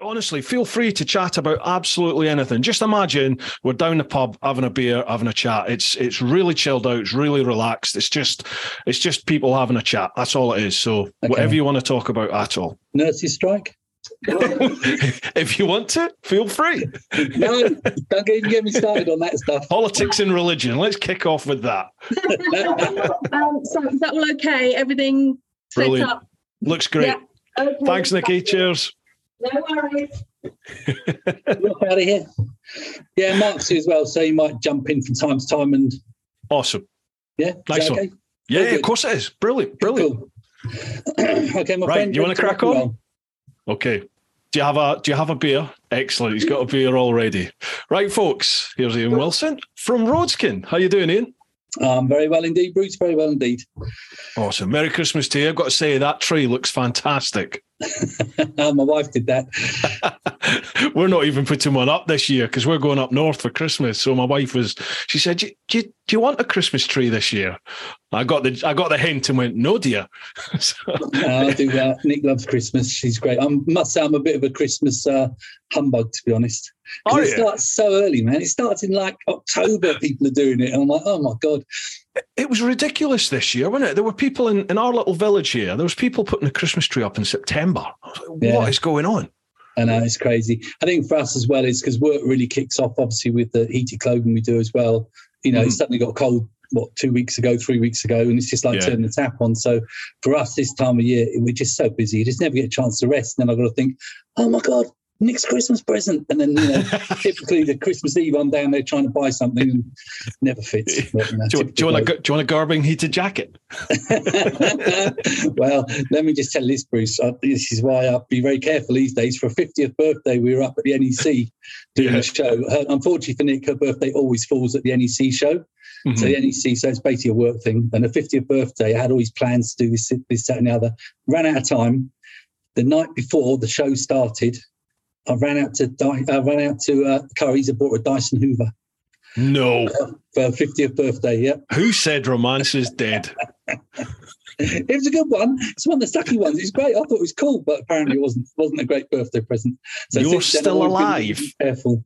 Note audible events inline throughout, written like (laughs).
honestly, feel free to chat about absolutely anything. Just imagine we're down the pub having a beer, having a chat. It's it's really chilled out. It's really relaxed. It's just it's just people having a chat. That's all it is. So okay. whatever you want to talk about at all. Nurses strike. (laughs) if you want to, feel free. no, don't even get me started on that stuff. Politics and religion. Let's kick off with that. (laughs) um, so is that all okay? Everything set Brilliant. up? Looks great. Yeah. Okay. Thanks, Nicky. Cheers. No worries. (laughs) Look out of here. Yeah, Mark's as well, so you might jump in from time to time and. Awesome. Yeah. Nice okay? Yeah, yeah, of course it is. Brilliant. Brilliant. Cool. (clears throat) okay, my right, friend. You want to crack on? Well. Okay. Do you have a Do you have a beer? Excellent. He's got a beer already. Right, folks. Here's Ian Wilson from Roadskin. How you doing, Ian? Um, very well indeed, Bruce. Very well indeed. Awesome. Merry Christmas to you. I've got to say that tree looks fantastic. (laughs) My wife did that. (laughs) we're not even putting one up this year because we're going up north for Christmas. So my wife was, she said, do, do, do you want a Christmas tree this year? I got the I got the hint and went, no, dear. (laughs) so. no, I do. Uh, Nick loves Christmas. She's great. I must say, I'm a bit of a Christmas uh, humbug, to be honest. Oh, it yeah. starts so early, man. It starts in like October. People are doing it, and I'm like, oh my god. It was ridiculous this year, wasn't it? There were people in, in our little village here. There was people putting a Christmas tree up in September. Like, yeah. What is going on? I know it's crazy. I think for us as well is because work really kicks off, obviously with the heated clothing we do as well. You know, mm. it's suddenly got cold what two weeks ago, three weeks ago, and it's just like yeah. turning the tap on. So for us this time of year, we're just so busy. You just never get a chance to rest. And then I've got to think, oh my god, Nick's Christmas present. And then, you know, (laughs) typically the Christmas Eve, I'm down there trying to buy something and never fits. But, you know, do, you, do, you want a, do you want a Gerbing heated jacket? (laughs) well, let me just tell this, Bruce. Uh, this is why I'll be very careful these days. For a 50th birthday, we were up at the NEC doing yeah. a show. Her, unfortunately for Nick, her birthday always falls at the NEC show. Mm-hmm. So the NEC, so it's basically a work thing. And her 50th birthday, I had all these plans to do this, this, that, and the other. Ran out of time. The night before the show started, I ran out to I ran out to uh, Curry's and bought a Dyson Hoover. No. Uh, for 50th birthday, yeah. Who said romance is dead? (laughs) it was a good one. It's one of the sucky ones. It's great. I thought it was cool, but apparently it wasn't wasn't a great birthday present. So You're still alive. Careful.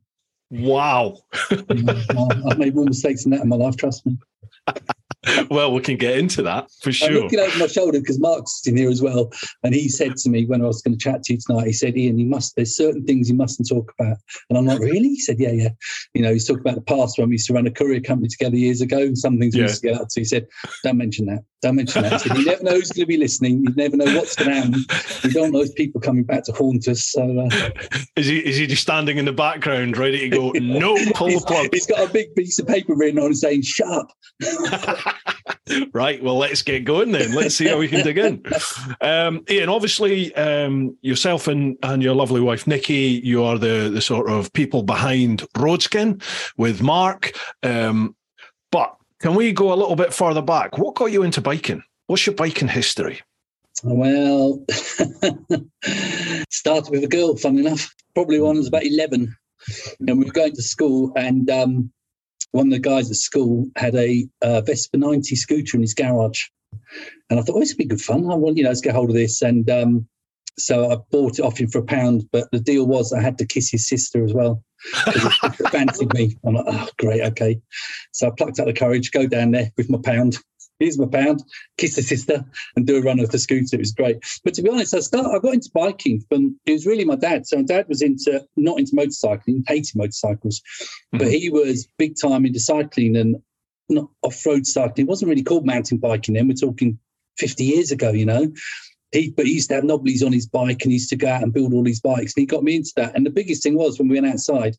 Wow. (laughs) I've made more mistakes than that in my life, trust me. (laughs) (laughs) well, we can get into that for sure. I'm looking over my shoulder because Mark's in here as well, and he said to me when I was going to chat to you tonight, he said, "Ian, you must. There's certain things you mustn't talk about." And I'm like, (laughs) "Really?" He said, "Yeah, yeah." You know, he's talking about the past when we used to run a courier company together years ago, and some things we used to get up to. He said, "Don't mention that. Don't that." He "You never know who's going to be listening. You never know what's going to happen. We don't know if people coming back to haunt us." So, uh, (laughs) is he is he just standing in the background, ready to go? no, (laughs) pull the plug. He's got a big piece of paper written on, saying, "Shut up." (laughs) right. Well, let's get going then. Let's see how we can dig in. Um, Ian, obviously, um, yourself and, and your lovely wife, Nicky, you are the, the sort of people behind Roadskin with Mark. Um, but can we go a little bit further back? What got you into biking? What's your biking history? Well, (laughs) started with a girl, fun enough. Probably when I was about 11. And we were going to school, and um, one of the guys at school had a uh, Vespa 90 scooter in his garage. And I thought, oh, this would be good fun. I want, you know, let's get hold of this. And um, so I bought it off him for a pound. But the deal was I had to kiss his sister as well. fancied me. I'm like, oh, great, okay. So I plucked out the courage, go down there with my pound, here's my pound, kiss the sister, and do a run of the scooter. It was great. But to be honest, I start I got into biking from it was really my dad. So my dad was into not into motorcycling, hated motorcycles, mm-hmm. but he was big time into cycling and not off-road cycling. It wasn't really called mountain biking then. We're talking 50 years ago, you know. He, but he used to have knobblies on his bike and he used to go out and build all these bikes. And he got me into that. And the biggest thing was when we went outside,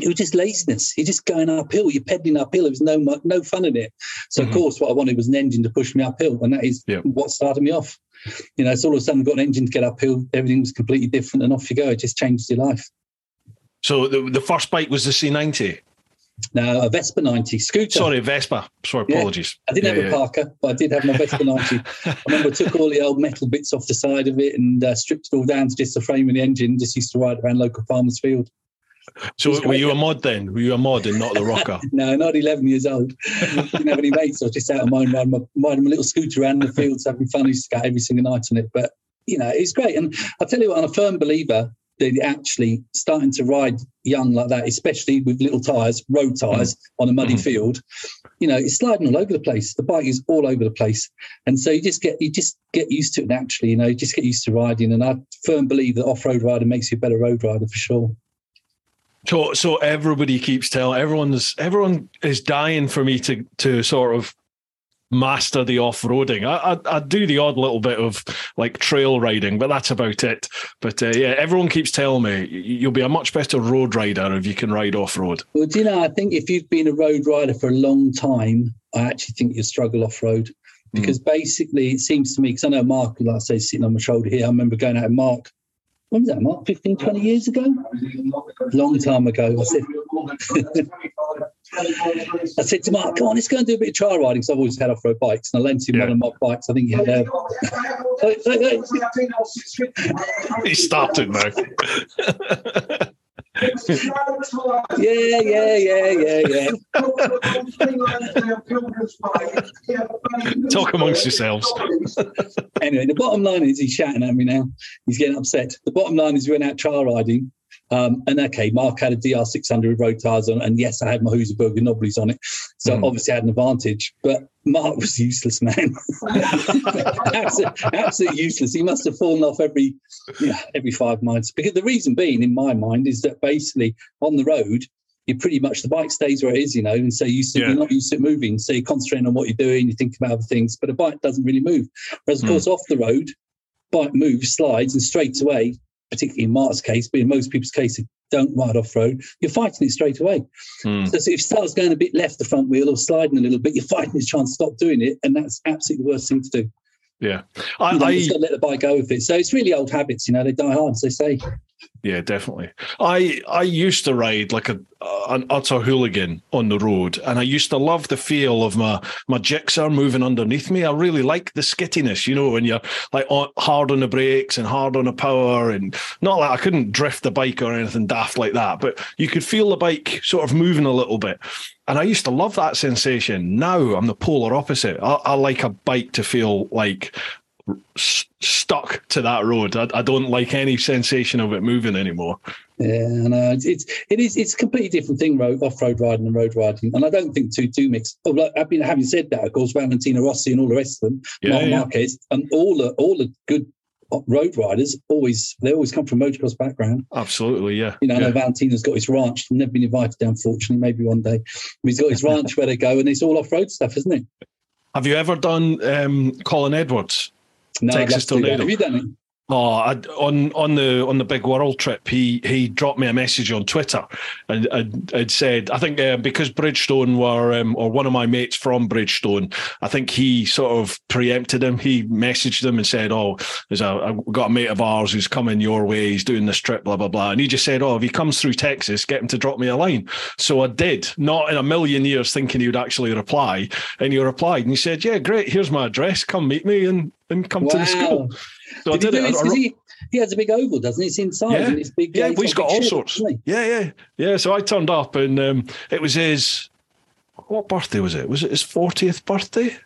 it was just laziness. You're just going uphill. You're pedaling uphill. There was no no fun in it. So mm-hmm. of course, what I wanted was an engine to push me uphill, and that is yeah. what started me off. You know, so all of a sudden, got an engine to get uphill. Everything was completely different, and off you go. It just changed your life. So the, the first bike was the C90. No, a Vespa 90 scooter. Sorry, Vespa. Sorry, apologies. Yeah. I didn't yeah, have a Parker, but I did have my Vespa 90. (laughs) I remember I took all the old metal bits off the side of it and uh, stripped it all down to just the frame and the engine. Just used to ride around local farmers' field. So were you a mod then? Were you a mod and not the rocker? (laughs) no, not 11 years old. (laughs) didn't have any mates. I was just out of mine, riding my, riding my little scooter around the fields, having fun. I used to go every single night on it. But, you know, it's great. And I tell you what, I'm a firm believer they're actually starting to ride young like that, especially with little tyres, road tyres on a muddy Mhm. field. You know, it's sliding all over the place. The bike is all over the place, and so you just get you just get used to it naturally. You know, you just get used to riding. And I firm believe that off road riding makes you a better road rider for sure. So, so everybody keeps telling everyone's everyone is dying for me to to sort of master the off roading. I, I I do the odd little bit of like trail riding, but that's about it. But uh, yeah, everyone keeps telling me you'll be a much better road rider if you can ride off road. Well, do you know? I think if you've been a road rider for a long time, I actually think you struggle off road because basically it seems to me because I know Mark, like I say, sitting on my shoulder here. I remember going out with Mark. When was that, Mark? 15, 20 years ago? Long time ago. I said, (laughs) (laughs) I said to Mark, come on, let's go and do a bit of trail riding. So I've always had off road bikes and I lent him Yeah. one of my bikes. I think he had uh, a. (laughs) Hey, hey, hey. He started now. Yeah, yeah, yeah, yeah, yeah. Talk amongst yourselves. Anyway, the bottom line is he's shouting at me now. He's getting upset. The bottom line is we went out trail riding. Um, and okay, Mark had a DR600 with road tyres on, and yes, I had my Husaberger Nobblies on it. So Mm. obviously I had an advantage. But Mark (laughs) was useless, man. (laughs) absolutely, absolutely useless. He must have fallen off every yeah, every five miles. Because the reason being, in my mind, is that basically on the road, you pretty much the bike stays where it is, you know, and so you Yeah. you're not used to moving. So you're concentrating on what you're doing, you think about other things, but a bike doesn't really move. Whereas, of Mm. course, off the road, bike moves, slides, and straight away, particularly in Mark's case, but in most people's case, don't ride off road, you're fighting it straight away. Hmm. So, so if it starts going a bit left the front wheel or sliding a little bit, you're fighting it, trying to stop doing it, and that's absolutely the worst thing to do. Yeah, You know, I, just I got to let the bike go with it. So it's really old habits, you know, they die hard, as they say. Yeah, definitely. I I used to ride like a uh, an utter hooligan on the road, and I used to love the feel of my my Gixxer moving underneath me. I really like the skittiness, you know, when you're like on, hard on the brakes and hard on the power, and not like I couldn't drift the bike or anything daft like that, but you could feel the bike sort of moving a little bit. And I used to love that sensation. Now I'm the polar opposite. I, I like a bike to feel like s- stuck to that road. I, I don't like any sensation of it moving anymore. Yeah, uh, it's, it's it is it's a completely different thing, road off road riding and road riding, and I don't think two do mix. Oh, like, I mean, having said that, of course, Valentino Rossi and all the rest of them, Yeah, Marc yeah. Marquez, and all the all the good road riders always they always come from motocross background. Absolutely, yeah. You know, I yeah. know Valentino's got his ranch. Never been invited down, fortunately. Maybe one day. He's got his ranch where they go, and it's all off road stuff, isn't it? Have you ever done um, Colin Edwards? No, Texas love to do that. Tornado. Have you done it? Oh, I, on on the on the big world trip, he he dropped me a message on Twitter, and and had said, I think uh, because Bridgestone were um, or one of my mates from Bridgestone, I think he sort of preempted him. He messaged them and said, "Oh, there's a I've got a mate of ours who's coming your way. He's doing this trip, blah blah blah." And he just said, "Oh, if he comes through Texas, get him to drop me a line." So I did, not in a million years thinking he would actually reply, and he replied and he said, "Yeah, great. Here's my address. Come meet me and and come to the school." So Did he did it. I- I he, he has a big oval, doesn't he? It's inside. Yeah. And it's big. Yeah, well, he's got big all shed, sorts. Yeah, yeah, yeah. So I turned up, and um, it was his. What birthday was it? Was it his fortieth birthday?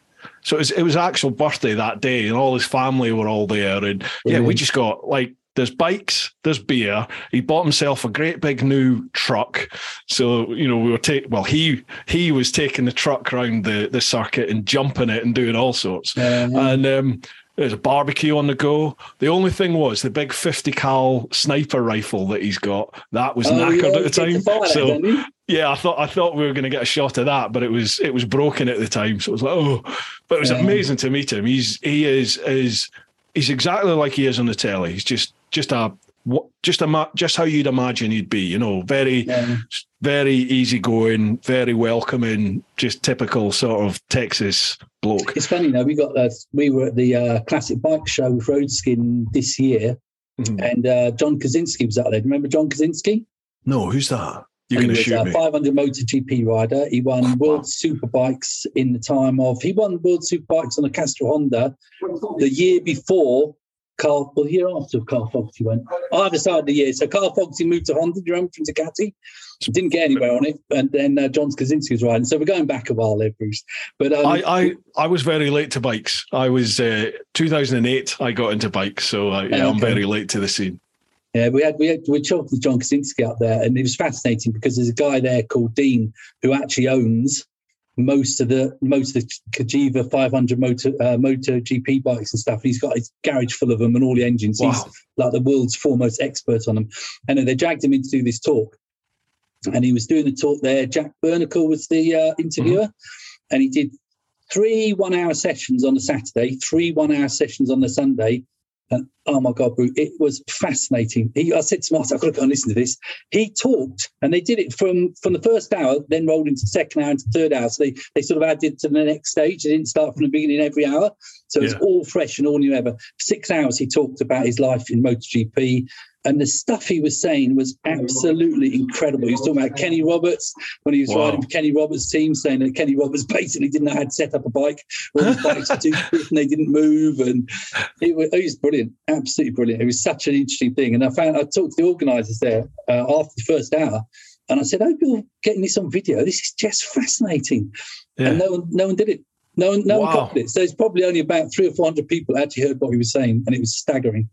So it was, it was actual birthday that day, and all his family were all there, and yeah, we just got like. There's bikes, there's beer. He bought himself a great big new truck. So, you know, we were taking well, he he was taking the truck around the, the circuit and jumping it and doing all sorts. Yeah, yeah. And um, there's a barbecue on the go. The only thing was the big 50 cal sniper rifle that he's got. That was Oh, knackered yeah, at the you get to time. fire So yeah, I thought I thought we were going to get a shot of that, but it was it was broken at the time. So it was like, oh, but it was amazing to meet him. He's he is is he's exactly like he is on the telly. He's just just a what just a just how you'd imagine he'd be. You know, very Yeah. very easygoing, very welcoming, just typical sort of Texas bloke. It's funny, you know, we got uh, we were at the uh, classic bike show with Roadskin this year, Mhm. and uh, John Kocinski was out there. Remember John Kocinski? No, who's that? You're going to shoot a me. 500 MotoGP rider. He won Oh, World wow. Superbikes in the time of. He won World Superbikes on a Castrol Honda the year before. Carl, well, year after Carl Fogarty went. Either side of the year. So Carl Fogarty moved to Honda. Do you remember from Ducati? Didn't get anywhere on it, and then uh, John Kocinski was riding. So we're going back a while there, Bruce. But um, I, I I was very late to bikes. I was uh, 2008. I got into bikes, so I, yeah, I'm very late to the scene. Yeah, we had we had we talked with John Kocinski up there, and it was fascinating because there's a guy there called Dean who actually owns most of the most of the Cagiva 500 motor uh, motor GP bikes and stuff. He's got his garage full of them and all the engines. Wow. He's like the world's foremost expert on them. And then they dragged him in to do this talk, and he was doing the talk there. Jack Burnicle was the uh, interviewer, and he did three one-hour sessions on the Saturday, three one-hour sessions on the Sunday. And oh my God, Brute, it was fascinating. He, I said to Martin, I've got to go and listen to this. He talked and they did it from, from the first hour, then rolled into the second hour, into the third hour. So they, they sort of added to the next stage. They didn't start from the beginning every hour. So it's all fresh and all new ever. Six hours he talked about his life in MotoGP. And the stuff he was saying was absolutely incredible. He was talking about Kenny Roberts when he was Wow. riding for Kenny Roberts' team, saying that Kenny Roberts (laughs) basically didn't know how to set up a bike. All the bikes were too (laughs) stiff and they didn't move. And it was, it was brilliant, absolutely brilliant. It was such an interesting thing. And I found I talked to the organisers there uh, after the first hour, and I said, "I hope you're getting this on video. This is just fascinating." Yeah. And no one, no one did it. No one, no one copied it. So it's probably only about three or four hundred people actually heard what he was saying, and it was staggering.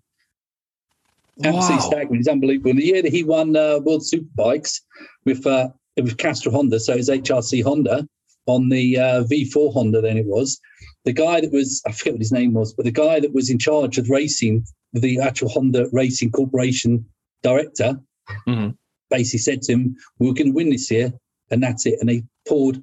Absolutely Wow. staggering. It's unbelievable. And the year that he won uh, World Superbikes with uh, it was Castrol Honda, so it was HRC Honda on the uh, V4 Honda. Then it was the guy that was I forget what his name was, but the guy that was in charge of racing, the actual Honda Racing Corporation director, Mhm. basically said to him, "We're going to win this year, and that's it." And they poured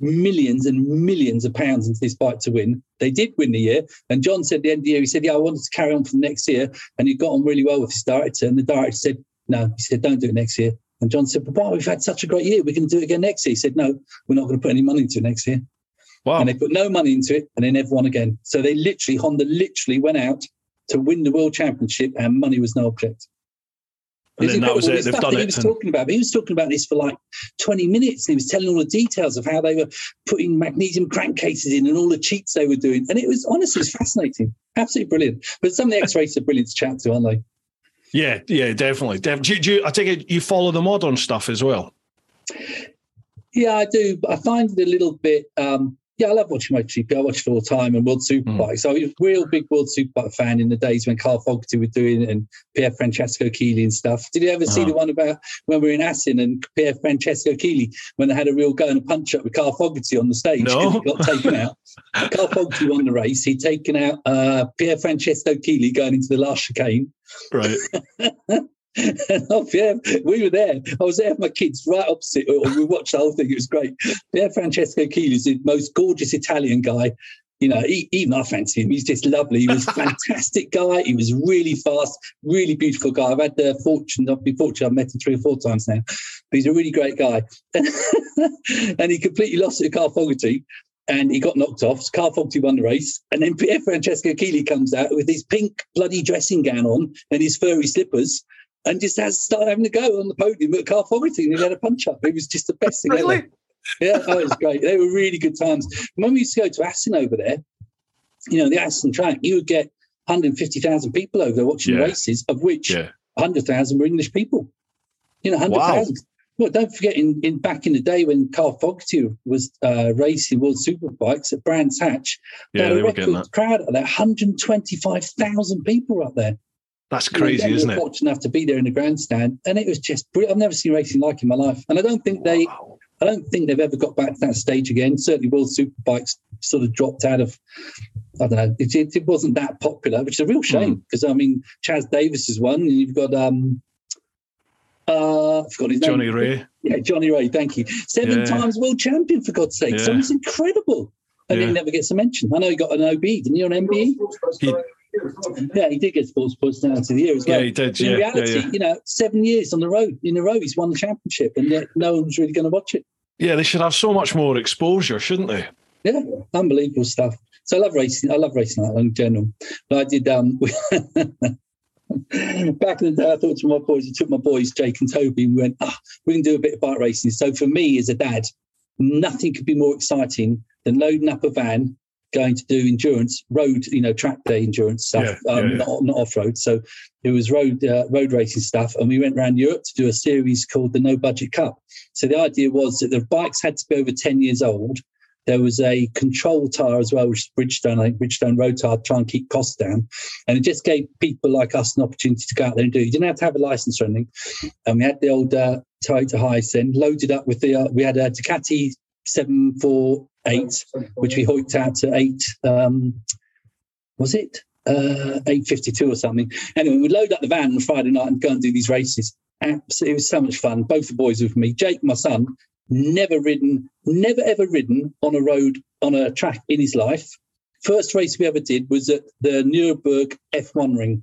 millions and millions of pounds into this bike to win. They did win the year. And John said the end of the year, he said, Yeah, I wanted to carry on for the next year. And he got on really well with his director. And the director said, No, he said, Don't do it next year. And John said, But why? We've had such a great year. We're going to do it again next year. He said, No, we're not going to put any money into it next year. Wow. And they put no money into it and they never won again. So they literally, Honda literally went out to win the world championship and money was no object. And then that was it. the They've stuff done that He was and- talking about. He was talking about this for like 20 minutes. And he was telling all the details of how they were putting magnesium crankcases in and all the cheats they were doing. And it was honestly, it was fascinating. Absolutely brilliant. But some of the X-rays are brilliant to chat to, aren't they? Yeah, yeah, definitely. Def- do, you- do you, I take it you follow the modern stuff as well. Yeah, I do. But I find it a little bit. Um, yeah, I love watching MotoGP. I watch it all the time and World Superbike. So I was a real big World Superbike fan in the days when Carl Fogarty was doing it and Pierfrancesco Chili and stuff. Did you ever see Uh-huh. the one about when we were in Assen and Pierfrancesco Chili when they had a real go and a punch up with Carl Fogarty on the stage? No. He got taken out. (laughs) Carl Fogarty won the race. He'd taken out uh, Pierfrancesco Chili going into the last chicane. Right. (laughs) (laughs) oh, yeah, we were there. I was there with my kids right opposite. Uh, we watched the whole thing. It was great. Pierfrancesco Chili is the most gorgeous Italian guy. You know, he, even I fancy him. He's just lovely. He was a (laughs) fantastic guy. He was really fast, really beautiful guy. I've had the fortune, I've been fortunate, I've met him three or four times now. But he's a really great guy. (laughs) and he completely lost it to Carl Fogarty and he got knocked off. So Carl Fogarty won the race. And then Pierfrancesco Chili comes out with his pink bloody dressing gown on and his furry slippers and just has started having a go on the podium at Carl Fogarty and he had a punch up. It was just the best thing Really? ever. Yeah, oh, it was great. They were really good times. When we used to go to Assen over there, you know, the Assen track, you would get 150,000 people over there watching Yeah. the races, of which Yeah. 100,000 were English people. You know, 100,000. Well, don't forget, in, in back in the day when Carl Fogarty was uh, racing World Superbikes at Brands Hatch, Yeah, had a record crowd up there, 125,000 people were up there. That's crazy, they were isn't it? Fortunate enough to be there in the grandstand, and it was just brilliant. I've never seen racing like in my life, and I don't think they, Wow. I don't think they've ever got back to that stage again. Certainly, World Superbikes sort of dropped out of. I don't know. It, it, it wasn't that popular, which is a real shame Hmm. because I mean, Chaz Davies has won, and you've got um, uh, I forgot his name. Johnny Rea. Yeah, Johnny Rea. Thank you. Seven Yeah. times world champion for God's sake. So it's incredible, and Yeah. he never gets a mention. I know he got an OB, didn't he, on MBE? He- Yeah, he did get sports personality of the year as well. Yeah, he did. In Yeah, yeah, reality, yeah. you know, seven years on the road in a row, he's won the championship, and yet no one's really going to watch it. Yeah, they should have so much more exposure, shouldn't they? Yeah, unbelievable stuff. So I love racing. I love racing that in general. But I did um (laughs) back in the day. I thought to my boys, I took my boys Jake and Toby, and we went, ah, we can do a bit of bike racing. So for me as a dad, nothing could be more exciting than loading up a van, going to do endurance road, you know, track day endurance stuff, Yeah, um, yeah, yeah. not not off road. So it was road uh, road racing stuff, and we went around Europe to do a series called the No Budget Cup. So the idea was that the bikes had to be over ten years old there was a control tire as well, which is Bridgestone, I think Bridgestone road tire, to try and keep costs down. And it just gave people like us an opportunity to go out there and do. You didn't have to have a license or anything. And we had the old uh, Toyota then loaded up with the, uh, we had a Ducati 748, which we hoiked out to eight, um, was it? Uh, 852 or something. Anyway, we'd load up the van on Friday night and go and do these races. Absolutely, it was so much fun. Both the boys with me. Jake, my son, never ridden, never ever ridden on a road on a track in his life. First race we ever did was at the Nuremberg F1 ring.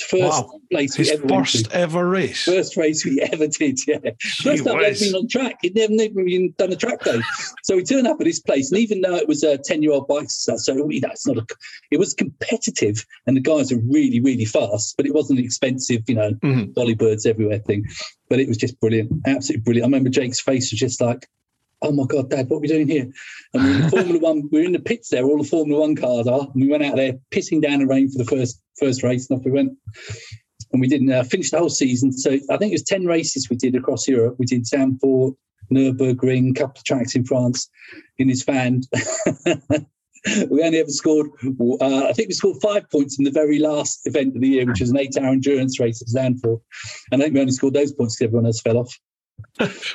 First Wow. place His we ever first ever race. First race we ever did, yeah. First time I've been on track. He'd never, never even done a track day. so we turned up at this place, and even though it was a 10 year old bike, so so, you know, it's not a, it was competitive, and the guys are really, really fast, but it wasn't an expensive, you know, Mhm. dolly birds everywhere thing. But it was just brilliant, absolutely brilliant. I remember Jake's face was just like, oh my God, Dad, what are we doing here? And we're in the Formula One, we're in the pits there, all the Formula One cars are, and we went out there pissing down the rain for the first first race, and off we went and we didn't uh, finish the whole season. So I think it was 10 races we did across Europe. We did Zandvoort, Nürburgring, a couple of tracks in France in his van. (laughs) we only ever scored, uh, I think we scored five points in the very last event of the year, which was an eight hour endurance race at Zandvoort. And I think we only scored those points because everyone else fell off.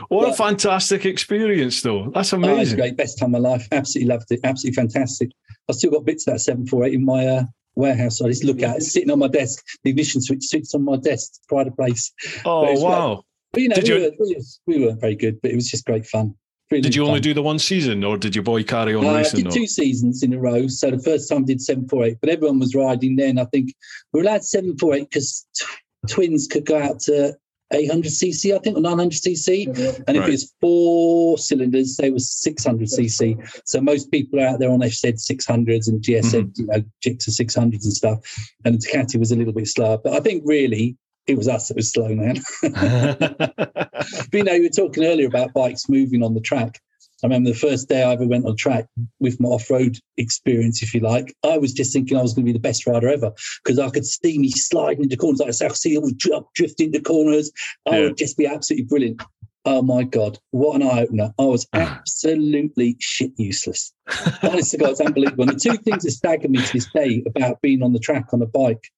What a fantastic experience, though. That's Oh, amazing. great. Best time of my life. (laughs) Absolutely loved it. Absolutely fantastic. I've still got bits of that 748 in my uh, warehouse. I just look at it, sitting on my desk. The ignition switch sits on my desk, pride of place. oh, it's wow. But you know, Did we, you- were, we, weren't very good, but it was just great fun. Really Did you only do the one season, or did your boy carry on Uh, I racing? did though? two seasons in a row. So the first time I did 748, but everyone was riding then. I think we were allowed 748 because t- twins could go out to 800cc, I think, or 900cc. And if Right. it was four cylinders, they were 600cc. So most people are out there on FZ 600s and GSM, Mm-hmm. you know, Gixxer 600s and stuff. And the Ducati was a little bit slower. But I think really it was us that was slow, man. (laughs) (laughs) But you know, you were talking earlier about bikes moving on the track. I remember the first day I ever went on track with my off-road experience, if you like. I was just thinking I was going to be the best rider ever because I could see me sliding into corners. Like I said, I could see all dri- drifting into corners. I Yeah. would just be absolutely brilliant. Oh my god, what an eye opener! I was (laughs) absolutely shit useless. Honest to God, it's unbelievable. And the two things that stagger me to this day about being on the track on a bike,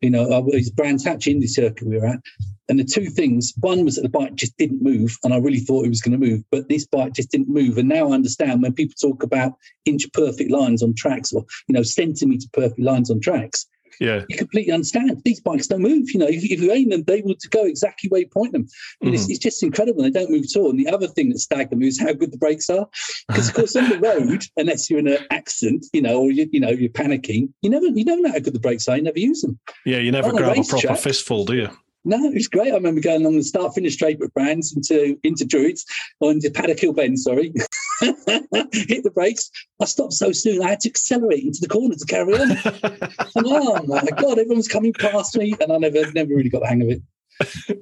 you know, uh, I was Brands Hatch Indy circuit we were at, and the two things, one was that the bike just didn't move, and I really thought it was going to move, but this bike just didn't move. And now I understand when people talk about inch perfect lines on tracks, or you know, centimeter perfect lines on tracks, yeah. you completely understand. These bikes don't move. You know, if, if you aim them, they will go exactly where you point them. But it's, mm. it's just incredible. They don't move at all. And the other thing that staggered me is how good the brakes are. Because of course, on the road, (laughs) unless you're in an accident, you know, or you, you know you're panicking, you never you never know how good the brakes are. You never use them. Yeah, you never On grab a race proper track. fistful, do you? No, it was great. I remember going along the start finish straight with Brands into into Druids or into Paddock Hill Bend, sorry. (laughs) (laughs) Hit the brakes. I stopped so soon I had to accelerate into the corner to carry on. (laughs) and oh my god, everyone's coming past me, and I never never really got the hang of it.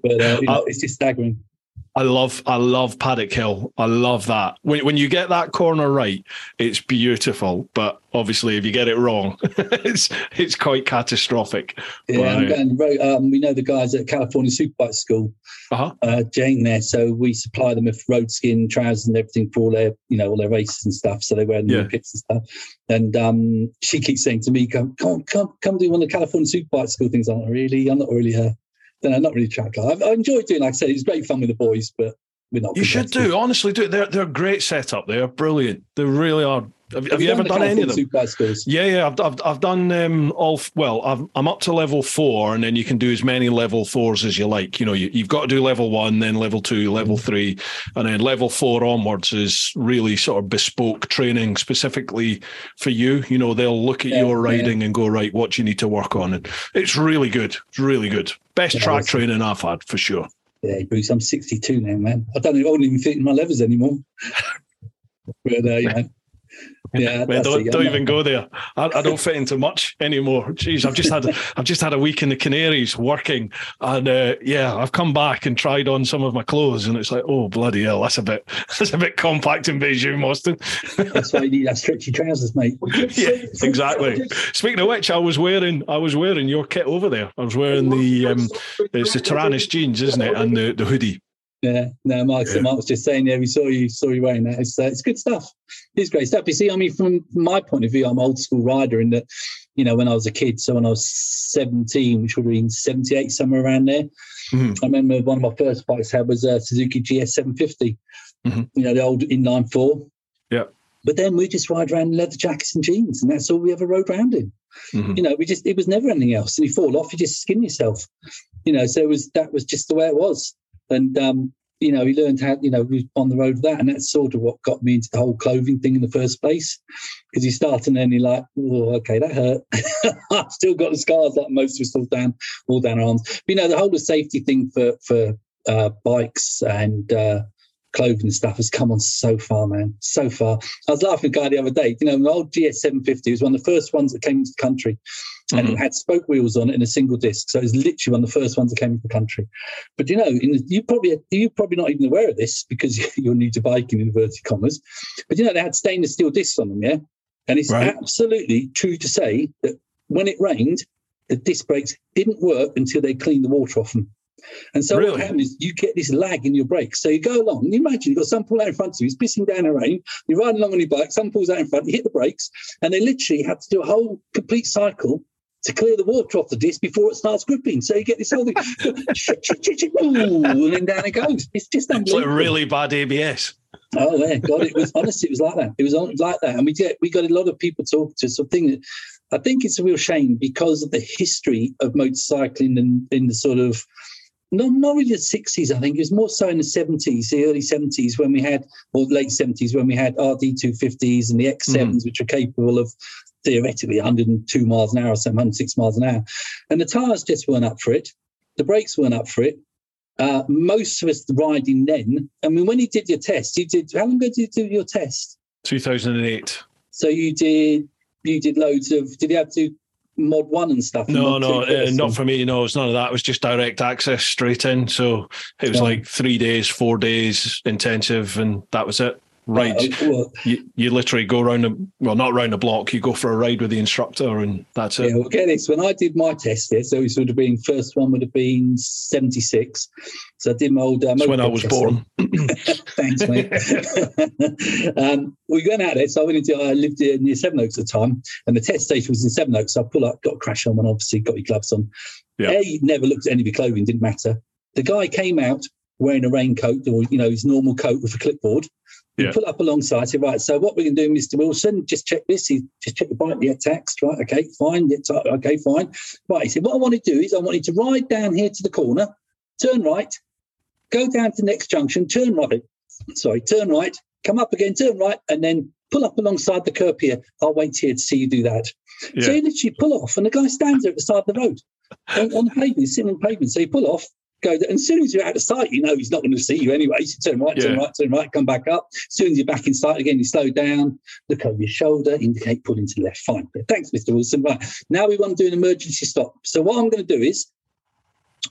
But uh, you know, Uh, it's just staggering. I love, I love Paddock Hill. I love that. When when you get that corner right, it's beautiful. But obviously, if you get it wrong, (laughs) it's it's quite catastrophic. Yeah, I'm Right. going to road. Um, we know the guys at California Superbike School, Uh-huh. uh, Jane there. So we supply them with Roadskin trousers and everything for all their, you know, all their races and stuff. So they wear them in the pits and stuff. And um, she keeps saying to me, "Come, come, come, come do one of the California Superbike School things." I'm not really, I'm not really a, know, not really track guy. I've, I enjoyed doing, like I said, it was great fun with the boys, but we're not. You should do honestly. Do they're they're a great setup. They're brilliant. They really are. Have, have you ever done any of them? Schools? Yeah, yeah, I've, I've, I've done um, all. Well, I've, I'm up to level four, and then you can do as many level fours as you like. You know, you, you've got to do level one, then level two, level three, and then level four onwards is really sort of bespoke training specifically for you. You know, they'll look at Yeah, your yeah. riding and go right, what you need to work on, and it's really good. It's really good. Best Yeah, track awesome. training I've had for sure. Yeah, Bruce, I'm 62 now, man. I don't, I don't even fit in my levers anymore. (laughs) but uh, you (laughs) know, yeah, (laughs) Man, don't don't even go there. I, I don't fit into much anymore. Jeez, I've just had (laughs) I've just had a week in the Canaries working, and uh, yeah, I've come back and tried on some of my clothes, and it's like, oh bloody hell, that's a bit (laughs) that's a bit compact in Beijing, Austin. That's why you need that stretchy trousers, mate. yeah, exactly. Speaking of which, I was wearing I was wearing your kit over there. I was wearing the um, it's the Tyrannus jeans, isn't it, and the the hoodie. Yeah, no, Mark, Yeah. Mark was just saying, yeah, we saw you, saw you wearing that. It's, uh, it's good stuff. It's great stuff. You see, I mean, from my point of view, I'm an old school rider in that, you know, when I was a kid, so when I was 17, which would have been 78, somewhere around there, Mhm. I remember one of my first bikes I had was a Suzuki GS 750, Mhm. you know, the old inline four. Yeah. But then we just ride around in leather jackets and jeans, and that's all we ever rode around in. Mhm. You know, we just, it was never anything else. And you fall off, you just skin yourself. You know, so it was, that was just the way it was. And, um, you know, he learned how, you know, we on the road with that. And that's sort of what got me into the whole clothing thing in the first place. Because you start and then you're like, oh, okay, that hurt. (laughs) I've still got the scars like most of us all down, all down arms. But, you know, the whole safety thing for, for uh, bikes and uh, clothing and stuff has come on so far, man. So far. I was laughing at a guy the other day. You know, the old GS 750 was one of the first ones that came into the country and it mm-hmm. had spoke wheels on it and a single disc. So it was literally one of the first ones that came into the country. But you know, in you probably you're probably not even aware of this because (laughs) you're new to biking in inverted commas. But you know, they had stainless steel discs on them, yeah. And it's Right. absolutely true to say that when it rained, the disc brakes didn't work until they cleaned the water off them. And so Really? what happened is you get this lag in your brakes. So you go along, you imagine you've got someone pull out in front of you, it's pissing down the rain, you're riding along on your bike, someone pulls out in front, you hit the brakes, and they literally have to do a whole complete cycle to clear the water off the disc before it starts gripping. So you get this whole thing, and then down it goes. It's just It's like really bad ABS. Oh yeah, God, it was honestly, it was like that. It was like that, and we get we got a lot of people talking to us. Something that I think it's a real shame because of the history of motorcycling and in the sort of not not really the sixties. I think it was more so in the seventies, the early seventies when we had, or late seventies when we had RD two fifties and the X sevens, mm. which are capable of theoretically 102 miles an hour or something, 106 miles an hour, and the tires just weren't up for it. The brakes weren't up for it. Uh, most of us riding then. I mean, when you did your test, you did. How long ago did you do your test? 2008. So you did. You did loads of. Did you have to mod one and stuff? No, mod no, uh, not for me. No, it's none of that. It was just direct access straight in. So it was Yeah. like three days, four days intensive, and that was it. Right. Uh, well, You, you literally go around the, well, not around the block, you go for a ride with the instructor, and that's it. Yeah, well, get this. When I did my test there, so it would have been first one would have been seventy six. So I did my old. That's when I was born. (laughs) (laughs) Thanks, mate. (laughs) um, we went out there. So I went into, I lived near Sevenoaks at the time, and the test station was in Sevenoaks. So I pull up, got a crash on, and obviously got your gloves on. Yeah. A, never looked at any of your clothing, didn't matter. The guy came out wearing a raincoat or, you know, his normal coat with a clipboard. We Yeah. pull up alongside, said, right, so what we're going to do, Mr. Wilson, just check this. He just check the bike, yeah, taxed, right? Okay, fine. Yeah, ti- okay, fine. Right. He said, what I want to do is I want you to ride down here to the corner, turn right, go down to the next junction, turn right, sorry, turn right, come up again, turn right, and then pull up alongside the curb here. I'll wait here to see you do that. So Yeah. you literally pull off, and the guy stands there at the side of the road on, on the pavement, he's sitting on the pavement. So you pull off, go and as soon as you're out of sight, you know he's not going to see you anyway. So turn right, turn right, turn right, come back up. As soon as you're back in sight again, you slow down, look over your shoulder, indicate pull into the left. Fine. Thanks, Mr. Wilson. Right. Now we want to do an emergency stop. So what I'm going to do is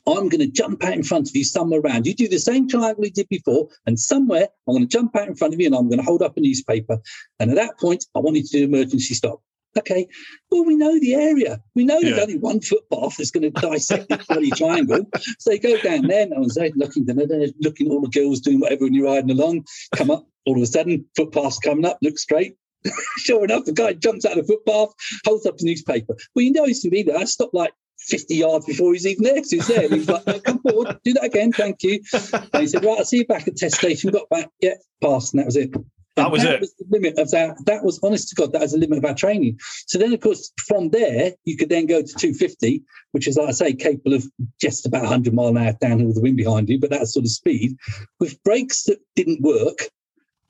I'm going to jump out in front of you somewhere around. You do the same triangle you did before, and somewhere I'm going to jump out in front of you and I'm going to hold up a newspaper. And at that point, I want you to do an emergency stop. Okay. Well, we know the area. We know there's only one footpath that's going to dissect this bloody triangle. So you go down there, no one's there, looking, da, looking at all the girls doing whatever and you're riding along. Come up, all of a sudden, footpath's coming up, look straight. (laughs) sure enough, the guy jumps out of the footpath, holds up the newspaper. Well, you know he's going to be there. I stopped like 50 yards before he's even there 'cause he's there. And he's like, "No, come forward, do that again, thank you. And he said, right, I'll see you back at test station. Got back, yeah, passed, and that was it. That was that it. was the limit of that. That was, honest to God, that was the limit of our training. So then, of course, from there, you could then go to 250, which is, like I say, capable of just about 100 mile an hour downhill with the wind behind you, but that sort of speed with brakes that didn't work,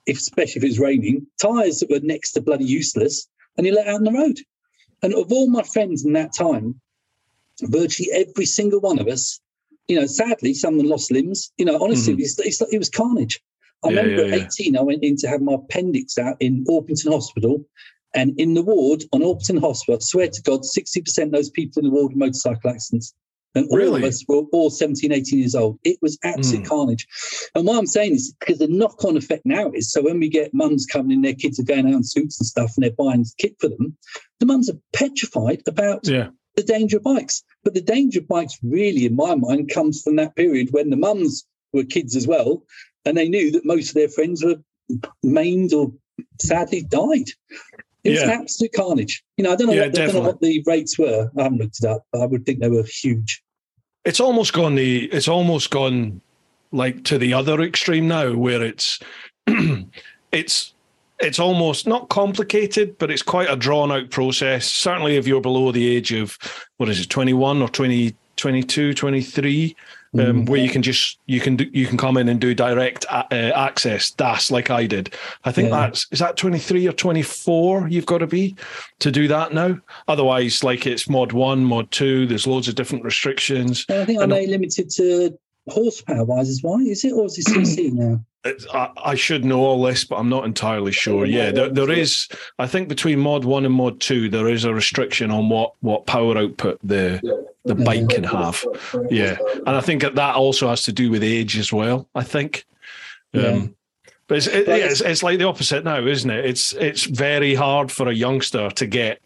if, especially if it was raining, tyres that were next to bloody useless, and you let out on the road. And of all my friends in that time, virtually every single one of us, you know, sadly, some of them lost limbs. You know, honestly, Mhm. it's, it's, it was carnage. I Yeah, remember yeah, at 18, I went in to have my appendix out in Orpington Hospital. And in the ward on Orpington Hospital, I swear to God, 60% of those people in the ward were motorcycle accidents. And all Really? of us were all 17, 18 years old. It was absolute Mm. carnage. And what I'm saying is because the knock on effect now is so when we get mums coming in, their kids are going out in suits and stuff and they're buying kit for them, the mums are petrified about Yeah. the danger of bikes. But the danger of bikes, really, in my mind, comes from that period when the mums were kids as well, and they knew that most of their friends were maimed or sadly died. It was Yeah. an absolute carnage. You know, I don't know, Yeah, what, I don't know what the rates were. I haven't looked it up, but I would think they were huge. it's almost gone the it's almost gone like to the other extreme now where it's (clears throat) it's it's almost not complicated but it's quite a drawn out process certainly if you're below the age of what is it 21 or 20 22 23 um, where you can just you can do, you can come in and do direct a- uh, access das like I did. I think Yeah. that's is that 23 or 24 you've got to be to do that now? Otherwise like it's mod 1 mod 2 there's loads of different restrictions. I think are they limited to horsepower wise as well? Is it or is it (clears throat) CC now? I, I should know all this, but I'm not entirely sure. Yeah, there, there is. I think between mod one and mod two, there is a restriction on what what power output the the bike can have. Yeah, and I think that that also has to do with age as well. I think. Yeah. Um, but it's, it, yeah, it's it's like the opposite now, isn't it? It's it's very hard for a youngster to get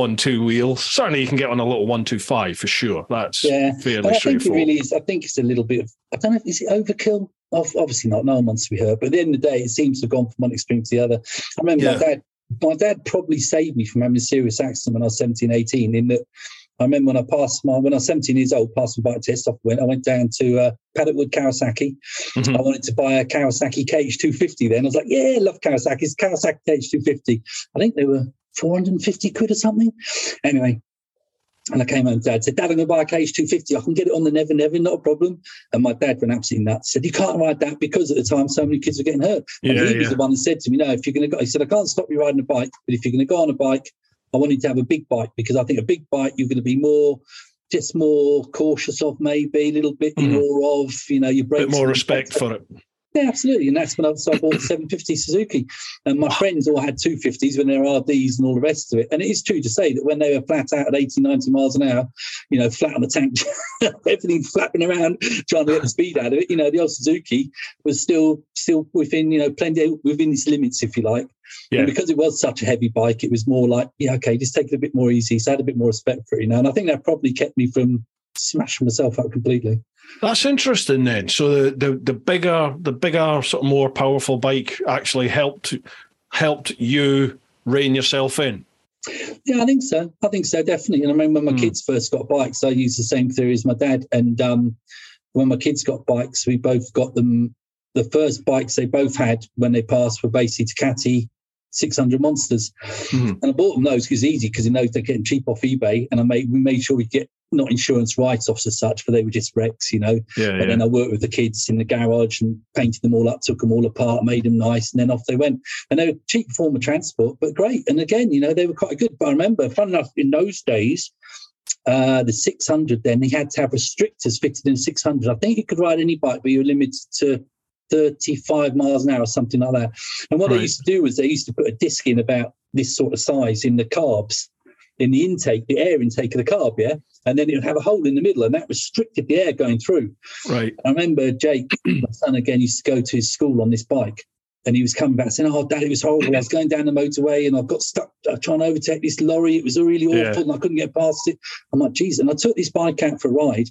on two wheels. Certainly, you can get on a little one two five for sure. That's Yeah. fairly I think it really is. I think it's a little bit of. I don't know. if Is it overkill? Obviously not. No one wants to be hurt. But at the end of the day, it seems to have gone from one extreme to the other. I remember Yeah. my dad. My dad probably saved me from having a serious accident when I was 17, 18. In that, I remember when I passed my when I was 17 years old, passed my bike test. I went. I went down to uh, Paddockwood Kawasaki. Mhm. I wanted to buy a Kawasaki KH250. Then I was like, yeah, love Kawasaki. It's Kawasaki KH250. I think they were 450 quid or something. Anyway, and I came home, Dad said, Dad, I'm going to buy a KH250. I can get it on the Never Never, not a problem. And my dad went absolutely nuts. Said, You can't ride that because at the time so many kids were getting hurt. And Yeah, he was the one that said to me, No, if you're going to go, he said, I can't stop you riding a bike, but if you're going to go on a bike, I want you to have a big bike because I think a big bike, you're going to be more. Just more cautious of maybe a little bit Mhm. more of you know your bit brakes more and- respect for it. Yeah, absolutely. And that's when I, so I bought the 750 Suzuki. And my friends all had 250s when there were RDs and all the rest of it. And it is true to say that when they were flat out at 80, 90 miles an hour, you know, flat on the tank, (laughs) everything flapping around, trying to get the speed out of it, you know, the old Suzuki was still still within, you know, plenty within its limits, if you like. Yeah. And because it was such a heavy bike, it was more like, yeah, okay, just take it a bit more easy. So I had a bit more respect for it, you know. And I think that probably kept me from smashing myself up completely. That's interesting then. So the, the the bigger the bigger sort of more powerful bike actually helped helped you rein yourself in. Yeah, I think so. I think so, definitely. And I mean, when my Hmm. kids first got bikes, I used the same theory as my dad. And um, when my kids got bikes, we both got them. The first bikes they both had when they passed were basically Ducati 600 Monsters. Mhm. And I bought them those because it's easy because you know they're getting cheap off eBay. And I made we made sure we get not insurance write offs as such, but they were just wrecks, you know. Yeah, And then I worked with the kids in the garage and painted them all up, took them all apart, made them nice, and then off they went. And they were cheap form of transport, but great. And again, you know, they were quite good. But I remember, fun enough, in those days, uh, the 600, then he had to have restrictors fitted in 600. I think he could ride any bike, but you were limited to 35 miles an hour or something like that. And what Right. they used to do was they used to put a disc in about this sort of size in the carbs, in the intake, the air intake of the carb, yeah? And then it would have a hole in the middle, and that restricted the air going through. right. I remember Jake, (clears throat) my son again, used to go to his school on this bike. And he was coming back saying, Oh, dad, it was horrible. I was going down the motorway and I got stuck uh, trying to overtake this lorry. It was really awful Yeah. and I couldn't get past it. I'm like, geez. And I took this bike out for a ride.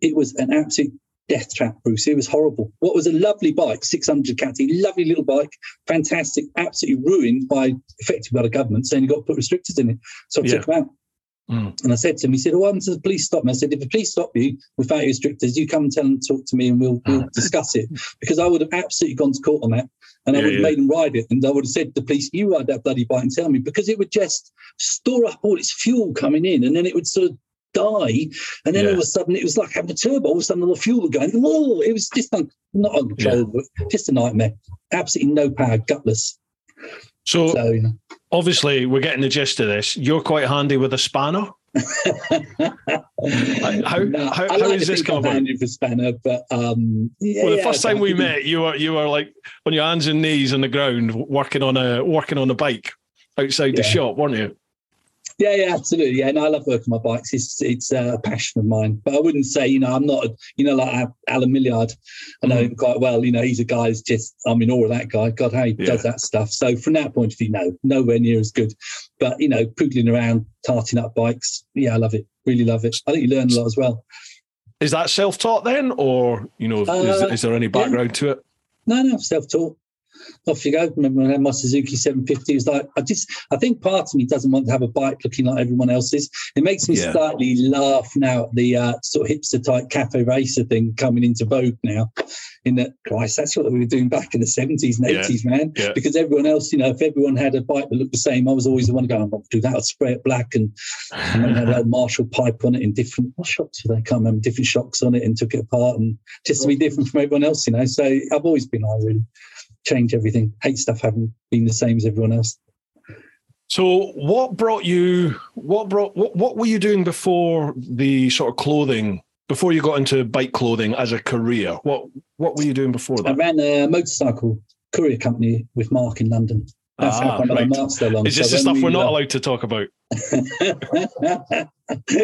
It was an absolute death trap, Bruce. It was horrible. What was a lovely bike, 600 Catty, lovely little bike, fantastic, absolutely ruined by effectively by the government saying you got to put restrictors in it. So I Yeah. took him out. Mm. And I said to him, he said, "Well, does the police stop me?" I said, "If the police stop you without your restrictors, you come and tell them to talk to me, and we'll we'll (laughs) discuss it." Because I would have absolutely gone to court on that, and I Yeah, would have yeah. made them ride it, and I would have said to the police, "You ride that bloody bike and tell me," because it would just store up all its fuel coming in, and then it would sort of die, and then Yeah. all of a sudden it was like having a turbo. All of a sudden, all the fuel would go. in. Whoa! It was just un- not uncontrollable, just a nightmare. Absolutely no power, gutless. So So you know. obviously we're getting the gist of this. You're quite handy with a spanner. (laughs) how- No, how- how like is this come about? handy for spanner, but um, yeah, well, the first I time we met, you were you were like on your hands and knees on the ground working on a working on a bike outside the shop, weren't you? Yeah, yeah, absolutely. Yeah, no, I love working my bikes. It's it's a passion of mine. But I wouldn't say, you know, I'm not, you know, like Allen Millyard. I know Mm. him quite well. You know, he's a guy who's just, I'm in awe of that guy. God, how he Yeah. does that stuff. So from that point of view, no, nowhere near as good. But, you know, poodling around, tarting up bikes. Yeah, I love it. Really love it. I think you learn a lot as well. Is that self-taught then, or you know, is, Uh, is there any background to it? No, no, self-taught. Off you go. Remember when I had my Suzuki 750? It was like I just, I think part of me doesn't want to have a bike looking like everyone else's. It makes me Yeah. slightly laugh now at the uh, sort of hipster type cafe racer thing coming into vogue now. In that, Christ, that's what we were doing back in the 70s and Yeah. 80s, man. Yeah. Because everyone else, you know, if everyone had a bike that looked the same, I was always the one going, I'll do that, I'll spray it black and and then had a (laughs) Marshall pipe on it in different what shocks were they? I can't remember different shocks on it and took it apart and just to be different from everyone else, you know. So I've always been I really change everything. Hate stuff having been the same as everyone else. So, what brought you? What brought? What, what were you doing before the sort of clothing? Before you got into bike clothing as a career, what what were you doing before that? I ran a motorcycle courier company with Mark in London. That's Ah, how come I know right. Mark so long. Is this So the stuff we're not uh, allowed to talk about? (laughs)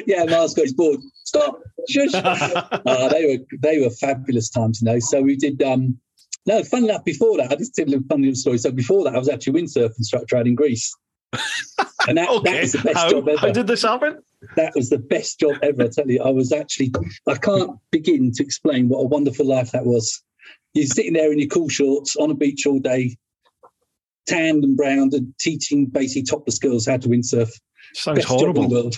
yeah, Mark's got his board. Stop. Shush. uh, (laughs) they were they were fabulous times, you know. So we did um no, fun enough before that, I just did a funny little story. So before that I was actually windsurf instructor out in Greece. And that, (laughs) that okay. was the best How, job ever. how did this happen? that was the best job ever. I tell you, I was actually, I can't begin to explain what a wonderful life that was. You're sitting there in your cool shorts on a beach all day, tanned and browned, and teaching basically topless girls how to windsurf. Sounds Best job in horrible. the world.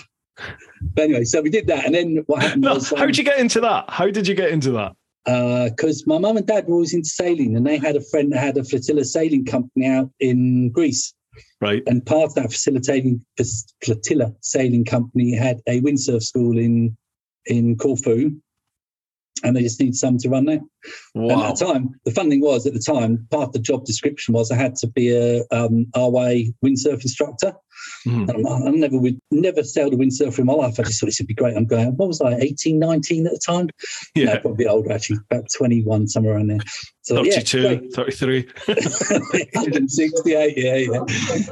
But anyway, so we did that. And then what happened (laughs) No, was. um, how did you get into that? How did you get into that? Uh, because my mum and dad were always into sailing, and they had a friend that had a flotilla sailing company out in Greece. Right. And part of that facilitating flotilla sailing company had a windsurf school in in Corfu, and they just need someone to run that. And at the time, the fun thing was at the time, part of the job description was I had to be a um, RYA windsurf instructor. And I, I never would never sailed a windsurfer in my life. I just thought it would be great. I'm going, what was I, 18, 19 at the time? No, Yeah. probably older actually, about 21, somewhere around there. So 32, great. 33. (laughs) (laughs) 168, yeah, yeah.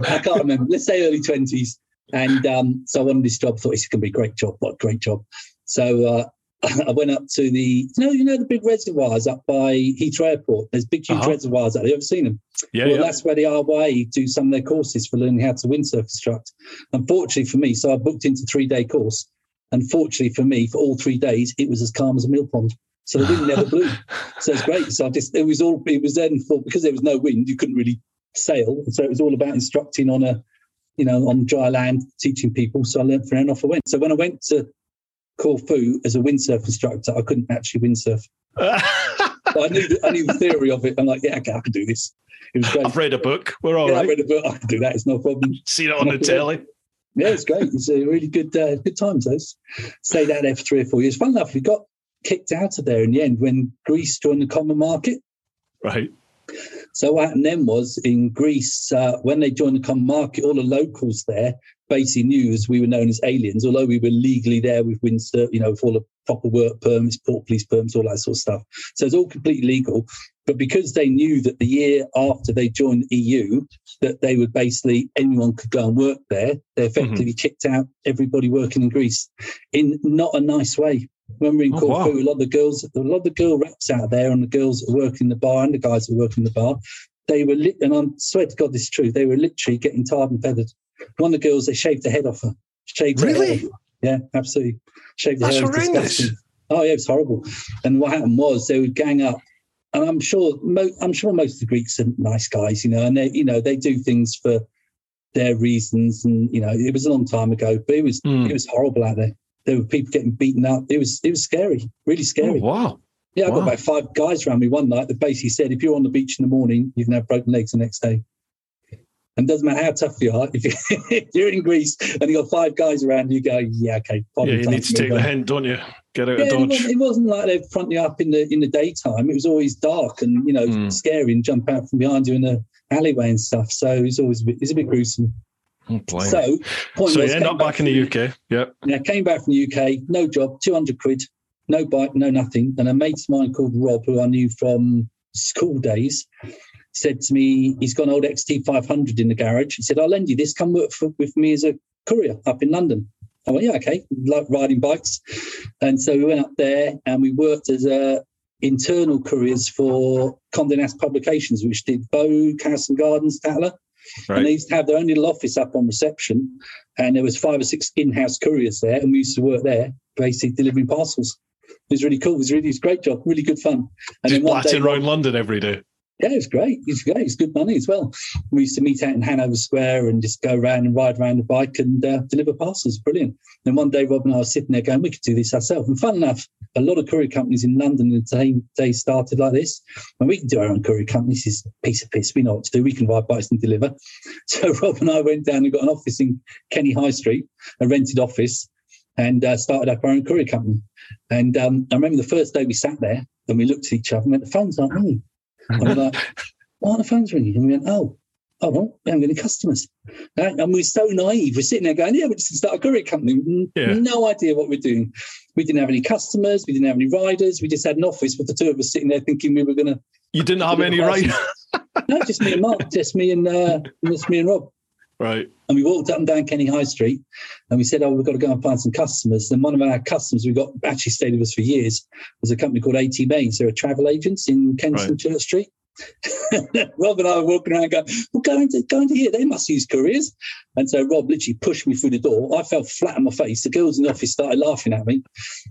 I can't remember. Let's say early 20s. And um, so I wanted this job, thought it's going to be a great job. What a great job. So uh, (clears throat) I went up to the, you know, you know the big reservoirs up by Heathrow Airport. There's big, huge Uh-huh. reservoirs out there. You ever seen them? Yeah, well, yeah. that's where the RYA do some of their courses for learning how to windsurf instruct. Unfortunately for me, so I booked into three day course. Unfortunately for me, for all three days, it was as calm as a mill pond. So the wind never blew. (laughs) So it's great. So I just it was all it was then for because there was no wind, you couldn't really sail. So it was all about instructing on a you know on dry land, teaching people. So I learned from there and off I went. So when I went to Corfu as a windsurf instructor, I couldn't actually windsurf. I knew the, I knew the theory of it. I'm like, yeah, okay, I can do this. It was great. I've read a book. We're all yeah, I right. read a book. I can do that. It's no problem. Seen it on the telly. Yeah, it's great. It's a really good, uh, good times. Those stayed out there for three or four years. Fun enough, we got kicked out of there in the end when Greece joined the common market. Right. So what happened then was in Greece, uh, when they joined the common market, all the locals there basically knew as we were known as aliens, although we were legally there with Windsor, you know, with all the proper work permits, port police permits, all that sort of stuff. So it's all completely legal. But because they knew that the year after they joined the EU, that they would basically anyone could go and work there, they effectively kicked out everybody working in Greece in not a nice way. When we were in Oh, wow. Corfu, a lot of the girls, a lot of the girl reps out there, and the girls that work in the bar, and the guys that work in the bar, they were lit, and I swear to God, this is true. They were literally getting tarred and feathered. One of the girls, they shaved the head off her. Shaved her head Really? off her. Yeah, absolutely. Shaved the That's hair. It horrendous. disgusting. Oh yeah, it was horrible. And what happened was they would gang up, and I'm sure, mo- I'm sure most of the Greeks are nice guys, you know, and they, you know, they do things for their reasons, and you know, it was a long time ago, but it was Hmm. it was horrible out there. There were people getting beaten up. It was it was scary, really Oh, scary. wow. yeah, I got about five guys around me one night that basically said, if you're on the beach in the morning, you can have broken legs the next day. And doesn't matter how tough you are, if you- (laughs) if you're in Greece and you got five guys around, you go, yeah, okay. Yeah, you need to take the hint, don't you? Get out Yeah, of Dodge. it wasn't like they'd front you up in the in the daytime. It was always dark and you know Mm. scary and jump out from behind you in the alleyway and stuff. So it was always a bit, it was a bit gruesome. Oh. So point So was, you end up back in the UK. Yep. yeah, came back from the UK, no job, 200 quid, no bike, no nothing. And a mate of mine called Rob, who I knew from school days, said to me, he's got an old XT500 in the garage. He said, I'll lend you this, come work for, with me as a courier up in London. I went, yeah, okay, like riding bikes. And so we went up there and we worked as uh, internal couriers for Condé Nast Publications, which did Vogue, House and Gardens, Tatler. And they used to have their own little office up on reception, and there was five or six in-house couriers there, and we used to work there, basically delivering parcels. It was really cool. It was really, it was a great job, really good fun. And Just blatting around London every day. Yeah, it was great. It was great. It's good money as well. We used to meet out in Hanover Square and just go around and ride around the bike and uh, deliver parcels. Brilliant. And one day, Rob and I were sitting there going, we could do this ourselves. And fun enough, a lot of courier companies in London in the same day started like this. And we can do our own courier companies. This is a piece of piss. We know what to do. We can ride bikes and deliver. (laughs) So Rob and I went down and got an office in Kenny High Street, a rented office, and uh, started up our own courier company. And um, I remember the first day we sat there and we looked at each other and went, the phone's aren't ringing. And we're like, why aren't the phones ringing? And we went, oh, oh, well, we haven't got any customers. And we're so naive. We're sitting there going, yeah, we're just going to start a courier company. Yeah. No idea what we're doing. We didn't have any customers. We didn't have any riders. We just had an office with the two of us sitting there thinking we were going to. You didn't have any riders? no, just me and Mark, just me and uh, just me and Rob. Right. And we walked up and down Kenny High Street and we said, Oh, we've got to go and find some customers. And one of our customers we got actually stayed with us for years was a company called AT Mays. They're a travel agents in Kensington right. Church Street. (laughs) Rob and I were walking around going, well, go into, go into here. They must use couriers. And so Rob literally pushed me through the door. I fell flat on my face. The girls in the office started laughing at me.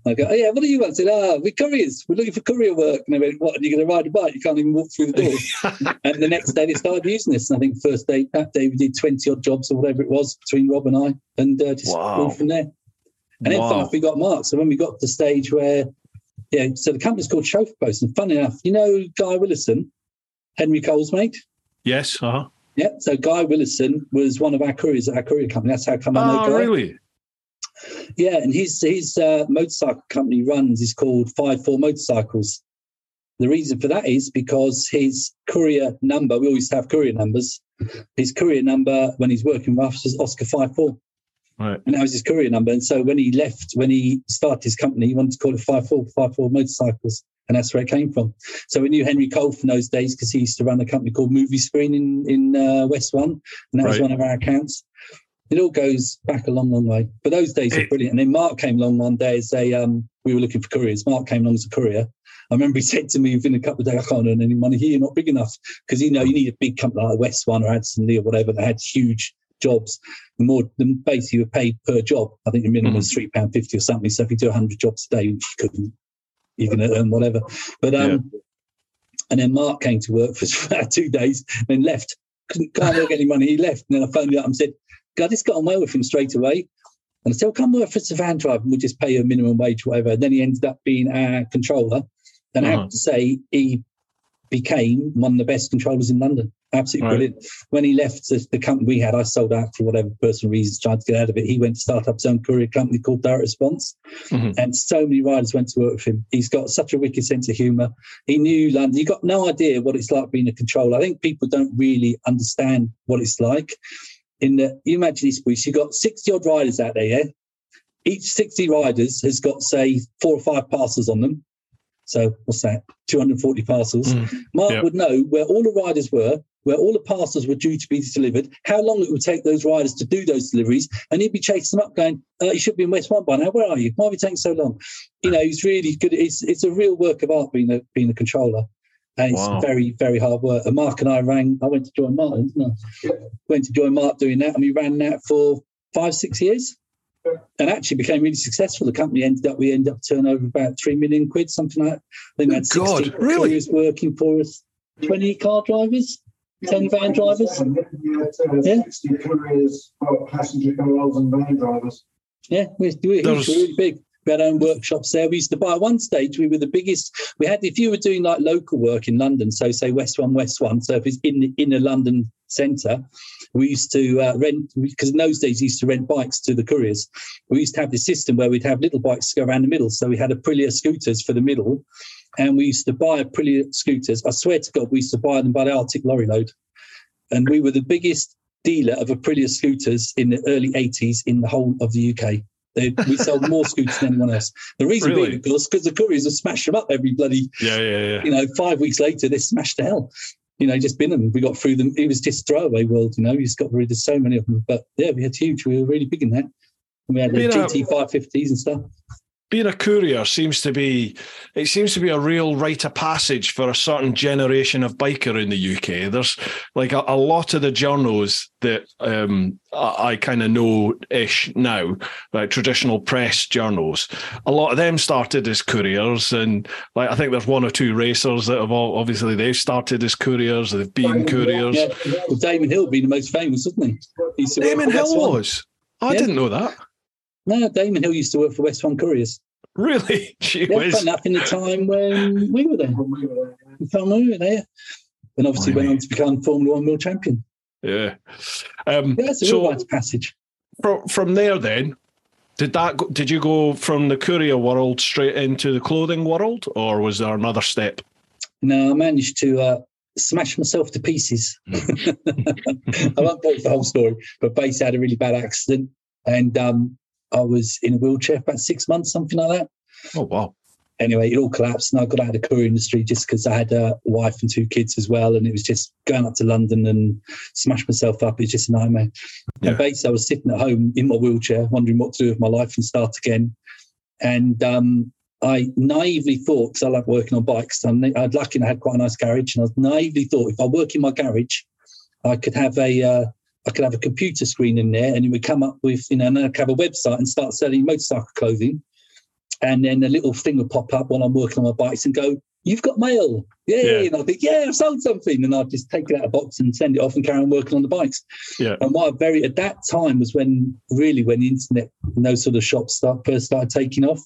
I go, oh, yeah, what do you want? I said, ah, oh, we're couriers. We're looking for courier work. And they went, what? Are you going to ride a bike? You can't even walk through the door. (laughs) and the next day they started using this. And I think first day, that day we did 20 odd jobs or whatever it was between Rob and I and uh, just wow. from there. And then wow. we got Mark. So when we got to the stage where, yeah, so the company's called Chauffeur Post. And funny enough, you know Guy Willison, Henry Cole's mate. Yes. Uh huh. Yeah. So Guy Willison was one of our couriers at our courier company. That's how come I know oh, Guy. really? Yeah, and his his uh, motorcycle company runs is called Five Four Motorcycles. The reason for that is because his courier number, we always have courier numbers. His courier number when he's working with us is Oscar Five Four. Right. And that was his courier number. And so when he left, when he started his company, he wanted to call it Five Four Five Four Motorcycles and that's where it came from. So we knew Henry Cole from those days because he used to run a company called Movie Screen in in uh, West One, and that right. was one of our accounts. It all goes back a long, long way. But those days were brilliant. And then Mark came along one day as a um, we were looking for couriers. Mark came along as a courier. I remember he said to me within a couple of days, I can't earn any money here, you're not big enough. Because you know, you need a big company like West One or Addison Lee or whatever that had huge jobs. The more the basically you were paid per job. I think the minimum mm-hmm. was three pound fifty or something. So if you do hundred jobs a day, you couldn't you're going to earn whatever. But um, yeah. and then Mark came to work for (laughs) about two days, then left. Couldn't can't work any money. He left, and then I phoned him up and said, "I just got on well with him straight away." And I said, well, "Come work for a van driver, and we'll just pay you a minimum wage, whatever." And then he ended up being our controller, and uh-huh. I have uh-huh. to say he became one of the best controllers in London. Absolutely right. brilliant. When he left the, the, company we had, I sold out for whatever personal reasons, trying to get out of it. He went to start up his own courier company called Direct Response. Mm-hmm. And so many riders went to work with him. He's got such a wicked sense of humour. He knew London. You got no idea what it's like being a controller. I think people don't really understand what it's like. In the, you imagine this, Bruce, you've got 60 odd riders out there, yeah? Each 60 riders has got, say, four or five parcels on them. So what's that? 240 parcels. Mm, Mark yep. would know where all the riders were, where all the parcels were due to be delivered, how long it would take those riders to do those deliveries, and he'd be chasing them up, going, uh, "You should be in West One by now. Where are you? Why are we taking so long?" You know, he's really good. It's it's a real work of art being a being a controller. And it's wow. very, very hard work. And Mark and I rang, I went to join Martin, didn't I? Went to join Mark doing that, and we ran that for five, six years and actually became really successful. The company ended up, we ended up turnover about three million quid, something like that. I think we had 60 God, really? working for us, 20 car drivers, 10 van drivers. Yeah, 60 couriers, passenger cars and van drivers. Yeah, we're, we're really big. We had our own workshops there. We used to buy at one stage, we were the biggest. We had, if you were doing like local work in London, so say West One, West One, so if it's in the inner London centre, we used to uh, rent, because in those days, we used to rent bikes to the couriers. We used to have this system where we'd have little bikes go around the middle. So we had Aprilia scooters for the middle, and we used to buy Aprilia scooters. I swear to God, we used to buy them by the Arctic lorry load. And we were the biggest dealer of Aprilia scooters in the early 80s in the whole of the UK. They, we sold more scooters than anyone else. The reason really? being, of course, because the couriers would smash them up every bloody. Yeah, yeah, yeah. You know, five weeks later, they smashed to hell you know, just bin them. We got through them. It was just throwaway world, you know. We just got rid of so many of them. But yeah, we had huge. We were really big in that. And we had the uh, GT five fifties and stuff. Being a courier seems to be it seems to be a real rite of passage for a certain generation of biker in the UK. There's like a, a lot of the journals that um, I, I kind of know ish now, like traditional press journals. A lot of them started as couriers, and like I think there's one or two racers that have all obviously they've started as couriers. They've been couriers. Yeah. Well, Damon Hill being the most famous, wasn't he? he used to work Damon Hill One. was. I Yeah. didn't know that. No, Damon Hill used to work for West One Couriers. Really? (laughs) Gee Yeah, enough in the time when we were there. When we were there. The time when we were there. And obviously went on to become Formula One world champion. Yeah. Um, Yeah, it's a so real passage. from, from there, then, did that go, did you go from the courier world straight into the clothing world, or was there another step? No, I managed to uh, smash myself to pieces. (laughs) I won't go into the whole story, but basically I had a really bad accident and um, I was in a wheelchair for about six months, something like that. Oh wow! Anyway, it all collapsed and I got out of the courier industry just because I had a wife and two kids as well. And it was just going up to London and smash myself up. It's just a nightmare. Yeah. And basically I was sitting at home in my wheelchair, wondering what to do with my life and start again. And um, I naively thought, because I love working on bikes, I'm, I'd lucky I had quite a nice garage, and I naively thought if I work in my garage, I could have a uh, I could have a computer screen in there, and it would come up with you know, and I could have a website and start selling motorcycle clothing, and then a little thing would pop up while I'm working on my bikes and go, "You've got mail, yay!" Yeah. And I'd think, "Yeah, I've sold something," and I'd just take it out of the box and send it off and carry on working on the bikes. Yeah. And I very at that time was when really when the internet and those sort of shops start first started taking off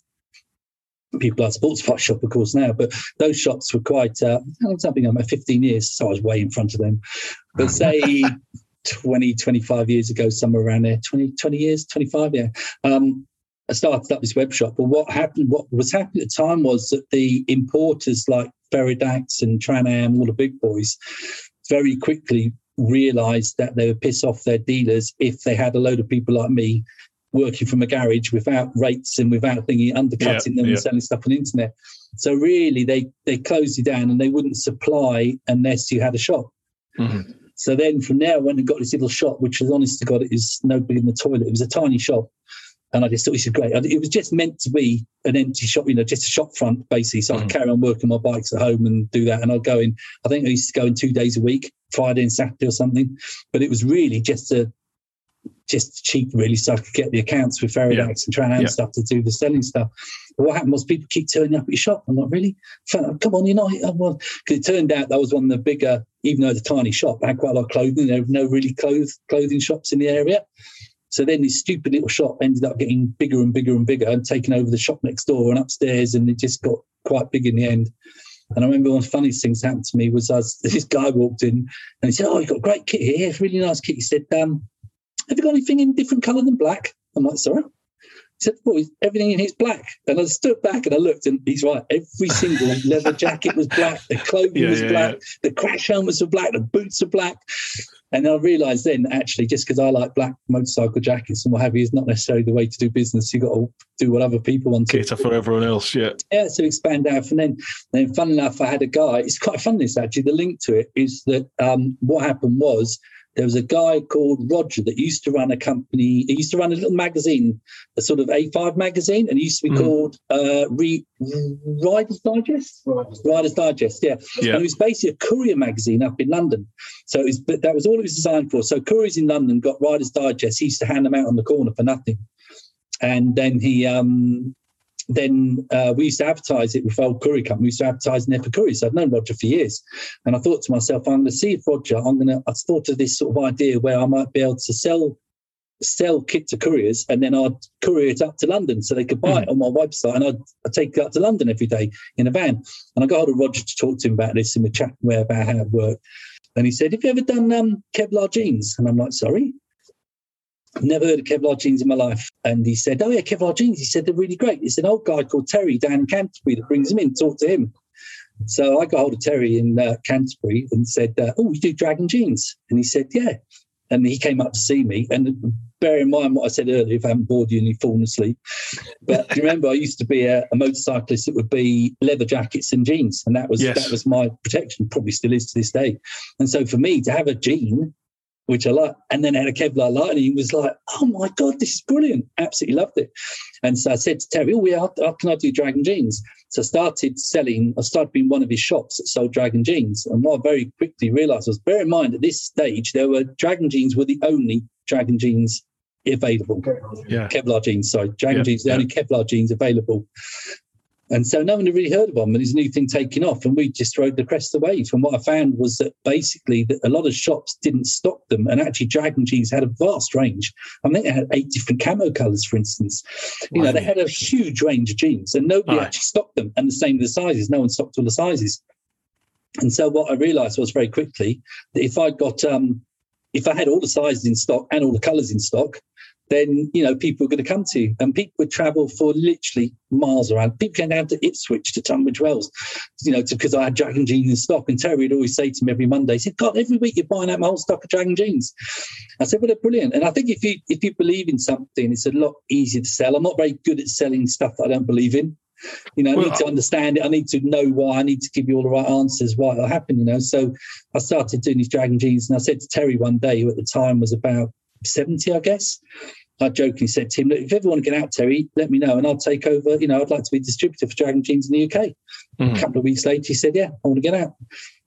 people like Sports Bike Shop, of course, now, but those shops were quite, uh, that been? At 15 years, so I was way in front of them. But (laughs) say 20, 25 years ago, somewhere around there, 20, 20 years, 25, yeah. Um, I started up this web shop. But what happened, what was happening at the time was that the importers like Feridax and Tran-Am, all the big boys, very quickly realized that they would piss off their dealers if they had a load of people like me working from a garage without rates and without thinking undercutting Yeah, them yeah. and selling stuff on the internet. So really they they closed you down and they wouldn't supply unless you had a shop. Mhm. So then from there I went and got this little shop, which was honest to God, it is no bigger than the toilet. It was a tiny shop. And I just thought this is great. It was just meant to be an empty shop, you know, just a shop front basically. So I could carry on working my bikes at home and do that. And I'd go in, I think I used to go in two days a week, Friday and Saturday or something. But it was really just a just cheap, really, so I could get the accounts with Feridax Yeah. and Tran Yeah. stuff to do the selling stuff. But what happened was people keep turning up at your shop. I'm like, really? Come on, you know, because it turned out that was one of the bigger, even though it was a tiny shop, I had quite a lot of clothing. There were no really clothes, clothing shops in the area. So then this stupid little shop ended up getting bigger and bigger and bigger and taking over the shop next door and upstairs, and it just got quite big in the end. And I remember one of the funniest things happened to me was as (laughs) this guy walked in and he said, "Oh, you've got a great kit here. It's a really nice kit." He said, um, "Have you got anything in different colour than black?" I'm like, "Sorry." He said, "Boy, everything in here's black." And I stood back and I looked, and he's right. Every single (laughs) leather jacket was black. The clothing Yeah, was yeah, black. The crash helmets were black. The boots were black. And I realised then, actually, just because I like black motorcycle jackets and what have you, is not necessarily the way to do business. You've got to do what other people want to. Cater for everyone else. Yeah. Yeah, so expand out from then. Then, fun enough, I had a guy. It's quite fun. This actually, the link to it is that um, what happened was there was a guy called Roger that used to run a company. He used to run a little magazine, a sort of A5 magazine, and it used to be Mhm. called uh, Re- Riders Digest. Right. Riders Digest, yeah. Yeah. And it was basically a courier magazine up in London. So it was, but that was all it was designed for. So couriers in London got Riders Digest. He used to hand them out on the corner for nothing. And then he, um, then uh, we used to advertise it with old Curry company. We used to advertise in there for couriers. So I've known Roger for years. And I thought to myself, I'm going to see if Roger, I'm going to, I thought of this sort of idea where I might be able to sell sell kit to couriers and then I'd courier it up to London so they could buy it on my website and I'd, I'd take it up to London every day in a van. And I got hold of Roger to talk to him about this and we're chatting about how it worked. And he said, Have you ever done um, Kevlar jeans? And I'm like, Sorry. Never heard of Kevlar jeans in my life. And he said, Oh, yeah, Kevlar jeans. He said, They're really great. It's an old guy called Terry down in Canterbury that brings them in, talk to him. So I got hold of Terry in uh, Canterbury and said, uh, Oh, you do Draggin jeans? And he said, Yeah. And he came up to see me. And bear in mind what I said earlier, if I haven't bored you and you've fallen asleep. But do you remember I used to be a, a motorcyclist? It would be leather jackets and jeans. And that was Yes. that was my protection, probably still is to this day. And so for me to have a jean which I like. And then I had a Kevlar light, and he was like, "Oh my god, this is brilliant! Absolutely loved it." And so I said to Terry, "Oh, yeah, how, how can I do Draggin jeans?" So I started selling. I started being one of his shops that sold Draggin jeans. And what I very quickly realised was, bear in mind at this stage, there were Draggin jeans were the only Draggin jeans available. Yeah. Kevlar jeans, sorry, Draggin Yeah, jeans, the yeah. only Kevlar jeans available. And so no one had really heard of them, and his new thing taking off, and we just rode the crest of the wave. And what I found was that basically that a lot of shops didn't stock them, and actually Draggin jeans had a vast range. I think they had eight different camo colours, for instance. You know, they had a huge range of jeans, and nobody Aye. actually stocked them. And the same with the sizes; no one stocked all the sizes. And so what I realised was very quickly that if I got um, if I had all the sizes in stock and all the colours in stock, then you know people were going to come to you, and people would travel for literally miles around. People came down to Ipswich to Tunbridge Wells, you know, because I had Draggin jeans in stock. And Terry would always say to me every Monday, he said, "God, every week you're buying out my whole stock of Draggin jeans." I said, "Well, they're brilliant." And I think if you if you believe in something, it's a lot easier to sell. I'm not very good at selling stuff that I don't believe in. You know, I Well, need to understand it. I need to know why. I need to give you all the right answers why it'll happen. You know, so I started doing these Draggin jeans, and I said to Terry one day, who at the time was about seventy, I guess. I jokingly said to him, Look, if you ever want to get out, Terry, let me know and I'll take over. You know, I'd like to be distributor for Draggin Jeans in the UK. Mhm. A couple of weeks later, he said, Yeah, I want to get out.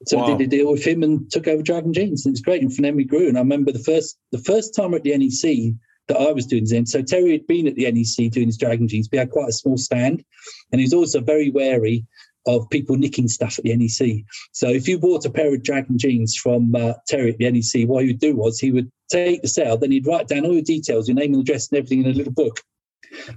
So I did a deal with him and took over Draggin Jeans. And it's great. And from then we grew. And I remember the first the first time at the NEC that I was doing Zen. So Terry had been at the NEC doing his Draggin Jeans. We had quite a small stand. And he was also very wary of people nicking stuff at the NEC. So if you bought a pair of Draggin jeans from uh, Terry at the NEC, what he would do was he would take the sale, then he'd write down all your details, your name and address and everything in a little book.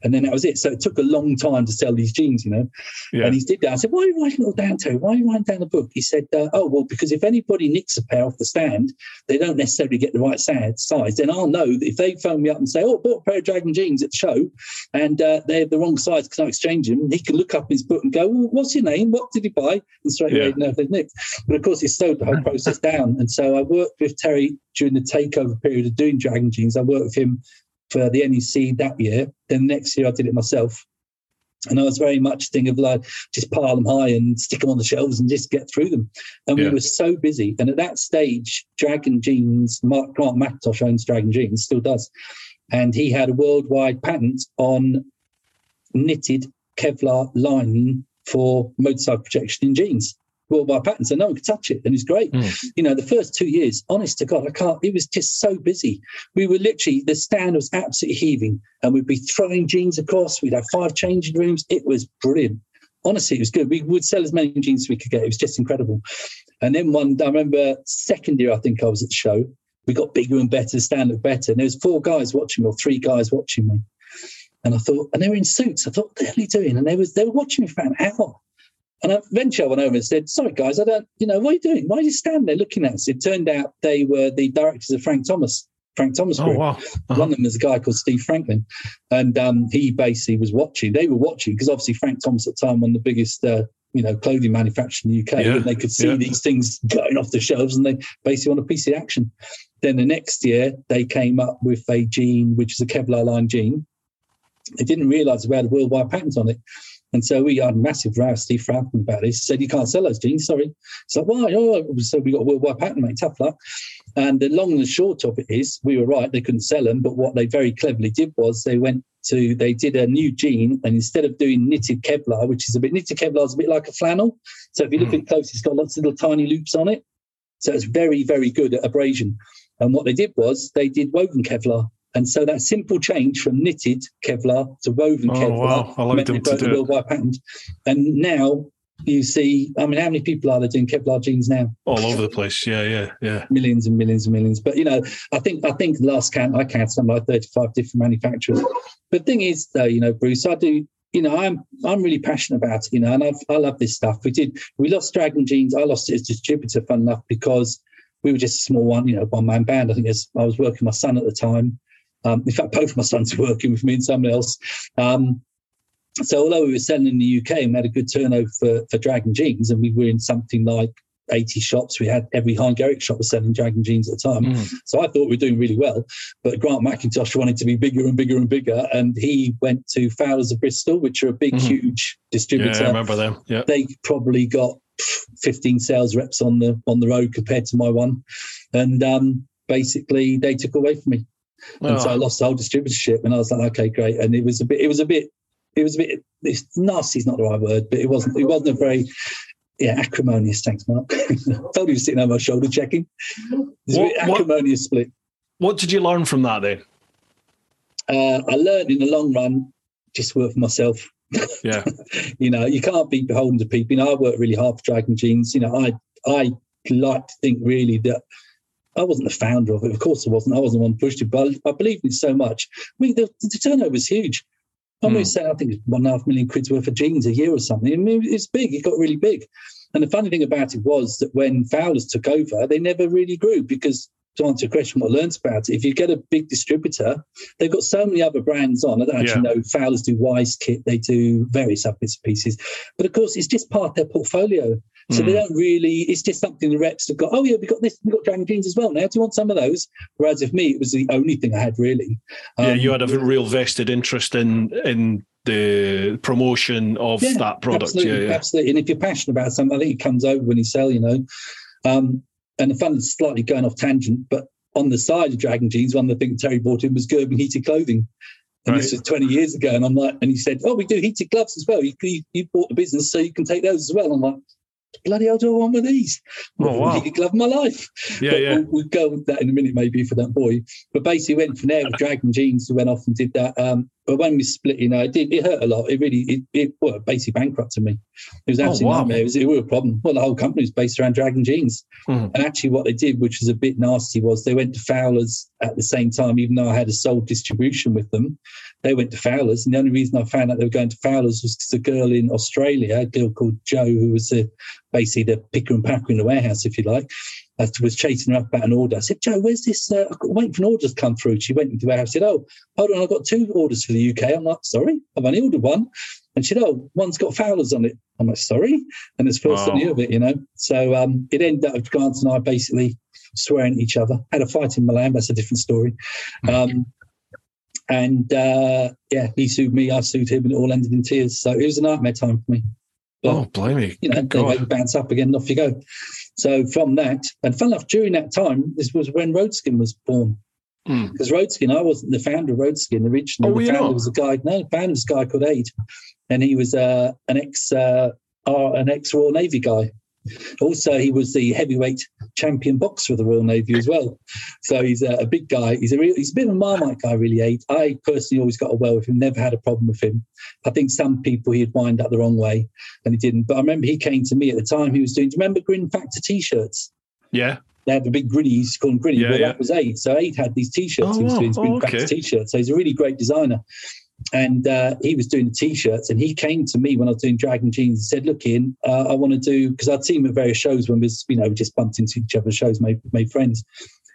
And then that was it. So it took a long time to sell these jeans, you know. Yeah. And he did that. I said, Why are you writing it all down, Terry? Why are you writing down the book? He said, uh, Oh, well, because if anybody nicks a pair off the stand, they don't necessarily get the right size. Then I'll know that if they phone me up and say, Oh, I bought a pair of Draggin jeans at the show and uh, they're the wrong size because I exchange them, he can look up his book and go, well, What's your name? What did he buy? And straight away Yeah. know if they've nicked. But of course, he slowed the whole process down. And so I worked with Terry during the takeover period of doing Draggin jeans. I worked with him for the NEC that year. Then next year I did it myself. And I was very much thinking of like just pile them high and stick them on the shelves and just get through them. And Yeah. we were so busy. And at that stage, Draggin Jeans, Mark Grant McIntosh owns Draggin Jeans, still does. And he had a worldwide patent on knitted Kevlar lining for motorcycle protection in jeans. Worldwide patent, so no one could touch it, and it's great. Mm. You know, the first two years, honest to God, I can't. It was just so busy. We were literally the stand was absolutely heaving, and we'd be throwing jeans across. We'd have five changing rooms. It was brilliant. Honestly, it was good. We would sell as many jeans as we could get. It was just incredible. And then one, I remember second year, I think I was at the show. We got bigger and better, stand up better. And there was four guys watching me, or three guys watching me. And I thought, and they were in suits. I thought, what the hell are you doing? And they was they were watching me for an hour. And eventually I went over and said, sorry guys, I don't, you know, what are you doing? Why are you standing there looking at us? It turned out they were the directors of Frank Thomas, Frank Thomas Oh wow. Uh-huh. One of them is a guy called Steve Franklin, and um, he basically was watching. They were watching because obviously Frank Thomas at the time one of the biggest, uh, you know, clothing manufacturers in the UK, Yeah, and they could see yeah. these things going off the shelves, and they basically want a piece of action. Then the next year they came up with a jean, which is a Kevlar line jean. They didn't realise we had a worldwide patent on it. And so we had a massive row Steve Franklin about this. Said, You can't sell those jeans, sorry. So why? Oh, so we got a worldwide patent, mate, tough luck. And the long and short of it is, we were right, they couldn't sell them. But what they very cleverly did was they went to, they did a new jean. And instead of doing knitted Kevlar, which is a bit, knitted Kevlar is a bit like a flannel. So if you look Mm. at close, it's got lots of little tiny loops on it. So it's very, very good at abrasion. And what they did was they did woven Kevlar. And so that simple change from knitted Kevlar to woven Oh, Kevlar wow. Allowed meant them they to broke the do patent. And now you see, I mean, how many people are there doing Kevlar jeans now? All over the place. Yeah, yeah, yeah. Millions and millions and millions. But you know, I think I think last count I counted something like 35 different manufacturers. But the thing is though, you know, Bruce, I do you know, I'm I'm really passionate about it, you know, and I've, I love this stuff. We did we lost Draggin Jeans. I lost it as distributor, fun enough, because we were just a small one, you know, one man band. I think as I was working with my son at the time. Um, in fact, both my sons were working with me and someone else. Um, so although we were selling in the UK and we had a good turnover for, for Draggin Jeans, and we were in something like 80 shops, we had every Hein Gericke shop was selling Draggin Jeans at the time. Mm. So I thought we were doing really well. But Grant McIntosh wanted to be bigger and bigger and bigger. And he went to Fowlers of Bristol, which are a big, Mhm. huge Yeah, distributor. I remember them. Yeah. They probably got 15 sales reps on the on the road compared to my one. And um, basically they took away from me, and so I Oh, lost the whole distributorship. And I was like, okay, great. And it was a bit, it was a bit, it was a bit. It's nasty is not the right word, but it wasn't. It wasn't a very yeah, acrimonious. Thanks, Mark. (laughs) Told you to sit on my shoulder checking. It's a bit What- what- acrimonious split. what did you learn from that then? Uh, I learned in the long run, just work for myself. Yeah. (laughs) you know, you can't be beholden to people. You know, I worked really hard for Draggin Jeans. You know, I I like to think really that I wasn't the founder of it. Of course, I wasn't. I wasn't the one who pushed it, but I, I believed in it so much. I mean, the, the turnover was huge. I'm Hmm. always saying I think it's one and a half million quid's worth of jeans a year or something. I mean, it's big. It got really big. And the funny thing about it was that when Fowlers took over, they never really grew because to answer your question, what I learned about it, if you get a big distributor, they've got so many other brands on. I don't actually know. Fowlers do Weise Kit, they do various other bits and pieces. But of course, it's just part of their portfolio. So they Mm. don't really, it's just something the reps have got. Oh, yeah, we've got this, we've got Draggin Jeans as well now. Do you want some of those? Whereas if me, it was the only thing I had really. yeah, Um, you had a real vested interest in in the promotion of Yeah, that product. Absolutely, Yeah, yeah. absolutely. And if you're passionate about something, I think it comes over when you sell, you know. Um, and the fun is slightly going off tangent, but on the side of Draggin Jeans, one of the things Terry bought in was Gerbing heated clothing. And this Right. was 20 years ago. And I'm like, and he said, Oh, we do heated gloves as well. You, you, you bought the business, so you can take those as well. I'm like, bloody hell do I want with these? Oh, wow. Heated glove of my life. Yeah, But yeah. We'll, we'll go with that in a minute, maybe for that boy. But basically, went from there with Draggin Jeans. We went off and did that. Um, but when we split, you know, it did. It hurt a lot. It really, it, it well, basically bankrupted me. It was Oh, absolutely wow. nightmare. It was a real problem. Well, the whole company was based around Draggin Jeans. Mhm. And actually, what they did, which was a bit nasty, was they went to Fowlers at the same time. Even though I had a sole distribution with them, they went to Fowlers. And the only reason I found out they were going to Fowlers was because a girl in Australia, a girl called Joe, who was the, basically the picker and packer in the warehouse, if you like, uh, was chasing her up about an order. I said, Joe, where's this? Uh, I'm waiting for an order to come through. She went into the warehouse. said, Oh, hold on, I've got two orders for the UK. I'm like, sorry, I've only ordered one. And she said, Oh, one's got Fowlers on it. I'm like, sorry. And it's first I Wow. knew of it, you know. So um, it ended up Grant and I basically swearing at each other. Had a fight in Milan. That's a different story. Um, and uh, yeah, he sued me. I sued him, and it all ended in tears. So it was a nightmare time for me. But, Oh, blimey. you know, they bounce up again, and off you go. So from that, and fun enough, during that time, this was when Roadskin was born. Mm. Because Roadskin, I wasn't the founder of Roadskin originally. Oh, the founder not? was a guy. No, the founder was a guy called Aid, and he was uh, an ex uh, an ex Royal Navy guy. Also, he was the heavyweight champion boxer of the Royal Navy as well. So he's a, a big guy. He's a real, he's a bit of a marmite guy, really. Aid. I personally always got on well with him. Never had a problem with him. I think some people he'd wind up the wrong way, and he didn't. But I remember he came to me at the time. He was doing. Do you remember Grin Factor T-shirts? Yeah. They had the big grinny, he used to call them grinny, Yeah, but yeah. that was Aid. So Aid had these t-shirts. Oh, he was oh, doing Oh, Grin okay. Factor t-shirts. So he's a really great designer. And uh, he was doing the t-shirts, and he came to me when I was doing Draggin Jeans and said, "Look, Ian, uh, I want to do because I'd seen him at various shows when we was, you know, just bumped into each other's shows, made made friends."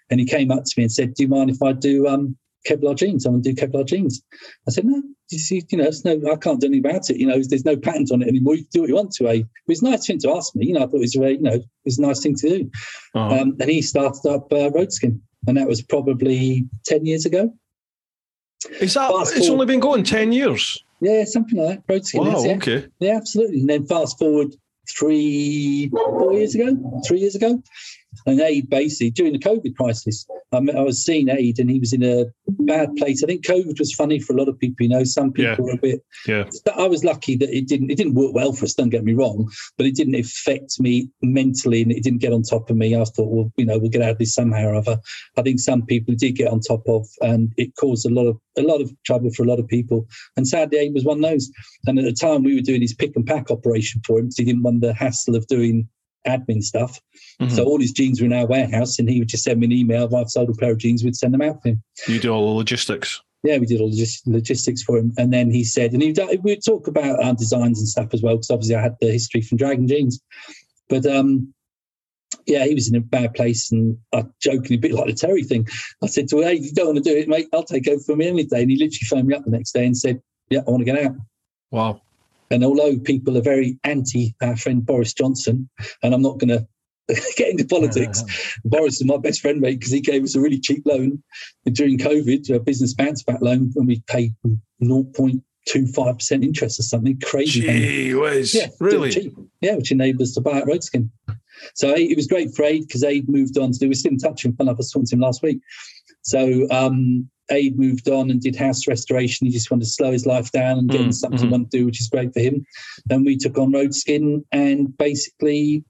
And he came up to me and said, "Do you mind if I do um, Kevlar jeans? I want to do Kevlar jeans." I said, "No, you, see, you know, it's no, I can't do anything about it. You know, there's no patent on it anymore. You can do what you want to." Eh? It was a nice thing to ask me. You know, I thought it was, a, you know, it was a nice thing to do. Uh-huh. Um, and he started up uh, Roadskin, and that was probably ten years ago. Is that? fast It's forward- only been going ten years. Yeah, something like that. Roadskin. Wow. is, yeah. Okay. Yeah, absolutely. And then fast forward three, four years ago, three years ago, and Aid basically during the COVID crisis, I, I was seeing Aid, and he was in a bad place. I think COVID was funny for a lot of people. You know, some people Yeah. were a bit. Yeah. I was lucky that it didn't. It didn't work well for us. Don't get me wrong, but it didn't affect me mentally, and it didn't get on top of me. I thought, well, you know, we'll get out of this somehow or other. I think some people did get on top of, and it caused a lot of a lot of trouble for a lot of people. And sadly, Aid was one of those. And at the time, we were doing his pick and pack operation for him, so he didn't want the hassle of doing admin stuff. Mhm. So all his jeans were in our warehouse, and he would just send me an email. If I've sold a pair of jeans, we'd send them out for him. you do all the logistics. Yeah, we did all the logistics for him. And then he said, and he we'd talk about our designs and stuff as well, because obviously I had the history from Draggin Jeans. But um, yeah, he was in a bad place. And I joking a bit like the Terry thing. I said to him, hey, if you don't want to do it, mate, I'll take over for me any day. And he literally phoned me up the next day and said, yeah, I want to get out. Wow. And although people are very anti our friend Boris Johnson, and I'm not going (laughs) to get into politics, (laughs) Boris is my best friend, mate, because he gave us a really cheap loan during COVID, a business bounce back loan, and we paid 0.25% interest or something crazy. Gee whiz. Yeah, really? cheap. Yeah, which enabled us to buy out Roadskin. So it was great for Aid because Aid moved on to do. We're still in touch with him. I saw him last week. So um, Aid moved on and did house restoration. He just wanted to slow his life down and get Mm, something mhm. he wanted to do, which is great for him. And we took on Roadskin and basically,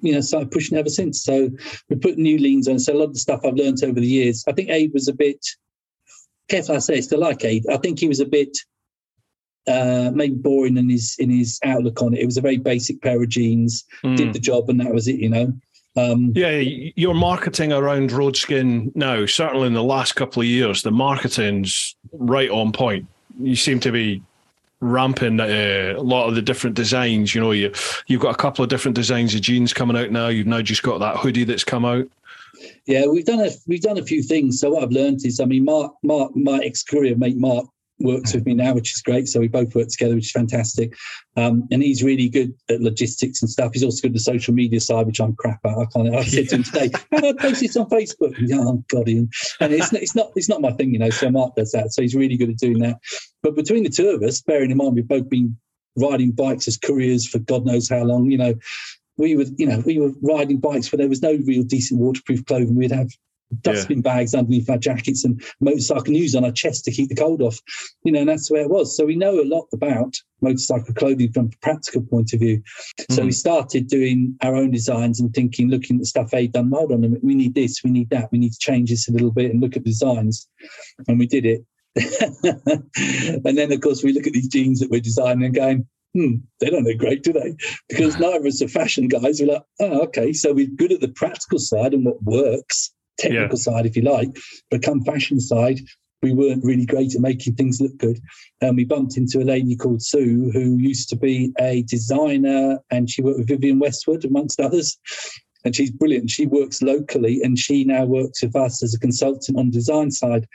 you know, started pushing ever since. So we put new leans on. So a lot of the stuff I've learned over the years. I think Aid was a bit careful. I say, still like Aid. I think he was a bit uh, maybe boring in his in his outlook on it. It was a very basic pair of jeans, Mm. did the job, and that was it. You know. Um, Yeah, your marketing around Roadskin now, certainly in the last couple of years, the marketing's right on point. You seem to be ramping uh, a lot of the different designs. You know, you you've got a couple of different designs of jeans coming out now. You've now just got that hoodie that's come out. Yeah, we've done a we've done a few things. So what I've learned is, I mean, Mark, Mark, my ex courier mate, Mark works with me now, which is great. So we both work together, which is fantastic. Um, and he's really good at logistics and stuff. He's also good at the social media side, which I'm crap at. I can't. I said to him today, "How do I post this on Facebook?" And, oh God, Ian. and it's it's not it's not my thing, you know. So Mark does that. So he's really good at doing that. But between the two of us, bearing in mind we've both been riding bikes as couriers for God knows how long, you know. We were, you know, we were riding bikes where there was no real decent waterproof clothing. We'd have dustbin bags underneath our jackets and motorcycle news on our chest to keep the cold off. You know, and that's where it was. So we know a lot about motorcycle clothing from a practical point of view. So Mhm. we started doing our own designs and thinking, looking at the stuff they'd done. Hold on we need this, we need that, we need to change this a little bit and look at designs. And we did it. (laughs) and then, of course, we look at these jeans that we're designing and going, hmm, they don't look great, do they? Because (laughs) neither of us are fashion guys. We're like, oh, okay. So we're good at the practical side and what works, technical side, if you like. But come fashion side, we weren't really great at making things look good. And we bumped into a lady called Sue, who used to be a designer and she worked with Vivienne Westwood, amongst others. And she's brilliant. She works locally and she now works with us as a consultant on design side.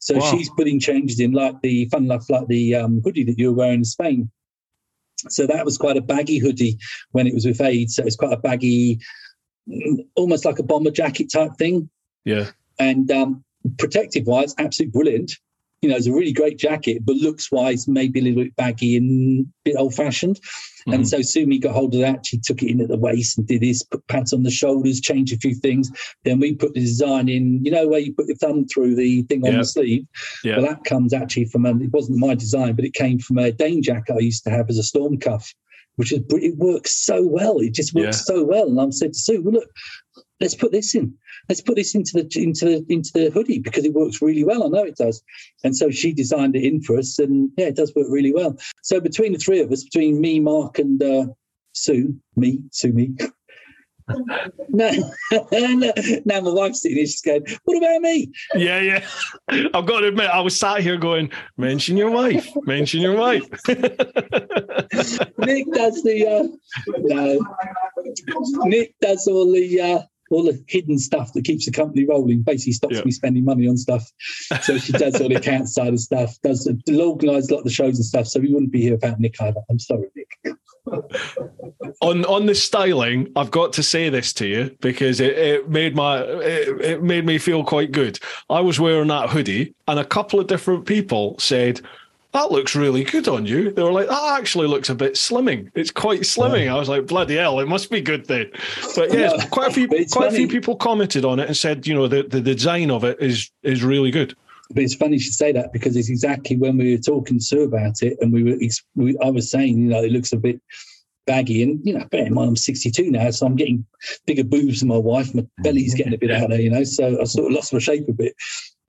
So Wow. she's putting changes in, like the fun enough, like the um, hoodie that you were wearing in Spain. So that was quite a baggy hoodie when it was with Aid. So it's quite a baggy, mm, almost like a bomber jacket type thing. Yeah, And um, protective wise, absolutely brilliant. You know, it's a really great jacket, but looks wise, maybe a little bit baggy and a bit old fashioned. And Mhm. so Sumi got hold of that. She took it in at the waist and did this, put pants on the shoulders, changed a few things. Then we put the design in, you know, where you put your thumb through the thing on the sleeve. Yeah. Well, that comes actually from, a, it wasn't my design, but it came from a Dane jacket I used to have as a storm cuff, which is, it works so well. It just works so well. And I'm said to Sue, well, look, let's put this in. Let's put this into the into the into the hoodie because it works really well. I know it does. And so she designed it in for us, and yeah, it does work really well. So between the three of us, between me, Mark, and uh, Sue, me, Sue, me. (laughs) no, no, (laughs) now my wife's sitting here. She's going, "What about me?" yeah, yeah. (laughs) I've got to admit, I was sat here going, "Mention your wife, mention your wife." Nick does the uh, no. Nick does all the uh, all the hidden stuff that keeps the company rolling. Basically, stops Yeah. me spending money on stuff. So she does all the account side of stuff. Does organise a lot of the shows and stuff. So we wouldn't be here without Nick either. I'm sorry, Nick. on on the styling, I've got to say this to you because it, it made my it, it made me feel quite good. I was wearing that hoodie, and a couple of different people said. That looks really good on you. They were like, that actually looks a bit slimming. It's quite slimming. I was like, bloody hell, it must be good then. But yeah, Yeah. quite a few quite a few people commented on it and said, you know, the, the design of it is is really good. But it's funny you should say that because it's exactly when we were talking to Sue about it, and we were, we, I was saying, you know, it looks a bit baggy, and you know, bear in mind I'm 62 now, so I'm getting bigger boobs than my wife. My belly's mm-hmm. getting a bit out there, you know, so I sort of lost my shape a bit.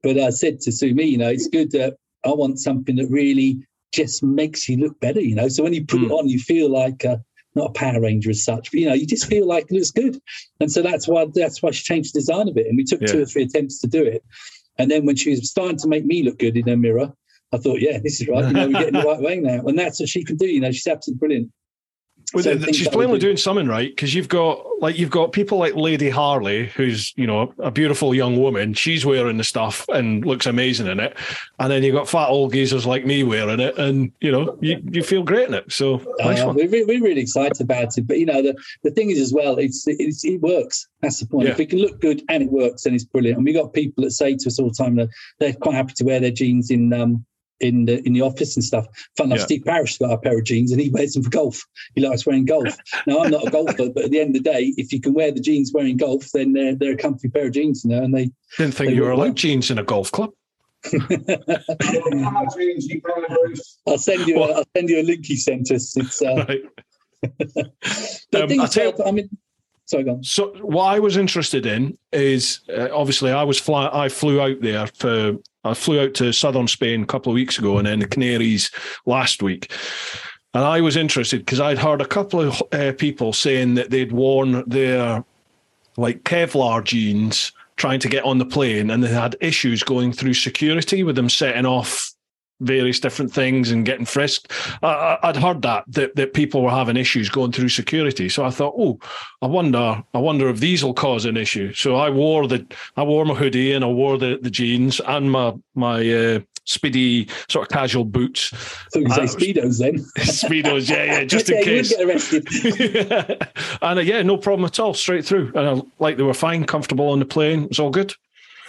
But I said to Sue, me, you know, it's good that I want something that really just makes you look better, you know. So when you put it on, you feel like. Uh, not a Power Ranger as such, but you know, you just feel like it looks good, and so that's why that's why she changed the design of it, and we took two or three attempts to do it, and then when she was starting to make me look good in her mirror, I thought, yeah, this is right. You know, we're getting the (laughs) right way now. And that's what she can do. You know, she's absolutely brilliant. Well, she's plainly doing something right because you've got like you've got people like Lady Harley, who's you know a beautiful young woman. She's wearing the stuff and looks amazing in it, and then you've got fat old geezers like me wearing it, and you know you, you feel great in it. So Uh, one. we're, we're really excited about it. But, you know, the, the thing is as well, it's, it's it works. That's the point. Yeah. If it can look good and it works, then it's brilliant. And we got people that say to us all the time that they're quite happy to wear their jeans in um, in the in the office and stuff. Fun enough, Yeah. Steve Parrish got a pair of jeans and he wears them for golf. He likes wearing golf. (laughs) now I'm not a golfer, but at the end of the day, if you can wear the jeans wearing golf, then they're they're a comfy pair of jeans, you know. And they Didn't think They you were allowed jeans in a golf club. Jeans, you can, Bruce. I'll send you a, Well- I'll send you a link he sent us. It's uh, Right. (laughs) the Um, thing I'll is, tell I mean, sorry. So what I was interested in is uh, obviously I was fly I flew out there for I flew out to southern Spain a couple of weeks ago and then the Canaries last week. And I was interested because I'd heard a couple of uh, people saying that they'd worn their like Kevlar jeans trying to get on the plane and they had issues going through security with them setting off various different things and getting frisked. I, I'd heard that, that that people were having issues going through security. So I thought, oh, I wonder, I wonder if these will cause an issue. So I wore the, I wore my hoodie and I wore the, the jeans and my my uh, speedy sort of casual boots, So you Uh, say speedos then? (laughs) speedos, yeah, yeah, (laughs) just in case. You get arrested. (laughs) and uh, yeah, no problem at all, straight through. And I, like they were fine, comfortable on the plane. It was all good.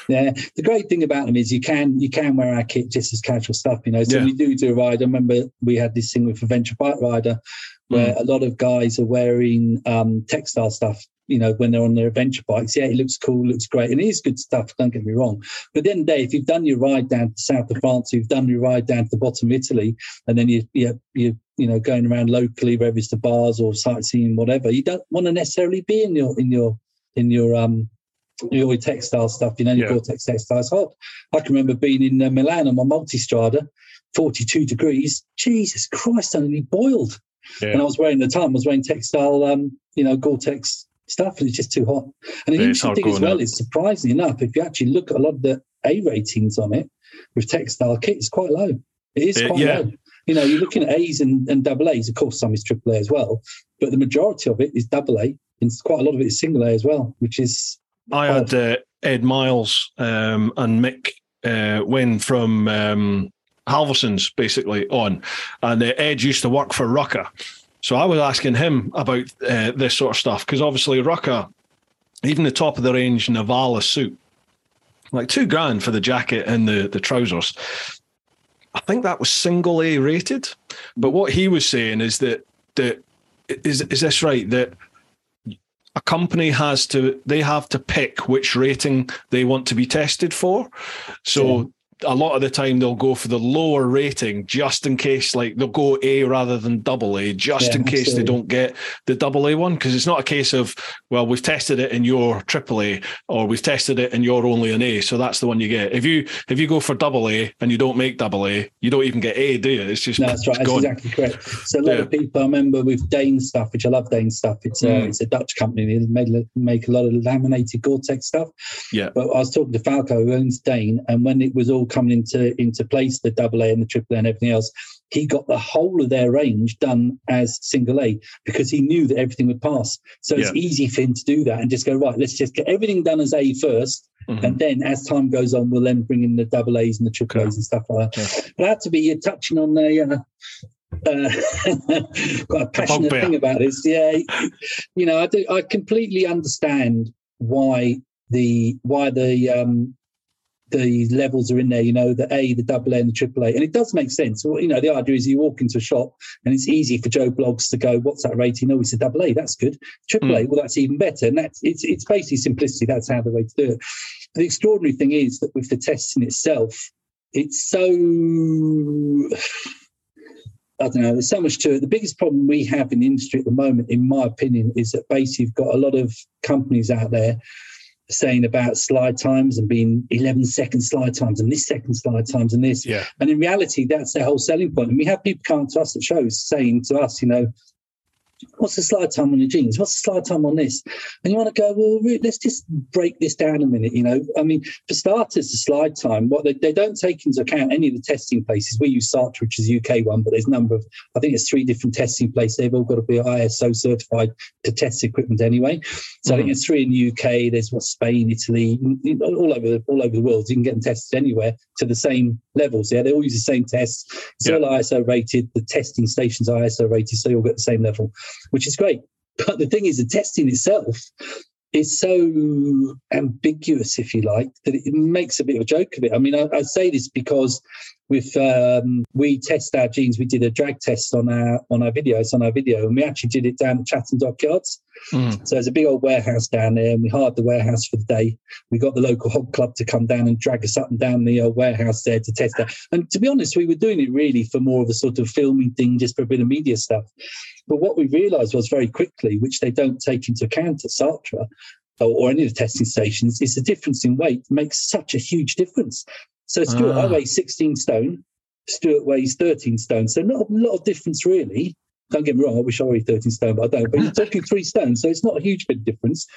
Yeah, the great thing about them is you can you can wear our kit just as casual stuff, you know. So Yeah. you do do a ride, I remember we had this thing with a venture bike rider where Mm. a lot of guys are wearing um, textile stuff. You know, when they're on their adventure bikes, yeah, it looks cool, looks great, and it is good stuff. Don't get me wrong. But then, the end of the day, if you've done your ride down to south of France, you've done your ride down to the bottom of Italy, and then you you you you know going around locally, whether it's the bars or sightseeing, whatever, you don't want to necessarily be in your in your in your um your textile stuff, you know, your Yeah. Gore-Tex textiles hot. I can remember being in uh, Milan on my Multistrada, 42 degrees. Jesus Christ, I nearly boiled. Yeah. And I was wearing the time, I was wearing textile, um, you know, Gore-Tex stuff, and it's just too hot. And the Yeah, interesting thing as well is, surprisingly enough, if you actually look at a lot of the A ratings on it with textile kit, it's quite low. It is quite yeah. low. You know, you're looking at A's and, and double A's. Of course, some is triple A as well, but the majority of it is double A, and quite a lot of it is single A as well, which is I had uh, Ed Miles um, and Mick uh, Wynn from um, Halvarssons basically on, and uh, Ed used to work for Rukka. So I was asking him about uh, this sort of stuff because obviously Rukka, even the top of the range Nivala suit, like two grand for the jacket and the, the trousers. I think that was single A rated. But what he was saying is that that is is this right that a company has to they have to pick which rating they want to be tested for. So a lot of the time they'll go for the lower rating just in case like they'll go A rather than double A just Yeah, in case they don't get the double A one because it's not a case of well we've tested it in your triple A or we've tested it and you're only an A so that's the one you get. If you if you go for double A and you don't make double A you don't even get A do you? It's just No, that's right. That's gone. exactly correct. So a lot Yeah. of people, I remember with Dane stuff, which I love Dane stuff. It's a, Mm. it's a Dutch company. They made, make a lot of laminated Gore-Tex stuff. Yeah. But I was talking to Falco, who owns Dane, and when it was all coming into into place, the double A and the triple A and everything else, he got the whole of their range done as single A because he knew that everything would pass. So it's easy for him to do that and just go right. Let's just get everything done as A first, Mhm. and then as time goes on, we'll then bring in the double A's and the triple Okay. A's and stuff like that. But I have to be you're touching on a uh, uh, (laughs) quite a passionate bugbear. thing about this. Yeah, you know, I do. I completely understand why the why the um the levels are in there. You know, the A, the double A, and the triple A, and it does make sense. Well, you know, the idea is you walk into a shop and it's easy for Joe Bloggs to go, "What's that rating? Oh, it's a double A. That's good. Triple A. Hmm. Well, that's even better." And that's it's it's basically simplicity. That's how the way to do it. The extraordinary thing is that with the testing itself, it's so (sighs) I don't know. There's so much to it. The biggest problem we have in the industry at the moment, in my opinion, is that basically you've got a lot of companies out there saying about slide times and being 11 second slide times and this second slide times and this. Yeah. And in reality, that's their whole selling point. And we have people coming to us at shows saying to us, you know, what's the slide time on your jeans? What's the slide time on this? And you want to go, well, let's just break this down a minute. You know, I mean, for starters, the slide time, what they, they don't take into account any of the testing places. We use SATRA, which is a UK one, but there's a number of, I think it's three different testing places. They've all got to be ISO certified to test equipment anyway. So I think mm. it's three in the UK. There's what Spain, Italy, all over all over the world. You can get them tested anywhere to the same levels. Yeah, they all use the same tests. It's Yeah. all ISO rated. The testing stations are ISO rated, so you all get the same level, which is great. But the thing is, the testing itself is so ambiguous, if you like, that it makes a bit of a joke of it. I mean, I, I say this because with um, we test our jeans. We did a drag test on our on our videos on our video, and we actually did it down at Chatham Dockyards. Mm. So there's a big old warehouse down there, and we hired the warehouse for the day. We got the local hog club to come down and drag us up and down the uh, warehouse there to test that. And to be honest, we were doing it really for more of a sort of filming thing, just for a bit of media stuff. But what we realised was very quickly, which they don't take into account at SATRA or, or any of the testing stations, is the difference in weight makes such a huge difference. So Stuart, I Ah. weigh 16 stone. Stuart weighs 13 stone. So not a lot of difference really. Don't get me wrong, I wish I weighed 13 stone, but I don't. But you're talking three stones, so it's not a huge bit of difference.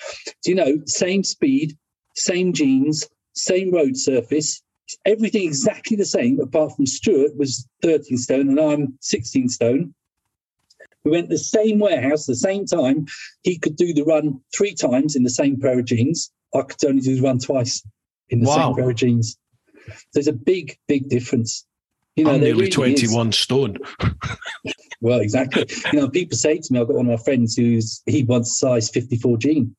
Do you know, same speed, same jeans, same road surface, everything exactly the same, apart from Stuart was 13 stone and I'm 16 stone. We went the same warehouse, the same time. He could do the run three times in the same pair of jeans. I could only do the run twice in the Wow. same pair of jeans. There's a big, big difference. You know, I'm nearly really is. 21 stone. (laughs) Well, exactly. you know, people say to me, I've got one of my friends who's he wants size 54 jean.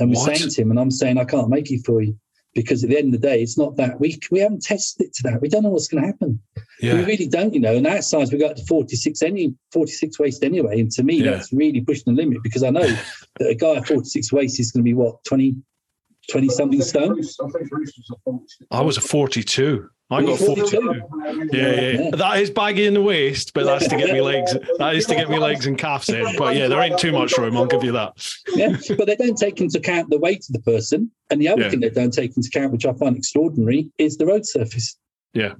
And we're What? saying to him, and I'm saying, I can't make it for you. Because at the end of the day, it's not that we we haven't tested it to that. We don't know what's going to happen. We really don't, you know. And that size, we got to 46 any 46 waist anyway. And to me, Yeah. that's really pushing the limit because I know (laughs) that a guy at 46 waist is going to be what 20, 20 something stone. I was a 46. I was a 42. I got You're 42. 42. Yeah, yeah, Yeah. That is baggy in the waist, but that's to get me legs. That is to get me legs and calves in. But yeah, there ain't too much room. I'll give you that. yeah, but they don't take into account the weight of the person. And the other Yeah. thing they don't take into account, which I find extraordinary, is the road surface. Yeah.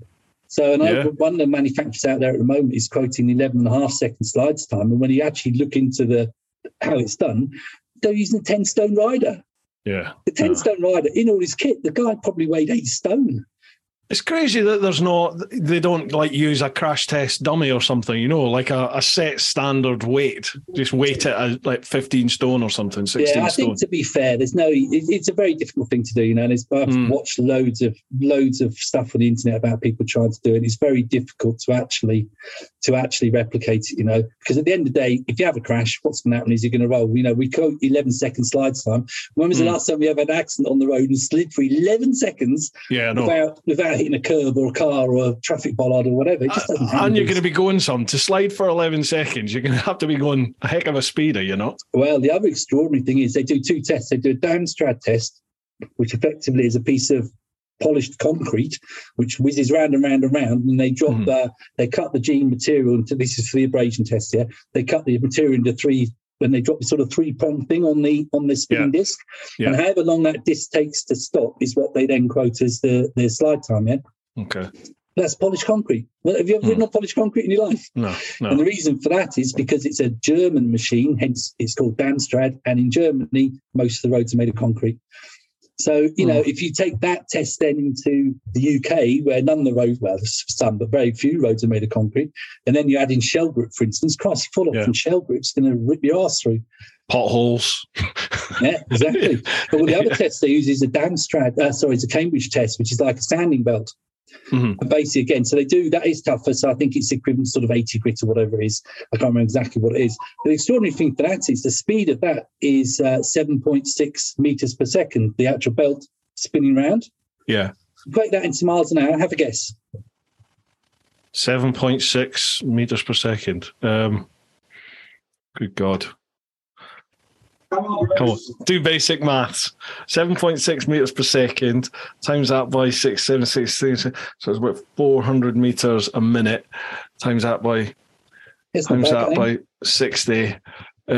So, and I, one of the manufacturers out there at the moment is quoting 11 and a half second slides time. And when you actually look into the how it's done, they're using a 10 stone rider. Yeah. The 10 stone rider in all his kit, the guy probably weighed eight stone. It's crazy that there's no, they don't like use a crash test dummy or something, you know, like a, a set standard weight. Just weight it at like 15 stone or something, 16 yeah, I stone. think to be fair, there's no. It, it's a very difficult thing to do, you know. And it's, I've Mm. watched loads of loads of stuff on the internet about people trying to do it. It's very difficult to actually to actually replicate it, you know. Because at the end of the day, if you have a crash, what's going to happen is you're going to roll. You know, we quote 11 second slides time. When was the Mm. last time we ever had an accident on the road and slid for 11 seconds yeah, no. without without hitting a curb or a car or a traffic bollard or whatever? It just doesn't happen. and you're going to be going some to slide for 11 seconds. You're going to have to be going a heck of a speeder, you know? Well, the other extraordinary thing is they do two tests. They do a Darmstadt test, which effectively is a piece of polished concrete, which whizzes round and round and round, and they drop Mhm. the, they cut the jean material into this is for the abrasion test here. They cut the material into three when they drop the sort of three prong thing on the on the spinning disc. And however long that disc takes to stop is what they then quote as the, the slide time, yeah. Okay. That's polished concrete. Well, have you ever Hmm. ridden on polished concrete in your life? No, And the reason for that is because it's a German machine, hence it's called Darmstadt. And in Germany, most of the roads are made of concrete. So, you know, if you take that test then into the UK, where none of the roads, well, some, but very few roads are made of concrete, and then you add in shell grip, for instance, Christ, you fall off Yeah. from shell grip's going to rip your ass through. Potholes. (laughs) Yeah, exactly. (laughs) but well, the other test they use is a Darmstadt, uh, sorry, it's a Cambridge test, which is like a standing belt. Mhm. And basically, again, so they do that is tougher. So I think it's equivalent sort of 80 grit or whatever it is. I can't remember exactly what it is. But the extraordinary thing for that is the speed of that is uh, 7.6 meters per second, the actual belt spinning round. Yeah. Break that into miles an hour. Have a guess. 7.6 meters per second. Um, good God. Come on, Come on, do basic maths. 7.6 meters per second times that by 676. So it's about 400 meters a minute. Times that by It's times that by 60. Uh,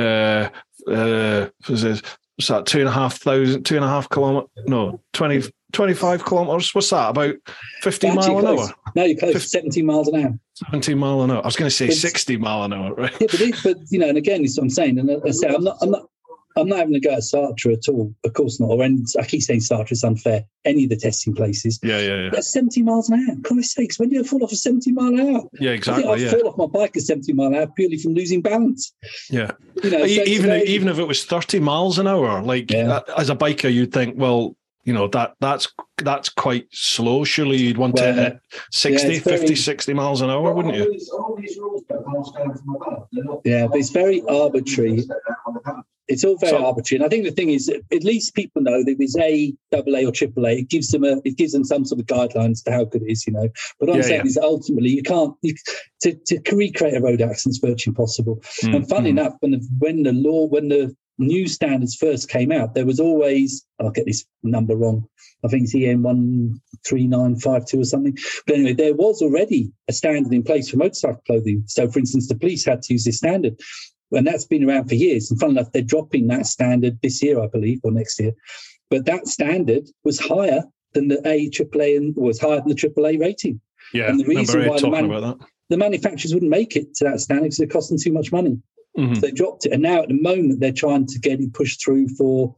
uh, what's that? Two and a half thousand, two and a half kilometer? No, 20, 25 kilometers. What's that? About 50 Actually mile an close. hour? No, you're close. Fif- 17 miles an hour. 17 mile an hour. I was going to say It's- 60 mile an hour, right? Yeah, but, it, but you know, and again, it's what I'm saying. And I say, I'm not, I'm not, I'm not having a go at SATRA at all. Of course not. Or any, I keep saying SATRA is unfair. Any of the testing places. Yeah, yeah, yeah. That's 70 miles an hour. Christ's sakes, when do you fall off a 70 mile an hour? Yeah, I exactly. think I Yeah, fall off my bike at 70 mile an hour purely from losing balance. yeah. You know, so even very- even if it was 30 miles an hour like Yeah. uh, as a biker you'd think well you know that that's that's quite slow surely you'd want Well, to hit 60 yeah, it's very- 50 60 miles an hour wouldn't All you these, all these rules that pass down from above, they're not- Yeah, but it's very arbitrary. It's all very So- arbitrary, and I think the thing is, at least people know that it's A, double A, or triple A. It gives them a, it gives them some sort of guidelines to how good it is, you know. But what I'm saying yeah. is, ultimately, you can't you, to to recreate a road accident is virtually impossible. Mm, And funny mm. enough, when the when the law when the new standards first came out, there was always I'll get this number wrong. I think it's EN one three nine five two or something. But anyway, there was already a standard in place for motorcycle clothing. So, for instance, the police had to use this standard, and that's been around for years. And fun enough, they're dropping that standard this year, I believe, or next year. But that standard was higher than the A AAA and was higher than the AAA rating. Yeah, and the reason why the man- about that. The manufacturers wouldn't make it to that standard because it cost them too much money. Mhm. So they dropped it, and now at the moment they're trying to get it pushed through for.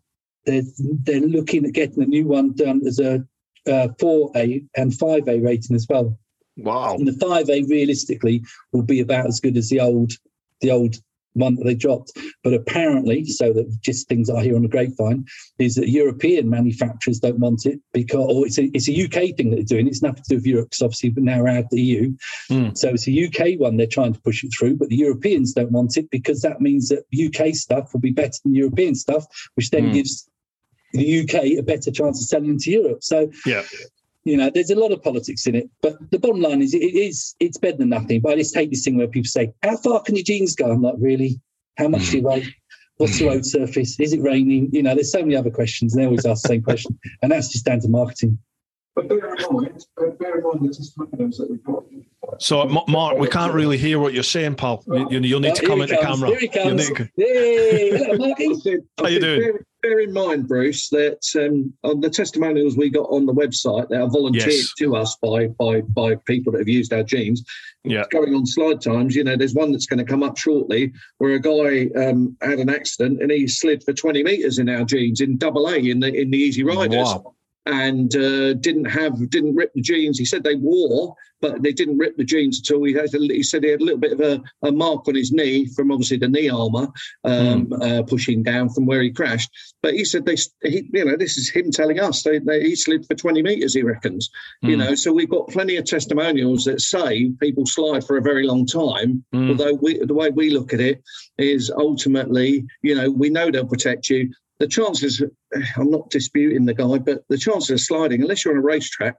They're they're looking at getting a new one done as a uh, four A and five A rating as well. Wow. And the five A realistically will be about as good as the old the old one that they dropped. But apparently, so that just things I hear on the grapevine is that European manufacturers don't want it because, or it's a, it's a UK thing that they're doing. It's nothing to do with Europe because obviously we're now out of the EU. Mm. So it's a UK one they're trying to push it through, but the Europeans don't want it because that means that UK stuff will be better than European stuff, which then Mm. gives the UK a better chance of selling into Europe. So Yeah. You know, there's a lot of politics in it, but the bottom line is it is it's better than nothing. But I just take this thing where people say, "How far can your jeans go?" I'm like, "Really? How much do you hmm. weigh? What's the road surface? Is it raining?" You know, there's so many other questions, and they always ask the same question, (laughs) and that's just down to marketing. But bear in mind, bear in mind the testimonials that we've got. So, Mark, we can't really hear what you're saying, pal. You, you, you'll need Oh, to come into comes, camera. Here he comes. need to- Yay! Hello, Marky. How I you doing? Bear, in mind, Bruce, that um, on the testimonials we got on the website that are volunteered Yes. to us by by by people that have used our jeans. Yeah. Going on slide times, you know, there's one that's going to come up shortly where a guy um, had an accident and he slid for 20 meters in our jeans in double A in the in the Easy Riders. Wow. And uh, didn't have didn't rip the jeans. He said they wore, but they didn't rip the jeans at all. He, had a, he said he had a little bit of a, a mark on his knee from obviously the knee armor um, uh, pushing down from where he crashed. But he said they, he, you know, this is him telling us they, they, he slid for 20 meters. He reckons, you Mm. know. So we've got plenty of testimonials that say people slide for a very long time. Mm. Although we, the way we look at it is ultimately, you know, we know they'll protect you. The chances, (sighs) I'm not disputing the guy, but the chances of sliding, unless you're on a racetrack,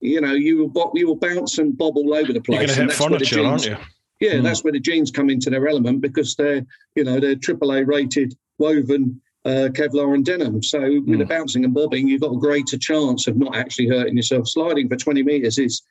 you know, you will bo- you will bounce and bob all over the place. You're going to hit and that's where the furniture, aren't you? yeah, Mm. that's where the jeans come into their element because they're, you know, they're AAA rated woven uh, Kevlar and denim. So with the Mm. bouncing and bobbing, you've got a greater chance of not actually hurting yourself. Sliding for 20 meters is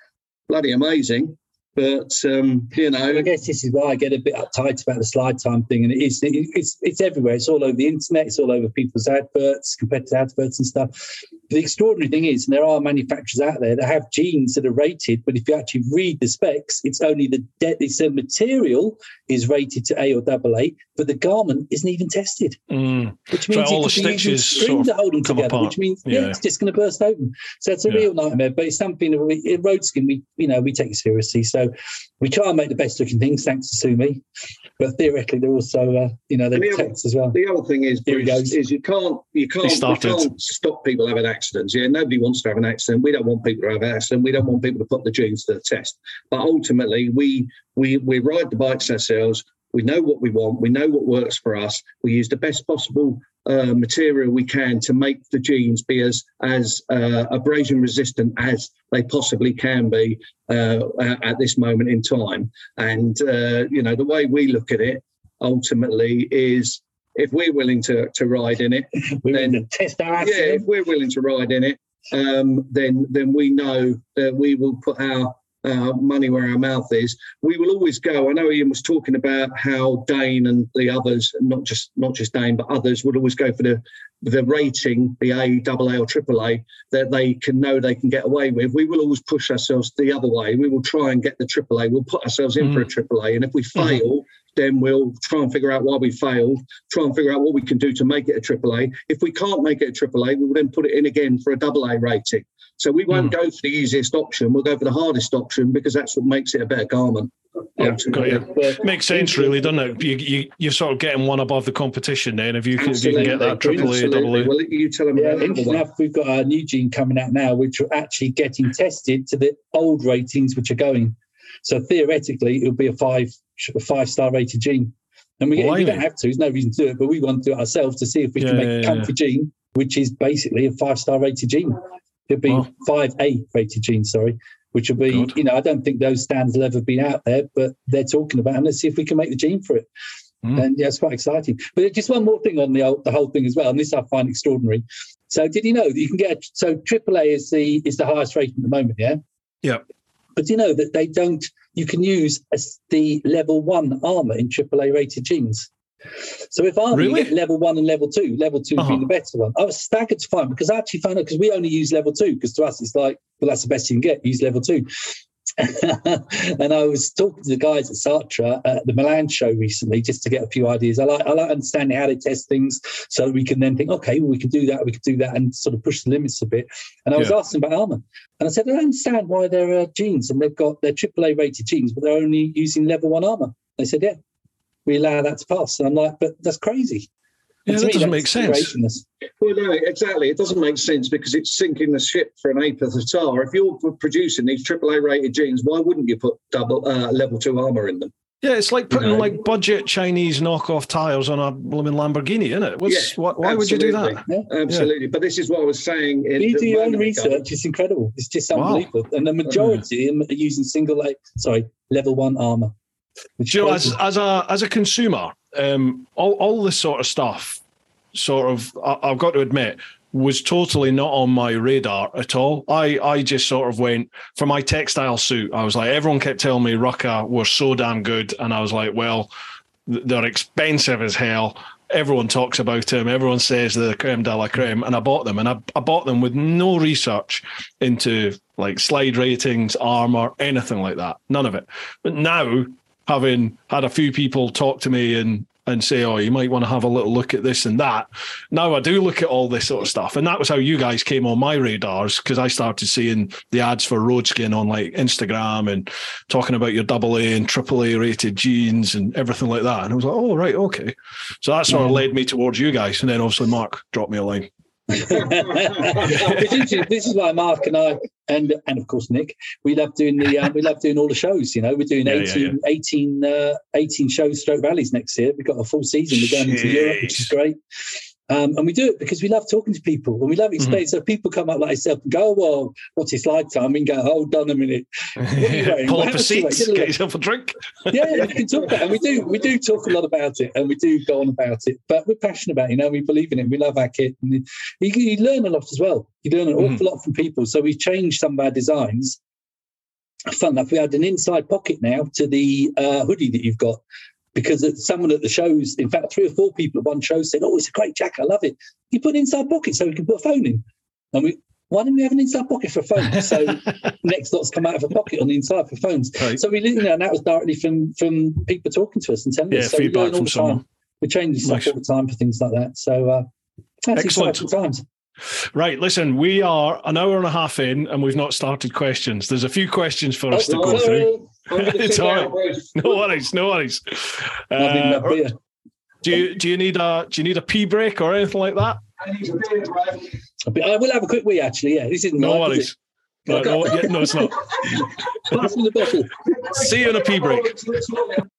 bloody amazing. But, um, you know, I guess this is why I get a bit uptight about the slide time thing, and it is it, it's it's everywhere. It's all over the internet. It's all over people's adverts, competitor adverts, and stuff. The extraordinary thing is, and there are manufacturers out there that have jeans that are rated, but if you actually read the specs, it's only the de- it's a material is rated to A or double A, but the garment isn't even tested, Mm. which So means all you the could be using stitches string sort of to hold them come together, apart. which means Yeah, yeah, it's just going to burst open. So it's a Yeah. real nightmare, but it's something that we, in Roadskin we you know we take seriously. So we try and make the best looking things, thanks to Sumi. But theoretically, they're also, uh, you know, they're And the other- as well. the other thing is, Here he Bruce, goes. is you can't you can't, we started. can't stop people having accidents. Yeah, nobody wants to have an accident. We don't want people to have an accident. We don't want people to put the jeans to the test. But ultimately, we we we ride the bikes ourselves. We know what we want. We know what works for us. We use the best possible uh, material we can to make the jeans be as as uh, abrasion resistant as they possibly can be uh, at this moment in time. And uh, you know, the way we look at it ultimately is if we're willing to to ride in it, (laughs) We're then- test our yeah, if we're willing to ride in it, um, then then we know that we will put our uh, money where our mouth is. We will always go. I know Ian was talking about how Dane and the others, not just not just Dane, but others would always go for the the rating, the A, double A, or triple A that they can know they can get away with. We will always push ourselves the other way. We will try and get the triple A. We'll put ourselves in for a triple A, and if we fail. Then we'll try and figure out why we failed, try and figure out what we can do to make it a triple A. If we can't make it a triple A, we'll then put it in again for a double A rating. So we won't hmm. go for the easiest option. We'll go for the hardest option because that's what makes it a better garment. Yeah, ultimately. got you. But Makes sense, really, doesn't it? You, you, you're sort of getting one above the competition then. If you can, if you can get that Absolutely. triple A, double Absolutely. A. Well, you tell them yeah, about the interesting one. enough, we've got a new jean coming out now, which are actually getting tested to the old ratings which are going. So theoretically, it would be a five a five star rated jean. And we, we don't have to. There's no reason to do it, but we want to do it ourselves to see if we Yeah, can make yeah, yeah. Comfy Gene, which is basically a five star rated jean. It'd be five A rated jean, sorry, which would be, Good. you know, I don't think those stands will ever be out there, but they're talking about, and let's see if we can make the jean for it. Mm. And yeah, it's quite exciting. But just one more thing on the whole- the whole thing as well, and this I find extraordinary. So, did you know that you can get a, so AAA is the is the highest rating at the moment? Yeah. Yeah. But you know that they don't? You can use as the level one armor in AAA rated jeans. So if armor Really? level one and level two, level 2 Uh-huh. being the better one. I was staggered to find because I actually found out because we only use level two because to us it's like well that's the best you can get use level two. (laughs) and I was talking to the guys at SATRA at the Milan show recently just to get a few ideas. I like I like understanding how they test things so we can then think, okay, well, we can do that, we can do that, and sort of push the limits a bit. And I was Yeah. asking about armor, and I said, I don't understand why there are uh, jeans and they've got their AAA rated jeans, but they're only using level one armor. They said, yeah, we allow that to pass. And I'm like, but that's crazy. Yeah, that me, doesn't make sense. Well, no, exactly. It doesn't make sense because it's sinking the ship for an eighth of the tar. If you're producing these AAA rated jeans, why wouldn't you put double uh, level two armor in them? Yeah, it's like putting know. like budget Chinese knockoff tires on a blooming Lamborghini, isn't it? What's, Yeah, what, why would you do that? absolutely. Absolutely. But this is what I was saying. in- You do your own research, it's incredible. It's just Wow. unbelievable. And the majority are using single, like, sorry, level one armor. Which you know, as as a as a consumer, um, all all this sort of stuff, sort of, I, I've got to admit, was totally not on my radar at all. I I just sort of went for my textile suit. I was like, everyone kept telling me Rukka were so damn good, and I was like, well, they're expensive as hell. Everyone talks about them. Everyone says they're the creme de la creme, and I bought them. And I, I bought them with no research into like slide ratings, armor, anything like that. None of it. But now, having had a few people talk to me and and say, "Oh, you might want to have a little look at this and that." Now I do look at all this sort of stuff, and that was how you guys came on my radars because I started seeing the ads for Roadskin on like Instagram and talking about your double A and triple A rated jeans and everything like that. And I was like, "Oh, right, okay." So that sort of mm-hmm. led me towards you guys, and then obviously Mark dropped me a line. This is why Mark and I, and and of course Nick, we love doing the um, we love doing all the shows. You know, we're doing Yeah, yeah, 18, 18, uh, 18 shows, stroke rallies next year. We've got a full season. We're going into Europe, which is great. Um, and we do it because we love talking to people and we love explaining. So people come up like yourself and go, oh, well, what's it like time? We can go, hold on a minute. (laughs) Pull up a you seat, get yourself a drink. yeah, you can talk about it. And we do we do talk a lot about it and we do go on about it. But we're passionate about it, you know, we believe in it. We love our kit. And you, you learn a lot as well. You learn an Mhm. awful lot from people. So we've changed some of our designs. Fun enough, we had an inside pocket now to the uh, hoodie that you've got. Because someone at the shows, in fact, three or four people at one show said, Oh, it's a great jacket, I love it. You put an inside pocket so we can put a phone in. And we why don't we have an inside pocket for a phone? So (laughs) next lot's come out of a pocket on the inside for phones. Right. So we, you know, and that was directly from from people talking to us and telling Yeah, us. So we feedback learn all the someone. We're changing stuff Nice. all the time for things like that. So uh, that's Excellent. exciting times. Right, listen, we are an hour and a half in and we've not started questions. There's a few questions for us to Oh, go through. sorry. (laughs) It's sit all. No worries, no worries. Uh, do you do you need a do you need a pee break or anything like that? I need a beer, Brad. I will have a quick wee actually. Yeah, this isn't No live, is worries. No, no, yeah, no, it's not. it? Pass me the bottle. See you in a pee break.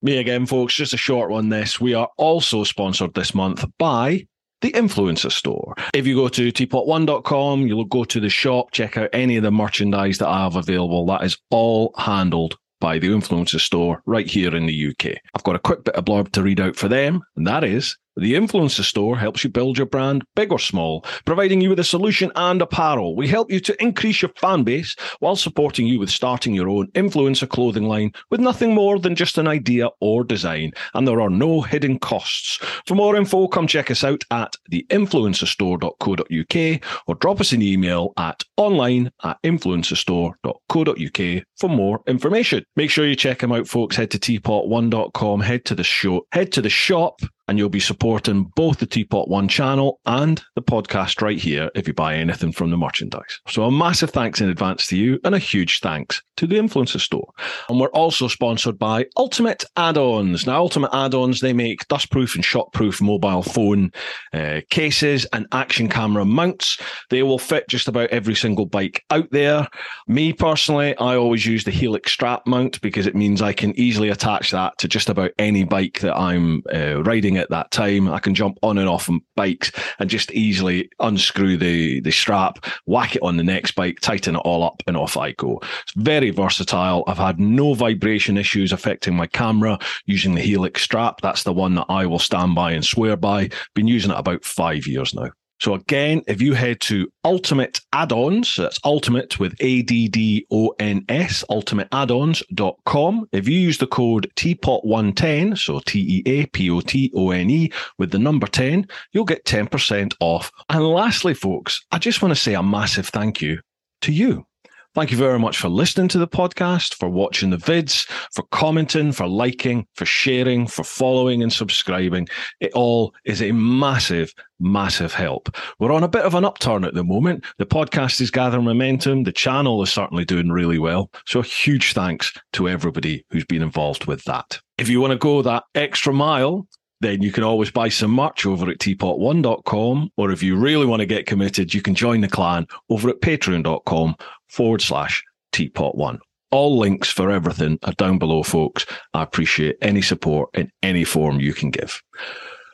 Me again, folks. Just a short one. This we are also sponsored this month by the Influencer Store. If you go to teapot1.com, you'll go to the shop, check out any of the merchandise that I have available. That is all handled by the Influencer Store right here in the UK. I've got a quick bit of blurb to read out for them, and that is the Influencer Store helps you build your brand big or small, providing you with a solution and apparel. We help you to increase your fan base while supporting you with starting your own influencer clothing line with nothing more than just an idea or design. And there are no hidden costs. For more info, come check us out at theinfluencerstore.co.uk or drop us an email at online at influencerstore.co.uk for more information. Make sure you check them out, folks. Head to teapot1.com, head to the show, head to the shop and you'll be supporting both the Teapot One channel and the podcast right here if you buy anything from the merchandise. So a massive thanks in advance to you and a huge thanks to the Influencer Store. And we're also sponsored by Ultimate Add-ons. Now, Ultimate Add-ons, they make dustproof and shockproof mobile phone uh, cases and action camera mounts. They will fit just about every single bike out there. Me personally, I always use the Helix strap mount because it means I can easily attach that to just about any bike that I'm uh, riding at that time. I can jump on and off on bikes and just easily unscrew the, the strap, whack it on the next bike, tighten it all up, and off I go. It's very versatile. I've had no vibration issues affecting my camera using the Helix strap. That's the one that I will stand by and swear by. Been using it about five years now. So again, if you head to Ultimate Add-ons, that's Ultimate with A-D-D-O-N-S, ultimateaddons.com. If you use the code TEAPOTONE10, so T-E-A-P-O-T-O-N-E with the number 10, you'll get 10% off. And lastly, folks, I just want to say a massive thank you to you. Thank you very much for listening to the podcast, for watching the vids, for commenting, for liking, for sharing, for following and subscribing. It all is a massive, massive help. We're on a bit of an upturn at the moment. The podcast is gathering momentum. The channel is certainly doing really well. So a huge thanks to everybody who's been involved with that. If you want to go that extra mile, then you can always buy some merch over at teapot1.com. Or if you really want to get committed, you can join the clan over at patreon.com forward slash teapot1. All links for everything are down below, folks. I appreciate any support in any form you can give.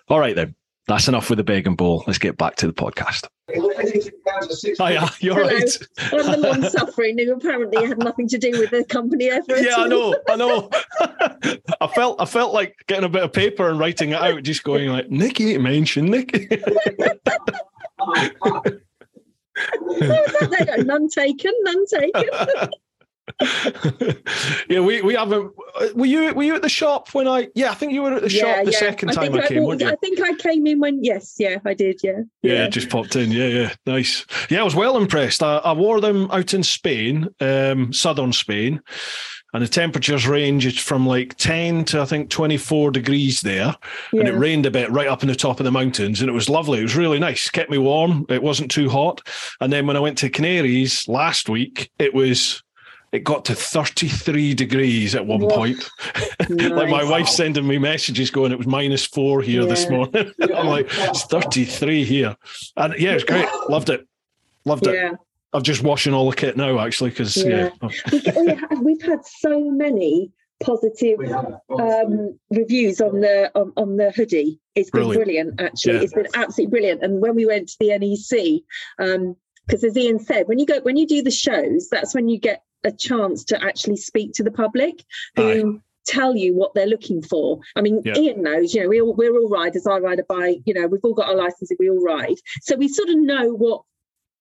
All right, then. That's enough with the bag and bowl. Let's get back to the podcast. Oh, yeah, you're Hello. right. I'm the long (laughs) suffering who apparently had nothing to do with the company ever. at Yeah, I know, I know. (laughs) I felt, I felt like getting a bit of paper and writing it out, just going like, Nicky, mention Nicky. They (laughs) go, none taken, none taken. (laughs) yeah, we, we haven't. Were you were you at the shop when I? Yeah, I think you were at the shop the second time think I came, walked- weren't you? I think I came in when, yes, yeah, I did, yeah. Yeah, just popped in. Yeah, yeah, nice. Yeah, I was well impressed. I, I wore them out in Spain, um, southern Spain, and the temperatures ranged from like ten to I think twenty four degrees there, and it rained a bit right up in the top of the mountains, and it was lovely. It was really nice. Kept me warm. It wasn't too hot. And then when I went to Canaries last week, it was. It got to 33 degrees at one Whoa. point. (laughs) like my Nice. wife sending me messages going, it was minus four here this Yeah. morning. (laughs) I'm like, it's 33 here. And yeah, it was great. Loved it. Loved it. Yeah. I'm just washing all the kit now, actually, because yeah. Yeah. we, (laughs) we have, we've had so many positive um, reviews on the on, on the hoodie. It's been Brilliant. brilliant, actually. Yeah. It's been absolutely brilliant. And when we went to the NEC, because as Ian said, when you go when you do the shows, that's when you get a chance to actually speak to the public who tell you what they're looking for. I mean, Yeah. Ian knows, you know, we all, we're all riders. I ride a bike, you know, we've all got our licenses, we all ride. So we sort of know what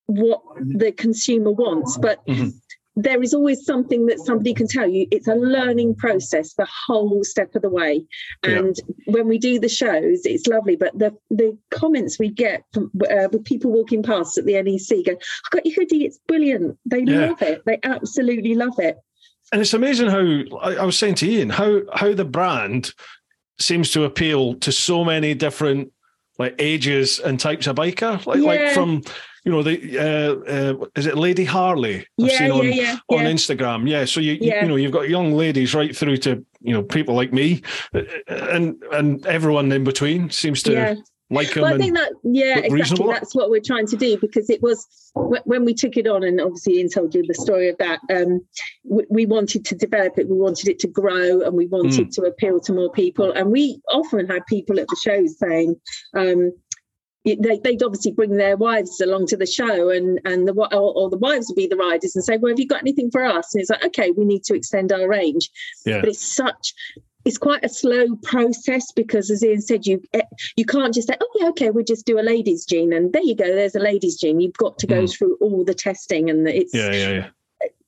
what the consumer wants. But Mhm. There is always something that somebody can tell you. It's a learning process the whole step of the way. Yeah. And when we do the shows, it's lovely. But the the comments we get from uh, with people walking past at the NEC go, "I got your hoodie. It's brilliant. They Yeah. love it. They absolutely love it." And it's amazing how I, I was saying to Ian how how the brand seems to appeal to so many different like ages and types of biker. Like like from you know the uh, uh, is it Lady Harley? I've yeah, seen yeah, on yeah, on. Instagram. Yeah, so you you- know you've got young ladies right through to you know people like me, uh, and and everyone in between seems to like. Well, I think that yeah, exactly. reasonable. That's what we're trying to do because it was when we took it on, and obviously Ian told you the story of that. Um, we, we wanted to develop it, we wanted it to grow, and we wanted to appeal to more people. And we often had people at the shows saying. Um, they, they'd obviously bring their wives along to the show and and the or, or the wives would be the riders and say well have you got anything for us? And it's like okay we need to extend our range. Yeah. but it's such it's quite a slow process because as ian said you eh, you can't just say oh yeah okay we'll just do a ladies jean and there you go there's a ladies jean you've got to go Mm. through all the testing and it's yeah, yeah,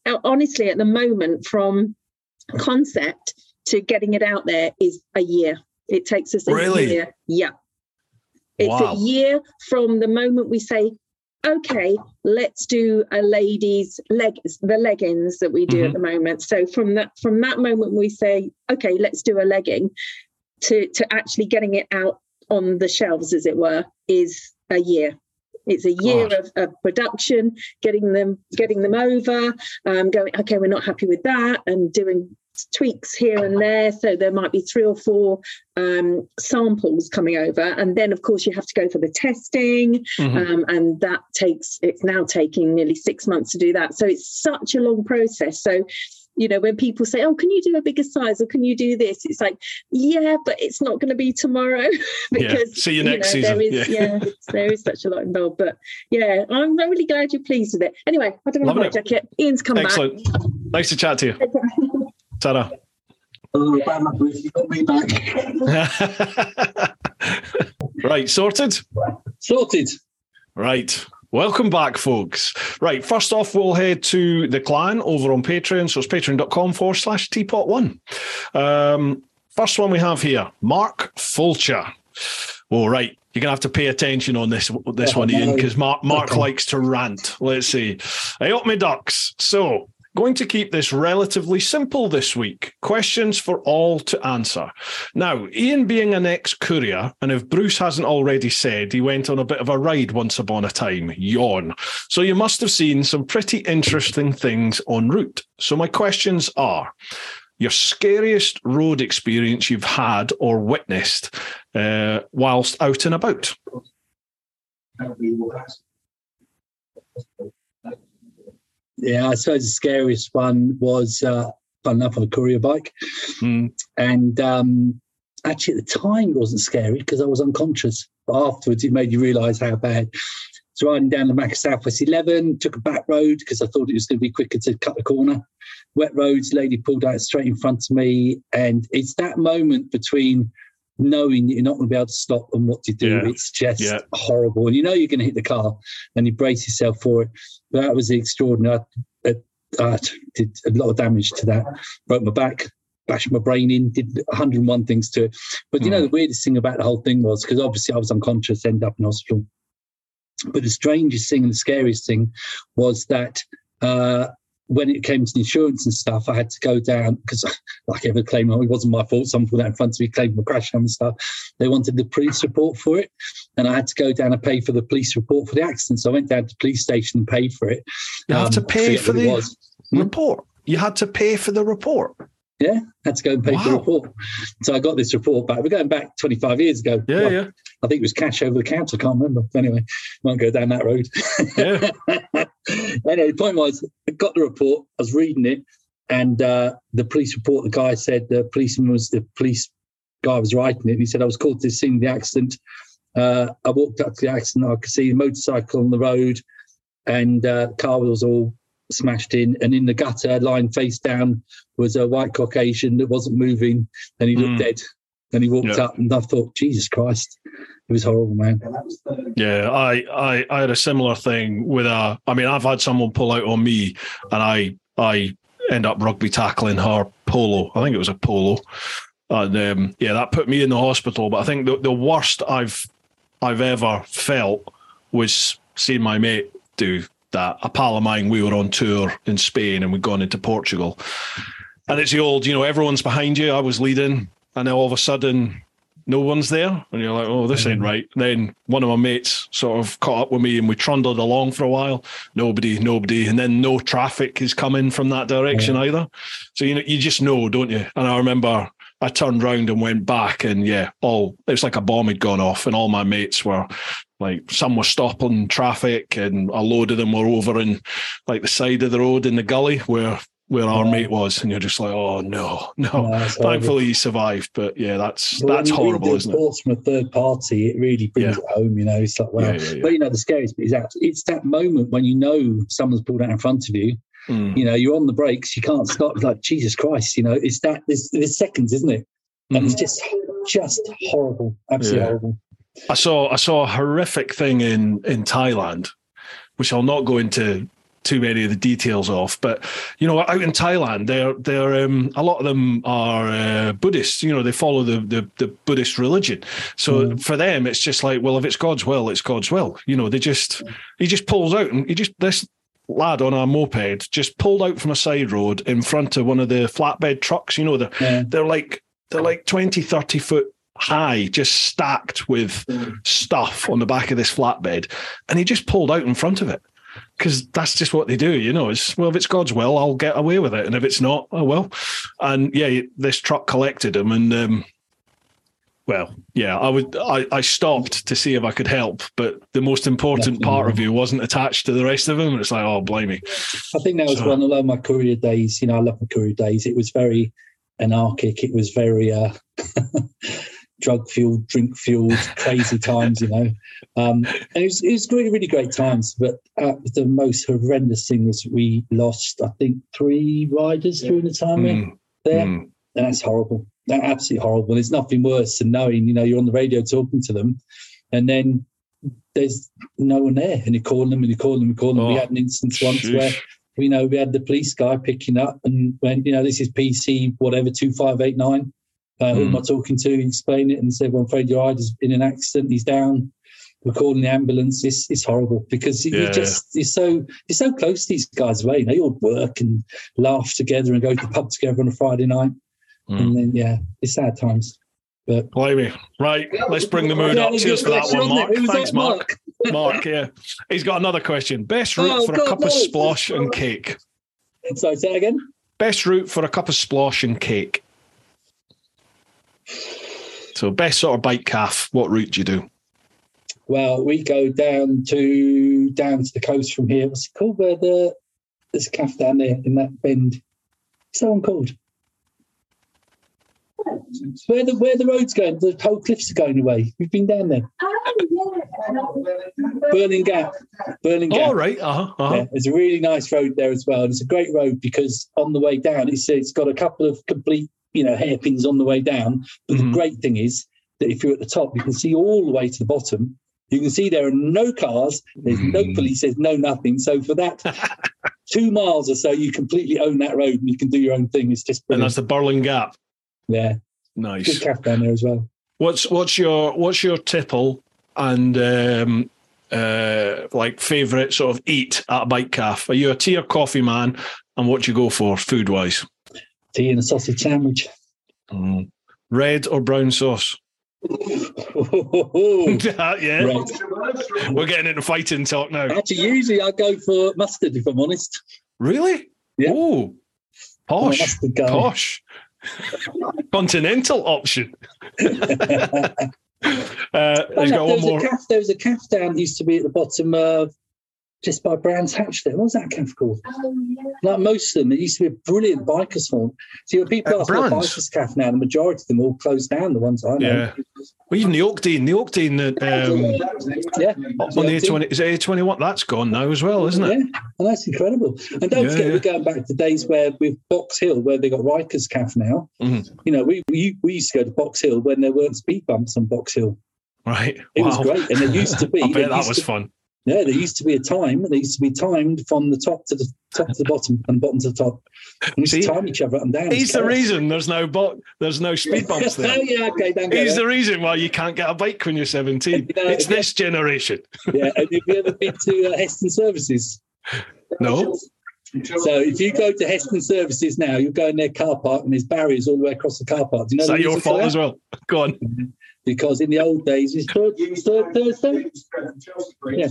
yeah. uh, honestly at the moment from concept to getting it out there is a year. It takes us a year. Yeah it's Wow. a year from the moment we say okay let's do a ladies leg the leggings that we do Mhm. at the moment so from that from that moment we say okay let's do a legging to to actually getting it out on the shelves, as it were, is a year. It's a year of, of, production, getting them getting them over, um, going, okay, we're not happy with that, and doing tweaks here and there. So there might be three or four um, samples coming over, and then of course you have to go for the testing, mm-hmm. um, and that takes. It's now taking nearly six months to do that. So it's such a long process. So you know, when people say, "Oh, can you do a bigger size or can you do this?" It's like, yeah, but it's not going to be tomorrow (laughs) because yeah. see you next you know, season. There is, yeah, yeah there is such a lot involved. But yeah, I'm really glad you're pleased with it. Anyway, I don't want to jacket. Ian's come Excellent. back. Nice to chat to you. (laughs) ta Oh, bad luck, you got me back. right, sorted. Sorted. Right. Welcome back, folks. Right, first off, we'll head to the clan over on Patreon. So it's patreon.com forward slash teapot one. Um, first one we have here Mark Fulcher. Oh, right, you're gonna have to pay attention on this this one, Ian, because Mark Mark likes to rant. Let's see. I up my ducks. So Going to keep this relatively simple this week. Questions for all to answer. Now, Ian being an ex courier, and if Bruce hasn't already said, he went on a bit of a ride once upon a time, yawn. So you must have seen some pretty interesting things en route. So my questions are your scariest road experience you've had or witnessed uh, whilst out and about? Yeah, I suppose the scariest one was, uh, fun enough, on a courier bike. Mm. And um, actually, at the time, it wasn't scary because I was unconscious. But afterwards, it made you realise how bad. So riding down the of Southwest 11, took a back road because I thought it was going to be quicker to cut the corner. Wet roads, lady pulled out straight in front of me. And it's that moment between knowing that you're not going to be able to stop and what to do. Yeah. It's just yeah. horrible. And you know you're going to hit the car and you brace yourself for it. That was extraordinary. I, I, I did a lot of damage to that. Broke my back, bashed my brain in, did 101 things to it. But you mm. know, the weirdest thing about the whole thing was because obviously I was unconscious, ended up in hospital. But the strangest thing and the scariest thing was that uh, when it came to the insurance and stuff, I had to go down because, (laughs) like every claim, it wasn't my fault. Someone pulled out in front of me, claimed a crash and stuff. They wanted the police report for it, and I had to go down and pay for the police report for the accident. So I went down to the police station and paid for it. You um, have to pay for the hmm? report. You had to pay for the report. Yeah, had to go and pay wow. for the report. So I got this report back. We're going back 25 years ago. Yeah, well, yeah. I think it was cash over the counter. I can't remember. Anyway, won't go down that road. Yeah. (laughs) anyway, the point was, I got the report. I was reading it, and uh, the police report. The guy said the policeman was the police guy was writing it. And He said I was called to the scene of the accident. Uh, I walked up to the accident. I could see the motorcycle on the road, and uh, the car was all smashed in, and in the gutter, lying face down, was a white Caucasian that wasn't moving, and he looked mm. dead. And he walked up, and I thought, Jesus Christ, it was horrible, man. Yeah, I, I, I had a similar thing with a. I mean, I've had someone pull out on me, and I, I end up rugby tackling her polo. I think it was a polo, and um, yeah, that put me in the hospital. But I think the, the worst I've, I've ever felt was seeing my mate do that a pal of mine, we were on tour in Spain and we'd gone into Portugal. And it's the old, you know, everyone's behind you. I was leading, and then all of a sudden, no one's there. And you're like, oh, this ain't right. then one of my mates sort of caught up with me and we trundled along for a while. Nobody, nobody. And then no traffic is coming from that direction yeah. either. So, you know, you just know, don't you? And I remember I turned round and went back, and yeah, all it was like a bomb had gone off, and all my mates were like, some were stopping traffic, and a load of them were over in like the side of the road in the gully where where our mate was, and you're just like, oh no, (laughs) no. no Thankfully, he survived, but yeah, that's well, that's horrible, isn't it? from a third party, it really brings yeah. it home. You know, it's like, well, yeah, but you know, the scariest bit is that it's that moment when you know someone's pulled out in front of you, Mm. You know, you're on the brakes, you can't stop. Like Jesus Christ, you know, it's that there's, there's seconds, isn't it? And mm. it's just just horrible, absolutely horrible. I saw I saw a horrific thing in in Thailand, which I'll not go into too many of the details of. But you know, out in Thailand, they're they're um, a lot of them are uh, Buddhists. You know, they follow the the, the Buddhist religion. So mm. for them, it's just like, well, if it's God's will, it's God's will. You know, they just he just pulls out and he just this lad on our moped just pulled out from a side road in front of one of the flatbed trucks. You know, they're, yeah. they're like they're like 20, 30 foot high, just stacked with stuff on the back of this flatbed, and he just pulled out in front of it because that's just what they do, you know. It's well, if it's God's will, I'll get away with it, and if it's not, oh well. And yeah, this truck collected him, and um, well, yeah, I would. I, I stopped to see if I could help, but the most important part of you wasn't attached to the rest of him. And it's like, oh, blimey. I think that was So- one of my courier days. You know, I love my courier days. It was very anarchic. It was very uh, (laughs) drug fueled, drink fueled, (laughs) crazy times. You know, um, and it was it was really really great times. But uh, the most horrendous thing was we lost. I think three riders during the time Mm, there, mm. and that's horrible. That's absolutely horrible. There's nothing worse than knowing you know you're on the radio talking to them, and then. There's no one there, and you call them, and you call them, and you call them. we Oh, had an instance once where Sheesh. you know, we had the police guy picking up and went, you know, this is PC whatever two five eight nine. Uh, Who am I talking to? He explained it and said, "Well, I'm afraid your rider's in an accident. He's down. We're calling the ambulance. It's it's horrible because you Yeah, just you're so you're so close to these guys. Way they all work and laugh together and go to the pub together on a Friday night. Mm. And then yeah, it's sad times. But Blimey. Right, let's bring the mood Yeah, up. Cheers for that one. Mark. Thanks, Mark. Mark, yeah. He's got another question. Best route Oh, for a cup no. of splosh and cake. Sorry, say that again. Best route for a cup of splosh and cake. So, best sort of bike calf. What route do you do? Well, we go down to down to the coast from here. What's it called? Where the there's a calf down there in that bend. What's that one called? Where the where the road's going, the whole cliffs are going away. We've been down there. Birling Gap. Birling Gap. All right. Uh huh. Uh-huh. Yeah, there's a really nice road there as well. And it's a great road because on the way down, it's it's got a couple of complete, you know, hairpins on the way down. But Mhm. the great thing is that if you're at the top, you can see all the way to the bottom. You can see there are no cars, there's no Mm. police, there's no nothing. So for that (laughs) two miles or so, you completely own that road and you can do your own thing. It's just And that's the Birling Gap. yeah, nice. good calf down there as well. What's what's your what's your tipple and um, uh, like favorite sort of eat at a bike calf? Are you a tea or coffee man? And what do you go for food wise? Tea and a sausage sandwich. Mm. Red or brown sauce? (laughs) (laughs) yeah, Right. we're getting into fighting talk now. Actually, usually I go for mustard if I'm honest. Really? Yeah. Oh, posh, posh. (laughs) Continental option. Uh, there was more. A calf, there was a calf down that used to be at the bottom of just by Brands Hatch there. What was that calf called? Like most of them, it used to be a brilliant biker's haunt. See, when people At ask what biker's calf now, the majority of them all closed down, the ones I know. Yeah. Well, even the Oakdene, the Oakdene that um, Yeah. on the A20, is it A21? That's gone now as well, isn't it? Yeah, and that's incredible. And don't Yeah, forget, yeah. we're going back to days where with Box Hill, where they got Ryka's calf now. Mhm. You know, we, we we used to go to Box Hill when there weren't speed bumps on Box Hill. Right. It wow. was great, and there used to be. (laughs) I bet that was to- fun. Yeah, there used to be a time. There used to be timed from the top to the top to the bottom and bottom to the top. We used See? to time each other up and down. He's the reason there's no bo- there's no speed (laughs) bumps there. yeah, okay, don't He's the reason why you can't get a bike when you're 17. (laughs) You know, It's you- this generation. (laughs) Yeah, have you ever been to uh, Heston Services? No. So if you go to Heston Services now, you'll go in their car park and there's barriers all the way across the car park. Do you know Is that your fault as well? Go on. Because in the old days, it's third, third Thursday. Yeah.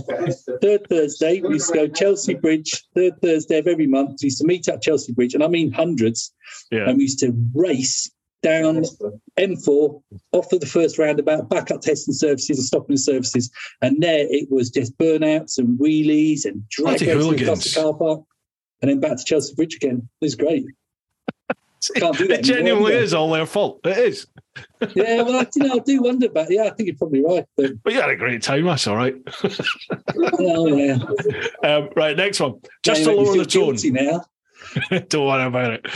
Third Thursday, we used to go Chelsea Bridge. Third Thursday of every month, we used to meet at Chelsea Bridge, and I mean hundreds. Yeah. And we used to race down M4 off of the first roundabout, back up Heston services and stopping services. And there it was just burnouts and wheelies and drag Bloody racing across the car park. And then back to Chelsea Bridge again. It was great. Can't do that It genuinely anymore, is all their fault. It is. Yeah, well, I, you know, I do wonder about. Yeah, I think you're probably right. But But you had a great time. That's all right. (laughs) oh, yeah, Um, right, next one. Just Yeah, to lower the tone. now. (laughs) Don't worry about it.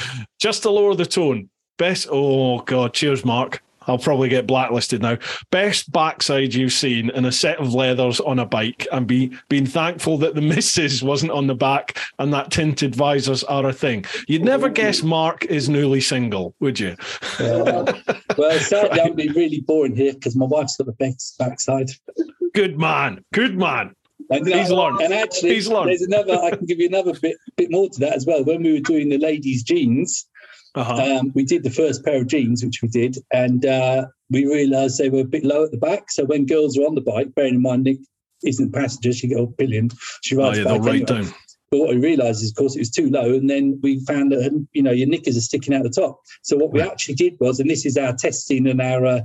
Just to lower the tone. Best. Oh God! Cheers, Mark. I'll probably get blacklisted now. Best backside you've seen in a set of leathers on a bike, and be being thankful that the (laughs) missus wasn't on the back and that tinted visors are a thing. You'd never guess Mark is newly single, would you? Uh, well, (laughs) sadly, I'm being really boring here because my wife's got the best backside. Good man. Good man. And, He's learned. And actually, He's learned. there's another. I can give you another bit bit more to that as well. When we were doing the ladies' jeans, Uh-huh. Um, we did the first pair of jeans, which we did, and uh, we realised they were a bit low at the back. So when girls are on the bike, bearing in mind Nick isn't a passenger, she got a pillion. She rides Oh, yeah, back anyway. down. But what we realised is, of course, it was too low, and then we found that you know your knickers are sticking out the top. So what we actually did was, and this is our testing and our uh,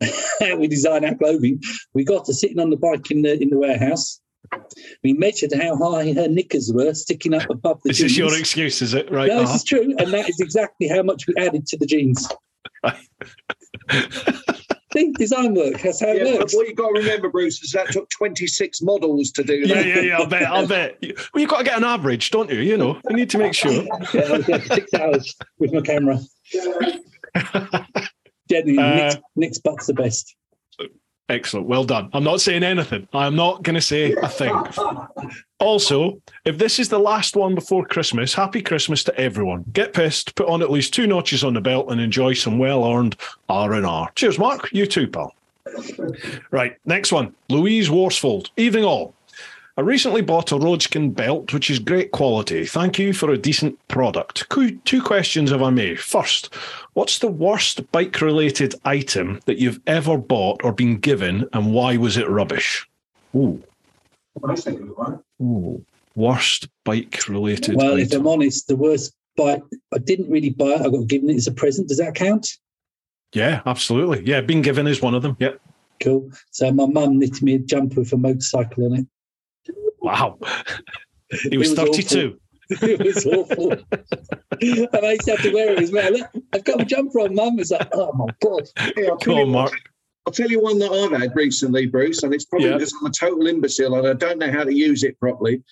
(laughs) how we design our clothing. We got her sitting on the bike in the in the warehouse. We measured how high her knickers were sticking up above the Is this jeans. your excuse? Is it right? no, this Uh-huh. is true, and that is exactly how much we added to the jeans. See, design work. That's how it Yeah, but works. what you've got to remember, Bruce, is that took 26 models to do Yeah, that. yeah, yeah. I bet. I bet. Well, you've got to get an average, don't you? You know, you need to make sure. Yeah, I was there for six hours with my camera. (laughs) Genuinely, Uh, Nick's, Nick's butt's the best. Excellent. Well done. I'm not saying anything. I'm not going to say a thing. (laughs) Also, if this is the last one before Christmas, happy Christmas to everyone. Get pissed, put on at least two notches on the belt, and enjoy some well-earned R and R. Cheers, Mark. You too, pal. Right, next one. Louise Worsfold. Evening all. I recently bought a Roadskin belt, which is great quality. Thank you for a decent product. Two questions, if I may. First, what's the worst bike related item that you've ever bought or been given, and why was it rubbish? Ooh, That's a good one. ooh. Worst bike related Well, if item. I'm honest, the worst bike, I didn't really buy it. I got given it as a present. Does that count? Yeah, absolutely. Yeah, being given is one of them. Yeah. Cool. So my mum knitted me a jumper with a motorcycle on it. Wow. he was, was 32. (laughs) it was awful. and I used to have to wear it as well. Look, I've got a jumper on, mum. It's like, oh my God. Tell Come you on, Mark. I'll tell you one that I've had recently, Bruce, and it's probably Yeah. because I'm a total imbecile and I don't know how to use it properly.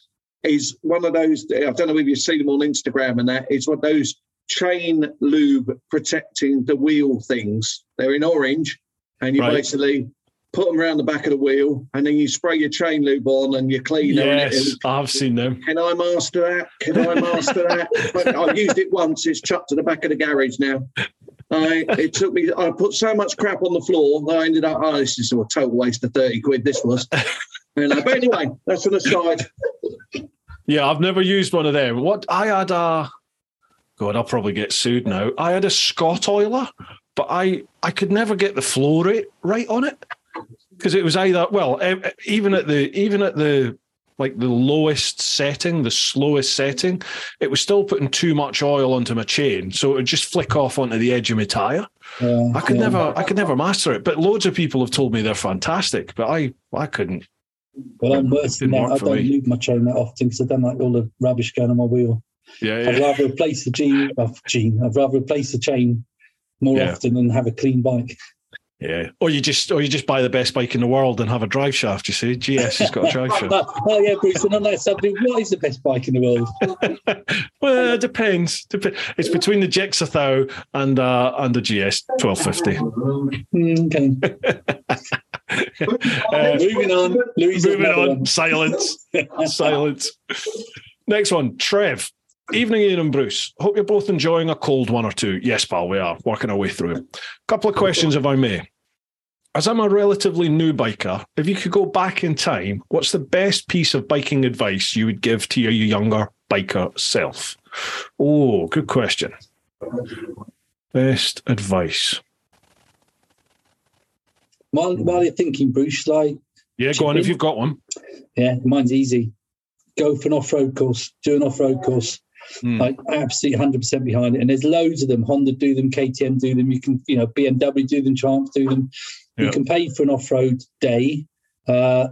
Is one of those, I don't know if you see them on Instagram and that, it's one of those chain lube protecting the wheel things. They're in orange, and you Right. basically put them around the back of the wheel, and then you spray your chain lube on and your cleaner. and it- Yes, I've seen them. Can I master that? Can I master that? I've used it once. It's chucked to the back of the garage now. I it took me. I put so much crap on the floor. that I ended up. Oh, this is a total waste of thirty quid. This was. You uh, know, but anyway, that's an aside. Yeah, I've never used one of them. What I had a God, I'll probably get sued now. I had a Scottoiler, but I I could never get the flow rate right on it because it was either well, even at the even at the like the lowest setting, the slowest setting, it was still putting too much oil onto my chain, so it would just flick off onto the edge of my tire. Uh, I could yeah. never, I could never master it. But loads of people have told me they're fantastic, but I, I couldn't. Well, I'm worse than that. I don't lube my chain that often because I don't like all the rubbish going on my wheel. Yeah, yeah. I'd rather replace the gene, uh, gene. I'd rather replace the chain more Yeah. often than have a clean bike. Yeah. Or you just, or you just buy the best bike in the world and have a drive shaft. You see, GS has got a drive shaft. (laughs) oh yeah, Bruce. And on that subject, what is the best bike in the world? (laughs) Well, it depends. Dep- It's between the Gixxer Thou and uh, and the GS twelve fifty. Hmm, okay. (laughs) Uh, Moving on. Louis moving on. Silence. Silence. Next one, Trev. Evening, Ian and Bruce. Hope you're both enjoying a cold one or two. Yes, pal, we are working our way through it. Couple of questions, if I may. As I'm a relatively new biker, if you could go back in time, what's the best piece of biking advice you would give to your younger biker self? Oh, good question. Best advice. While, while you're thinking, Bruce, like, Yeah, go on if you've got one. yeah, mine's easy. Go for an off-road course. Do an off-road course. Hmm. Like absolutely 100% behind it. And there's loads of them. Honda do them, KTM do them. You can, you know, BMW do them, Triumph do them. Yeah. You can pay for an off-road day. Uh,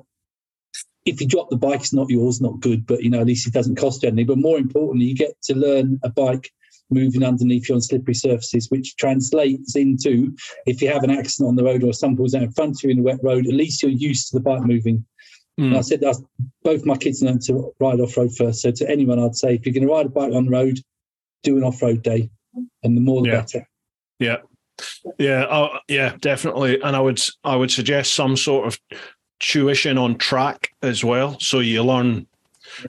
if you drop the bike, it's not yours, not good, but you know, at least it doesn't cost you anything. But more importantly, you get to learn a bike moving underneath you on slippery surfaces, which translates into if you have an accident on the road or someone pulls out in front of you in a wet road, at least you're used to the bike moving. Hmm. And I said that both my kids learned to ride off road first. So to anyone, I'd say if you're going to ride a bike on the road, do an off road day, and the more the Yeah. better. Yeah, yeah, oh, yeah, definitely. And I would I would suggest some sort of tuition on track as well. So you learn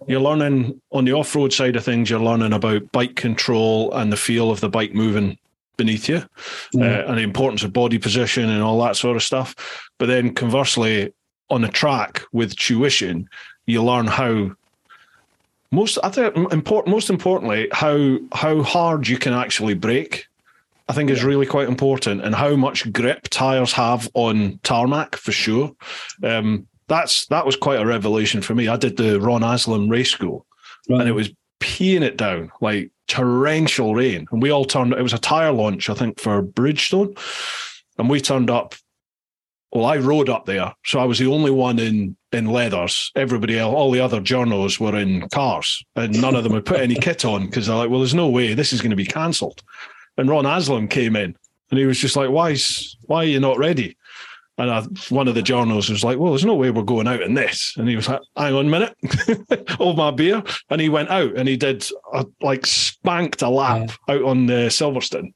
you're learning on the off road side of things. You're learning about bike control and the feel of the bike moving beneath you, Yeah. uh, and the importance of body position and all that sort of stuff. But then conversely, on a track with tuition, you learn how most I think important most importantly how how hard you can actually break. I think is really quite important and how much grip tires have on tarmac for sure um, that's that was quite a revelation for me I did the Ron Haslam race school Right. and it was peeing it down like torrential rain and we all turned it was a tire launch I think for Bridgestone and we turned up well, I rode up there, so I was the only one in in leathers. Everybody else, all the other journos were in cars, and none of them had put any kit on because they're like, "Well, there's no way this is going to be cancelled." And Ron Haslam came in, and he was just like, "Why? is- Why are you not ready?" And I, one of the journos was like, "Well, there's no way we're going out in this." And he was like, "Hang on a minute, (laughs) hold my beer." And he went out and he did a, like spanked a lap out on the Silverstone.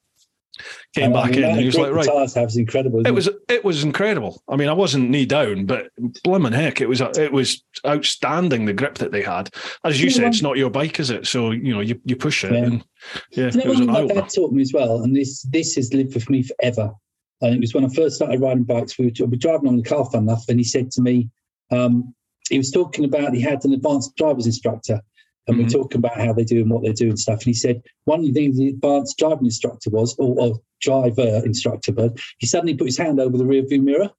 Came back in and he was like, "Right." Have incredible. It was it was incredible. I mean, I wasn't knee down, but blimmin' heck, it was it was outstanding the grip that they had. As you Yeah, said, it's not your bike, is it? So you know you, you push it, Yeah. and yeah, it was an my dad taught me as well, and this this has lived with me forever. And it was when I first started riding bikes. We were, we were driving on the car, fun enough, and he said to me, um, he was talking about he had an advanced driver's instructor, and we Mhm. were talking about how they do and what they do and stuff. And he said one of the things the advanced driving instructor was, or, or driver instructor, but he suddenly put his hand over the rear view mirror,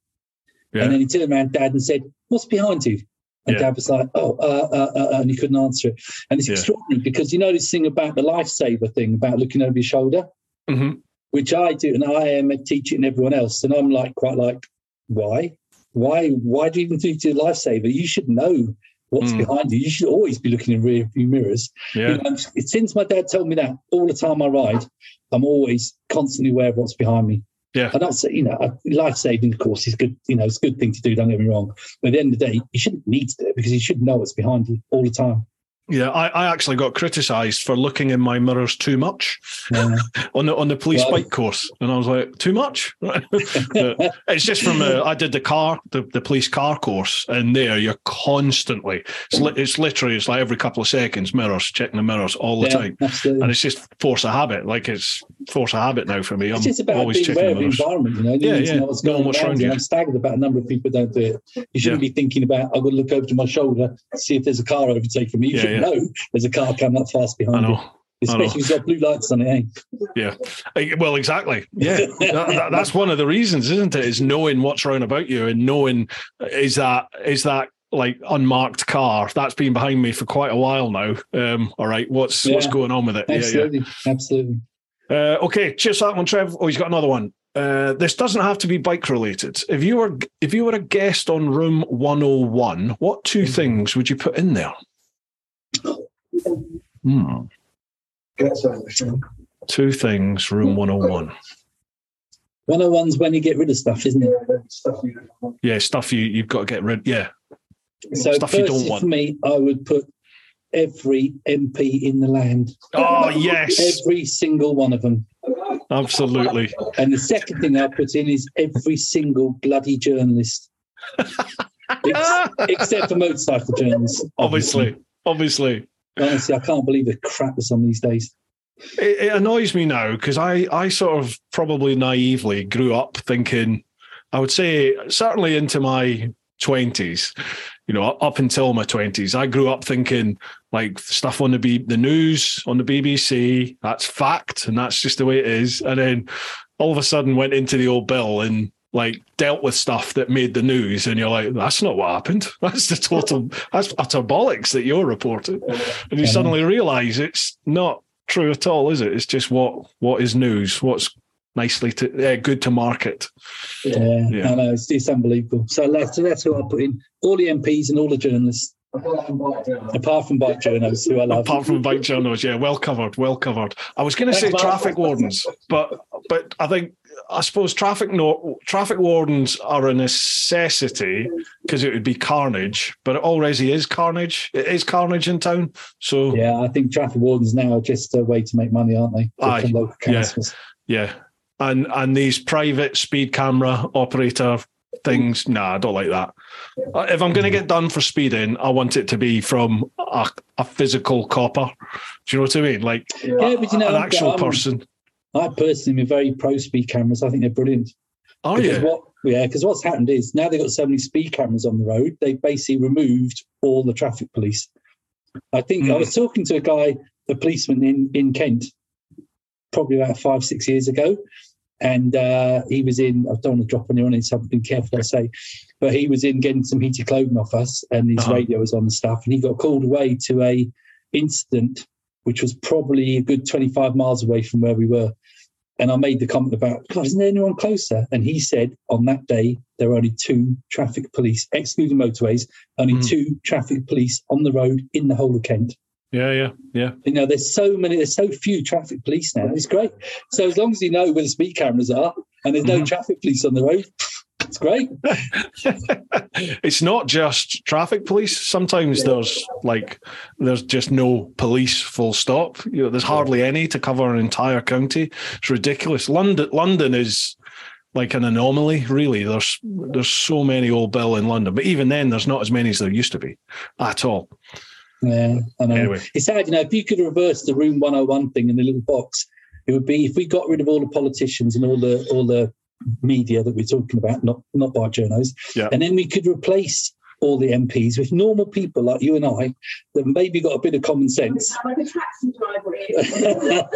Yeah, and then he turned around, Dad, and said, "What's behind you?" And Yeah. Dad was like, "Oh," uh, uh, uh, uh," and he couldn't answer it. And it's Yeah. extraordinary because you know this thing about the lifesaver thing about looking over your shoulder, hmm which I do, and I am teaching everyone else, and I'm like, quite like, why, why, why do you even do the lifesaver? You should know what's Mm. behind you. You should always be looking in rear view mirrors. yeah, You know, since my dad told me that all the time I ride, I'm always constantly aware of what's behind me. Yeah. Don't say, you know, life saving, of course, is good. You know, it's a good thing to do. Don't get me wrong. But at the end of the day, you shouldn't need to do it because you should know what's behind you all the time. Yeah. I, I actually got criticised for looking in my mirrors too much Yeah. (laughs) on the on the police Well- bike course, and I was like, too much. (laughs) It's just from uh, I did the car, the, the police car course, and there you're constantly. It's li- it's literally it's like every couple of seconds mirrors checking the mirrors all the Yeah, time. absolutely. and it's just force of habit. Like it's force of habit now for me. I'm just about always being checking aware the of the mirrors. environment, you know. You Yeah, yeah. know what's going what's around you. I'm staggered about a number of people don't do it. You shouldn't be thinking about, I've got to look over to my shoulder, see if there's a car overtaking me. You Yeah, yeah. know there's a car coming up fast behind you. Especially if it's got blue lights on it, eh? Yeah. Well, exactly. Yeah. (laughs) That- that- that's one of the reasons, isn't it? Is knowing what's around about you and knowing is that is that like unmarked car that's been behind me for quite a while now. Um, all right, what's what's going on with it? Yeah, yeah. Absolutely. Absolutely. Uh, okay, cheers that one, Trev. Oh, he's got another one. Uh, this doesn't have to be bike related. If you were if you were a guest on Room 101, what two things would you put in there? Hmm. Two things, Room 101. 101's when you get rid of stuff, isn't it? Stuff you don't want. Yeah, stuff you you've got to get rid. Of. Yeah, So Stuff you don't firstly want. for me, I would put every MP in the land. Oh yes, Every single one of them. absolutely. And the second thing I put in is every single bloody journalist. (laughs) Ex- except for motorcycle journalists. Obviously, obviously. Honestly, I can't believe the crap that's on these days. It, it annoys me now because I I sort of probably naively grew up thinking, I would say certainly into my twenties, you know, up until my twenties, I grew up thinking like stuff on the B, the news on the BBC, that's fact, and that's just the way it is. And then all of a sudden went into the old bill and like dealt with stuff that made the news, and you're like, that's not what happened. (laughs) That's the total, that's utter bollocks that you're reporting. And you suddenly realise it's not true at all, is it? It's just what what is news, what's nicely to uh, good to market. Yeah, Yeah. I know it's, it's unbelievable. So that's, that's who I put in all the MPs and all the journalists, Apart from bike journalism. apart from bike journalists, who I love. Apart from bike journals, yeah, well covered, well covered. I was going to say traffic wardens, but but I think I suppose traffic no, traffic wardens are a necessity because it would be carnage, but it already is carnage. It is carnage in town, so Yeah, I think traffic wardens now are just a way to make money, aren't they? Aye, local yeah. councils. Yeah. And and these private speed camera operator things, nah, I don't like that. Uh, If I'm going to get done for speeding, I want it to be from a, a physical copper. Do you know what I mean? Like Yeah, but you know, an actual I'm- person. I personally am very pro speed cameras. I think they're brilliant. Oh because yeah, what yeah, because what's happened is now they've got so many speed cameras on the road, they've basically removed all the traffic police. I think I Mm. was talking to a guy, a policeman in in Kent, probably about five six years ago, and uh, he was in. I don't want to drop anyone in, so I've been careful I say, but he was in getting some heated clothing off us, and his Uh-huh. radio was on and stuff, and he got called away to a incident which was probably a good twenty five miles away from where we were. And I made the comment about, God, isn't there anyone closer? And he said on that day, there were only two traffic police, excluding motorways, only Mm. two traffic police on the road in the whole of Kent. Yeah, yeah, yeah. You know, there's so many, there's so few traffic police now. It's great. So as long as you know where the speed cameras are and there's no Mhm. traffic police on the road, it's great. (laughs) it's not just traffic police. Sometimes there's like there's just no police. Full stop. You know, there's hardly any to cover an entire county. It's ridiculous. London, London is like an anomaly. Really, there's there's so many old bill in London, but even then, there's not as many as there used to be at all. Yeah, I know. Anyway. It's sad, you know, if you could reverse the room 101 thing in the little box, it would be if we got rid of all the politicians and all the all the media that we're talking about, not not by journos, Yeah. and then we could replace all the MPs with normal people like you and I that maybe got a bit of common sense. Like a taxi driver (laughs)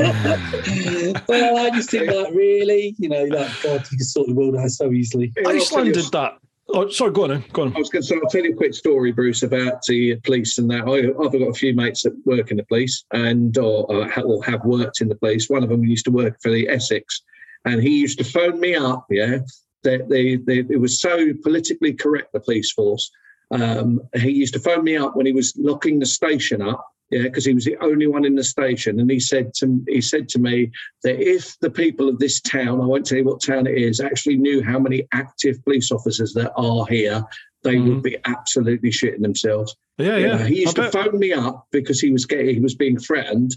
hmm. well, I just think like really, you know, like God, you can sort the world out so easily. I'll tell Iceland did that. Oh, sorry. Go on. Then. Go on. I was going to say, I'll tell you a quick story, Bruce, about the police and that. I, I've got a few mates that work in the police and or, or or have worked in the police. One of them used to work for the Essex, and he used to phone me up. Yeah, that they, they, it was so politically correct, the police force. Um, he used to phone me up when he was locking the station up. Yeah, because he was the only one in the station, and he said to he said to me that if the people of this town, I won't tell you what town it is, actually knew how many active police officers there are here, they Mhm. would be absolutely shitting themselves. Yeah, You yeah. know, he used I to bet. phone me up because he was getting he was being threatened,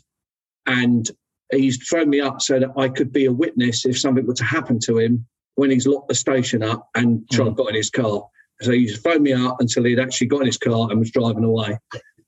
and he used to phone me up so that I could be a witness if something were to happen to him when he's locked the station up and tried Mm. got in his car. So he used to phone me up until he'd actually got in his car and was driving away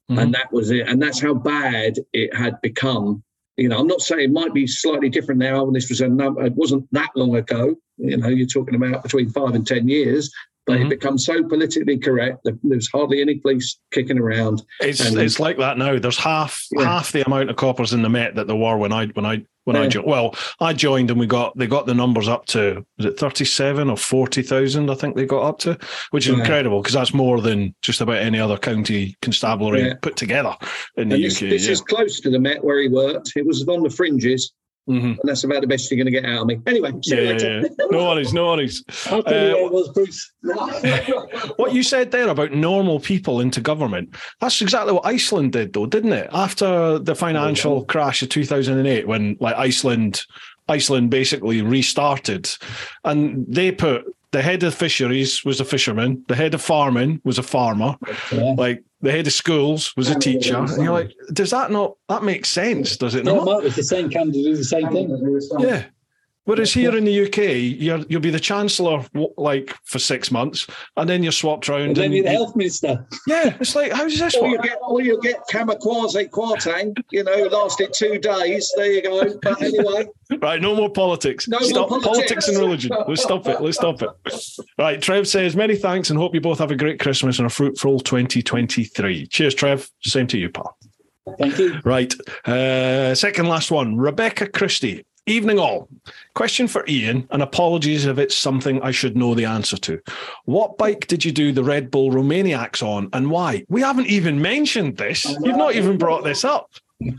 Mhm. and that was it. And that's how bad it had become. You know, I'm not saying it might be slightly different now. When this was a number, it wasn't that long ago. You know, you're talking about between five and ten years. Mhm. it becomes so politically correct that there's hardly any police kicking around. It's And- it's like that now. There's half Yeah. half the amount of coppers in the Met that there were when I when I when I joined. Well, I joined and we got they got the numbers up to was it thirty seven or forty thousand? I think they got up to, which is Yeah. incredible because that's more than just about any other county constabulary Yeah. put together in the And this, UK. this yeah. is close to the Met where he worked. It was on the fringes, Mhm. and that's about the best you're going to get out of me. Anyway, see yeah, you yeah, later. yeah. No worries, no worries. (laughs) I'll tell you Uh. (laughs) What you said there about normal people into government, that's exactly what Iceland did, though, didn't it? After the financial crash of 2008, when like Iceland, Iceland basically restarted, and they put the head of fisheries was a fisherman, the head of farming was a farmer, Yeah. like the head of schools was a teacher. And you're like, does that not that makes sense? Does it Yeah, not? Mark, it's the same candidate, the same thing. Yeah. Whereas here in the UK, you're, you'll be the chancellor like for six months, and then you're swapped around. And then and you're the health minister. yeah, it's like how does this Or you get, or you get kamikaze Kwarteng, you know, lasted two days. There you go. But anyway, (laughs) Right, no more politics. No more politics. politics and religion. Let's stop it. Let's stop it. Right, Trev says many thanks and hope you both have a great Christmas and a fruitful 2023. Cheers, Trev. Same to you, pal. Thank you. Right. Uh, second last one. Rebecca Christie. Evening all. Question for Ian, and apologies if it's something I should know the answer to. What bike did you do the Red Bull Romaniacs on and why? We haven't even mentioned this. You've not even brought this up. (laughs)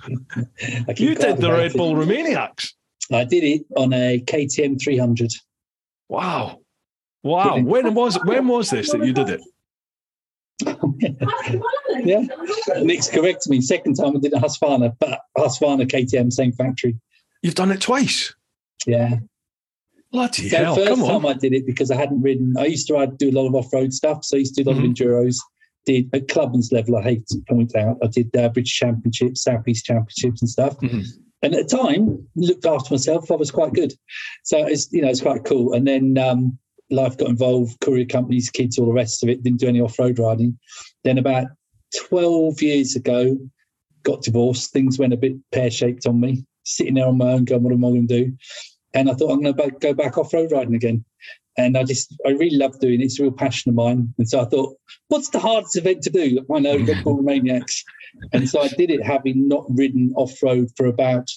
You did the Red. Bull Romaniacs. I did it on a KTM 300. Wow. Wow. When was when was this that you did it? (laughs) yeah. Nick's corrected me. Second time I did a Husqvarna, but Husqvarna KTM, same factory. You've done it twice. Yeah. Bloody So hell. first Come time on. I did it because I hadn't ridden. I used to ride, do a lot of off road stuff. So I used to do a lot Mhm. of enduros. Did at Clubman's level, I hate to point out, I did uh, British Championships, Southeast Championships, and stuff. Mhm. And at the time, looked after myself. I was quite good. So it's you know it's quite cool. And then um, life got involved, courier companies, kids, all the rest of it. Didn't do any off road riding. Then about twelve years ago, got divorced. Things went a bit pear shaped on me. Sitting there on my own, going, "What am I going to do?" And I thought I'm going to go back off road riding again. And I just, I really love doing it. It's a real passion of mine. And so I thought, what's the hardest event to do? I know, Red Bull Romaniacs. And so I did it having not ridden off road for about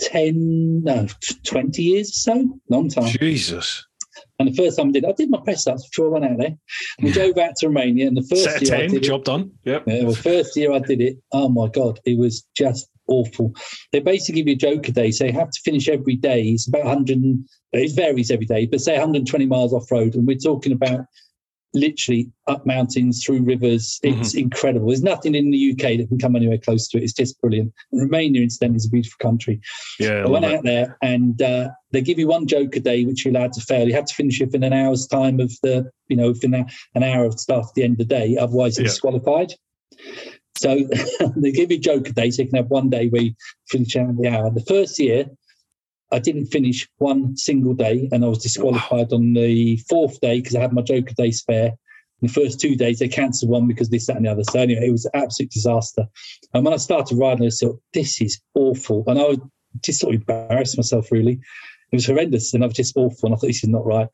10, no, 20 years or so, long time. Jesus. And the first time I did, I did my press ups before I went out there. We drove out to Romania, and the first Set year I 10, did it, job done. Yep. yeah, the first year I did it, oh my god, it was just awful. They basically give you a joker day, so you have to finish every day. It's about 100. It varies every day, but say 120 miles off road, and we're talking about literally up mountains through rivers. It's incredible. There's nothing in the UK that can come anywhere close to it. It's just brilliant. Romania, incidentally, is a beautiful country. Yeah. I went it. out there and uh, they give you one joker day, which you're allowed to fail. You have to finish it within an hour's time of the, you know, within an hour of stuff at the end of the day. Otherwise, you're Yeah. disqualified. So (laughs) they give you a joker day, so you can have one day where you finish out the hour. The first year, I didn't finish one single day, and I was disqualified on the fourth day because I had my joker day spare. The first two days they cancelled one because this, that, and the other. So anyway, it was an absolute disaster. And when I started riding, I thought, this is awful. And I was just sort of embarrassed myself really. It was horrendous and I was just awful. And I thought this is not right.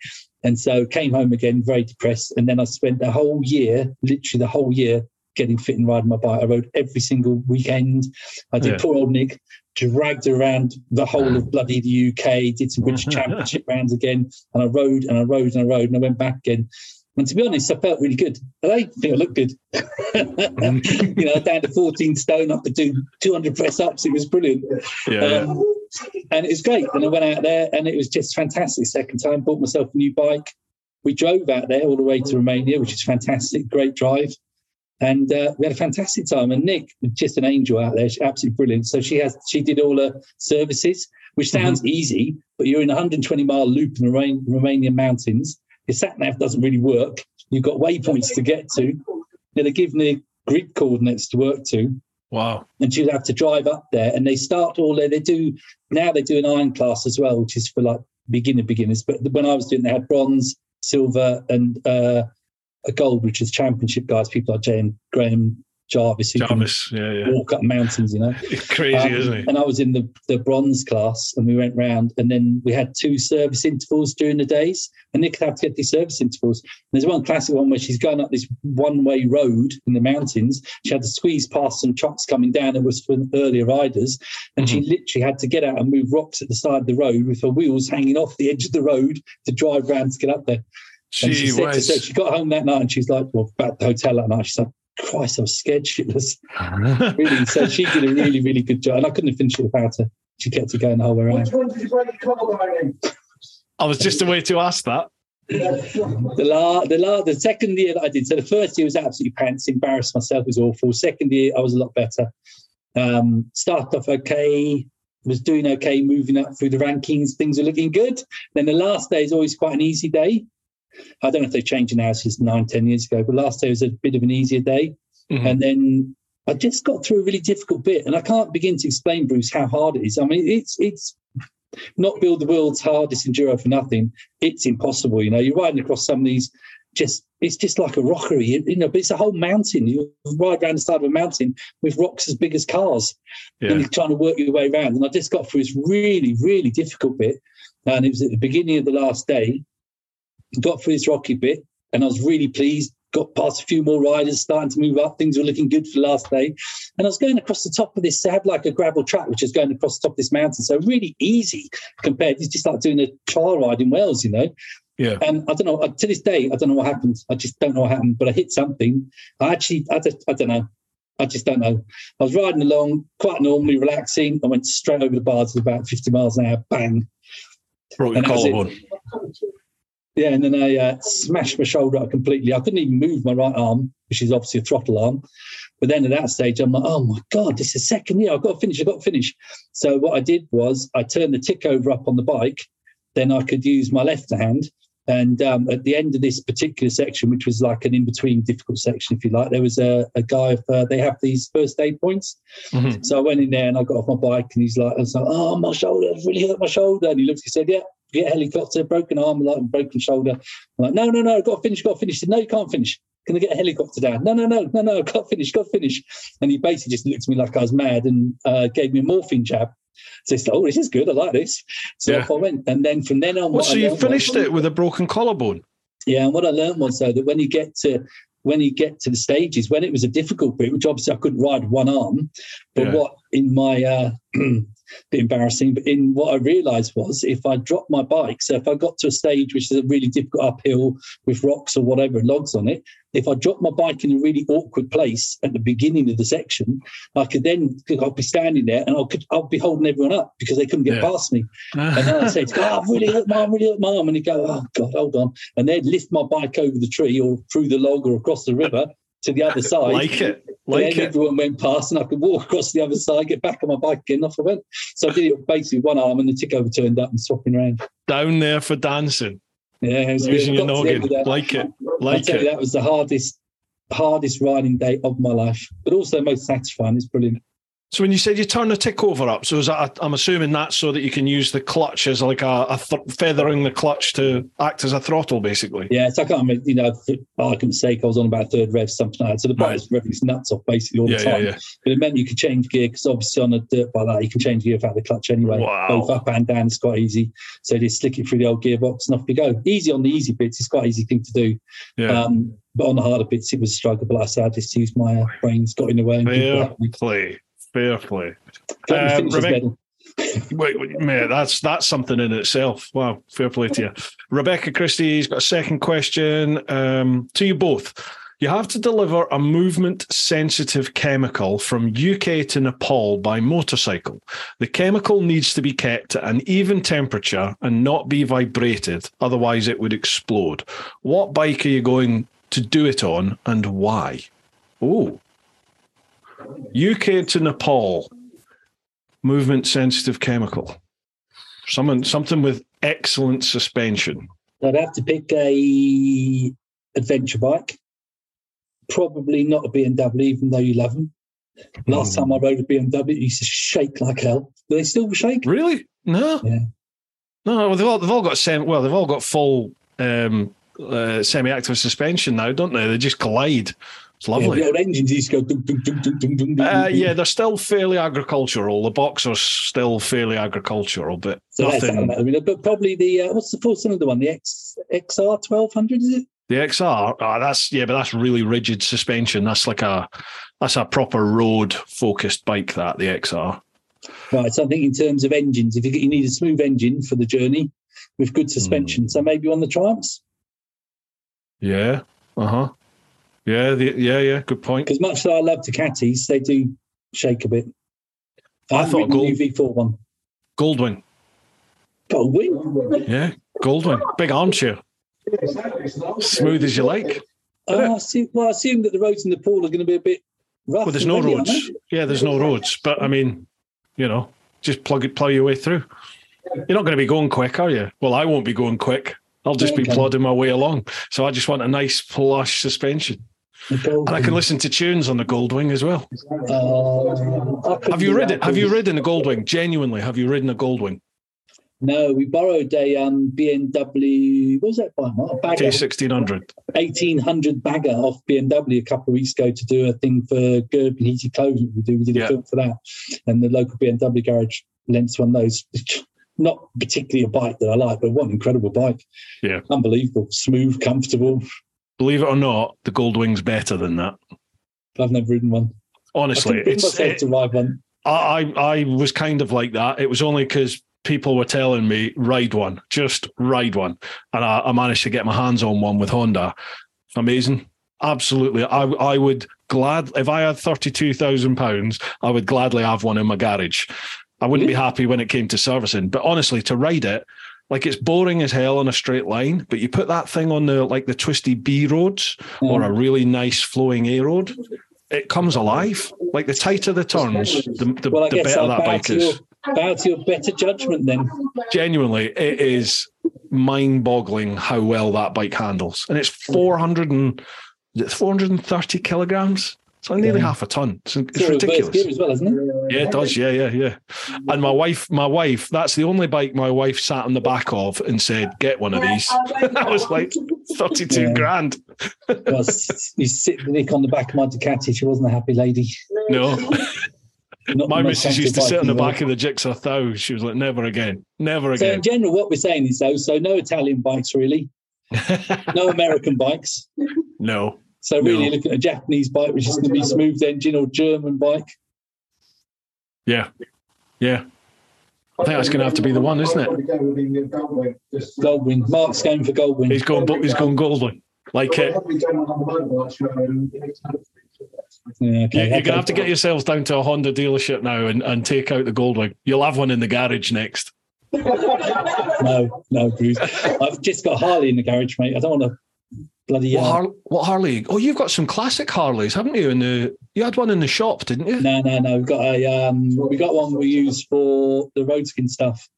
And so came home again very depressed. And then I spent the whole year, literally the whole year, getting fit and riding my bike. I rode every single weekend. I did Yeah. poor old Nick, dragged around the whole of bloody the UK, did some British (laughs) Championship rounds again. And I rode and I rode and I rode and I went back again. And to be honest, I felt really good. I think I looked good. (laughs) you know, down to 14 stone, I could do 200 press ups. It was brilliant. Yeah. yeah. Um, and it was great. And I went out there and it was just fantastic. Second time, bought myself a new bike. We drove out there all the way to Romania, which is fantastic. Great drive. And uh, we had a fantastic time. And Nick, was just an angel out there, she's absolutely brilliant. So she has, she did all her services, which sounds easy, but you're in a 120 mile loop in the Roman- Romanian mountains. Your sat nav doesn't really work. You've got waypoints to get to. They're giving the grid coordinates to work to Wow. and she'd have to drive up there. And they start all there. They do now. They do an iron class as well, which is for like beginner beginners. But when I was doing, they had bronze, silver, and uh, a gold, which is championship guys. People like Jay and Graham Jarvis who Jarvis. Yeah, can yeah. walk up mountains, you know. (laughs) Crazy, Um, isn't he? And I was in the, the bronze class and we went round and then we had two service intervals during the days and Nick had to get these service intervals. There's one classic one where she's going up this one way road in the mountains. She had to squeeze past some trucks coming down that was for earlier riders. And she literally had to get out and move rocks at the side of the road with her wheels hanging off the edge of the road to drive round to get up there. And she Gee said, whiz. so she got home that night and she's like, well, back at the hotel that night. She's like, Christ, I was scared shitless (laughs) really. So she did a really, really good job. And I couldn't have finished it without her. She kept it going the whole way around. Which one did you break your collarbone in? I was just a way to ask that. The la, the la, the second year that I did, so the first year was absolutely pants, embarrassed myself, it was awful. Second year, I was a lot better. Um, started off okay, was doing okay, moving up through the rankings, things were looking good. Then the last day is always quite an easy day. I don't know if they've changed now since nine, ten years ago, but last day was a bit of an easier day. Mhm. And then I just got through a really difficult bit, and I can't begin to explain, Bruce, how hard it is. I mean, it's it's not build the world's hardest enduro for nothing. It's impossible. You know, you're riding across some of these. Just it's just like a rockery, you, you know. But it's a whole mountain. You ride around the side of a mountain with rocks as big as cars, and you're trying to work your way around. And I just got through this really, really difficult bit, and it was at the beginning of the last day. Got through this rocky bit, and I was really pleased. Got past a few more riders, starting to move up. Things were looking good for the last day. And I was going across the top of this. They had like a gravel track, which is going across the top of this mountain. So really easy compared. It's just like doing a trial ride in Wales, you know. Yeah. And I don't know. uh, To this day, I don't know what happened. I just don't know what happened. But I hit something. I actually, I just, I don't know. I just don't know. I was riding along quite normally, relaxing. I went straight over the bars at about 50 miles an hour. Bang. Broke your And that was it. collarbone. Yeah, and then I uh, smashed my shoulder out completely. I couldn't even move my right arm, which is obviously a throttle arm. But then at that stage, I'm like, oh my God, this is second year. I've got to finish. I've got to finish. So what I did was I turned the tick over up on the bike. Then I could use my left hand. And um, at the end of this particular section, which was like an in between difficult section, if you like, there was a, a guy, uh, they have these first aid points. Mhm. So I went in there and I got off my bike and he's like, I was like, oh, my shoulder, really hurt my shoulder. And he looked, he said, yeah, get a helicopter, broken arm, like broken shoulder. I'm like, no, no, no, I've got to finish, got to finish. Said, no, you can't finish. Can I get a helicopter down? No, no, no, no, no, I've got to finish, got to finish. And he basically just looked at me like I was mad and uh, gave me a morphine jab. So it's like, oh, this is good. I like this. So Yeah. off I went. And then from then on, Well, what I so you finished was- it with a broken collarbone. Yeah, and what I learned was though that when you get to when you get to the stages, when it was a difficult bit, which obviously I couldn't ride one arm, but Yeah. what in my uh (clears throat) bit embarrassing, but in what I realized was if I dropped my bike, so if I got to a stage which is a really difficult uphill with rocks or whatever, logs on it, if I dropped my bike in a really awkward place at the beginning of the section, I could then I'd be standing there and I could I'd be holding everyone up because they couldn't get Yeah. past me. And then I'd say, oh, I've really hurt my arm, really hurt my arm. And he'd go, oh, God, hold on. And they'd lift my bike over the tree or through the log or across the river to the other (laughs) side. like it, And like then it. everyone went past and I could walk across the other side, get back on my bike again, off I went. So I did it basically one arm and the tick over turned up and swapping around. Down there for dancing, Yeah, it was using your Got to the end noggin. Like it, like tell you, it. that was the hardest, hardest riding day of my life, but also most satisfying. It's brilliant. So when you said you turn the tick over up, so is that? I'm assuming that's so that you can use the clutch as like a, a th- feathering the clutch to act as a throttle, basically. Yeah, so I can't remember, you know, for argument's sake, I was on about third rev, something like that. So the bike was revving its nuts off basically all Yeah, the time. yeah. But it meant you could change gear because obviously on a dirt like that, you can change gear without the clutch anyway. Wow. Both up and down, it's quite easy. So just slick it through the old gearbox and off you go. Easy on the easy bits, it's quite an easy thing to do. Yeah. Um, but on the harder bits, it was a struggle. But like I said, I just used my uh, brains, got in the way. And Fair play, fair play. Uh, Rebecca- Wait, wait, mate, that's that's something in itself. Wow, fair play to you. Rebecca Christie's got a second question um, to you both. You have to deliver a movement sensitive chemical from UK to Nepal by motorcycle. The chemical needs to be kept at an even temperature and not be vibrated, otherwise, it would explode. What bike are you going to do it on and why? Oh, UK to Nepal movement sensitive chemical. Someone something with excellent suspension. I'd have to pick a adventure bike. Probably not a BMW, even though you love them. Last Hmm. time I rode a BMW, it used to shake like hell. Do they still shake? Really? No. Yeah. No, they've all they've all got sem- well, they've all got full um, uh, semi-active suspension now, don't they? They just glide. It's Yeah, lovely. old engines to go. Dum, dum, dum, dum, dum, dum, dum, Uh, yeah, they're still fairly agricultural. The boxer's still fairly agricultural, but So nothing. I mean, but probably the uh, what's the full cylinder one? The X XR twelve hundred is it? The XR, ah, that's yeah, but that's really rigid suspension. That's like a that's a proper road focused bike. That the XR. Right. So I think in terms of engines, if you, you need a smooth engine for the journey with good suspension, Hmm. so maybe on the Triumphs. Yeah. Uh huh. Yeah. The, yeah. Yeah. Good point. Because much though I love Ducatis, they do shake a bit. I haven't thought the Gold- V4 one. Goldwing. Got wing. Yeah. Goldwing. Big armchair. Smooth as you like. Oh, I see, well, I assume that the roads in Nepal are going to be a bit rough. Well, there's no roads. Yeah, there's no roads. But I mean, you know, just plug it, plow your way through. You're not going to be going quick, are you? Well, I won't be going quick. I'll just be plodding my way along. So I just want a nice plush suspension. And I can listen to tunes on the Goldwing as well. Uh, Have you ridden? Have you ridden a Goldwing? Genuinely, have you ridden a Goldwing? No, we borrowed a um, BMW. What was that by? A bagger, K sixteen hundred. 1800 bagger off BMW a couple of weeks ago to do a thing for Gerbing Heated Clothing. We did, we did a Yeah. film for that. And the local BMW garage lent one of those. Not particularly a bike that I like, but what an incredible bike. Yeah. Unbelievable. Smooth, comfortable. Believe it or not, the Goldwing's better than that. I've never ridden one. Honestly, it's it, to ride one. I I was kind of like that. It was only because people were telling me ride one, just ride one, and I, I managed to get my hands on one with Honda. Amazing, absolutely. I I would glad if I had thirty two thousand pounds, I would gladly have one in my garage. I wouldn't be happy when it came to servicing, but honestly, to ride it. Like it's boring as hell on a straight line, but you put that thing on the like the twisty B roads or a mm. really nice flowing A road, it comes alive. Like the tighter the turns, the, the, Well, the better that bike is. bow to your better judgment then. Genuinely, it is mind boggling how well that bike handles. And it's mm. 400 and, is 430 kilograms. It's like nearly Yeah. half a ton. It's, it's It's a reverse ridiculous. gear as well, isn't it? Yeah, it does. Yeah, yeah, yeah. And my wife, my wife, that's the only bike my wife sat on the back of and said, "Get one of these." that (laughs) was like thirty-two Yeah. grand. Well, you sit the nick on the back of my Ducati. She wasn't a happy lady. No, Not- My missus used to sit on the back of the Gixxer Thou. She was like, never again, never again." So in general, what we're saying is though, so no Italian bikes really, (laughs) no American bikes. no. So really No. looking at a Japanese bike, which is going to be smooth engine, or German bike. Yeah. Yeah. I think that's gonna have to be the one, isn't it? I'd probably go with the Goldwing. Mark's going for Goldwing. He's going. He's going golden. Like it. Probably going on the motorbike show and it's Yeah, okay. You- You're okay. gonna have to get yourselves down to a Honda dealership now and, and take out the Goldwing. You'll have one in the garage next. (laughs) No, no, Bruce. I've just got Harley in the garage, mate. I don't want to bloody. What, Uh, Har- what Harley? Oh, you've got some classic Harleys, haven't you? In the you had one in the shop, didn't you? no, no, no. We've got a um, we got one we use for the roadskin stuff,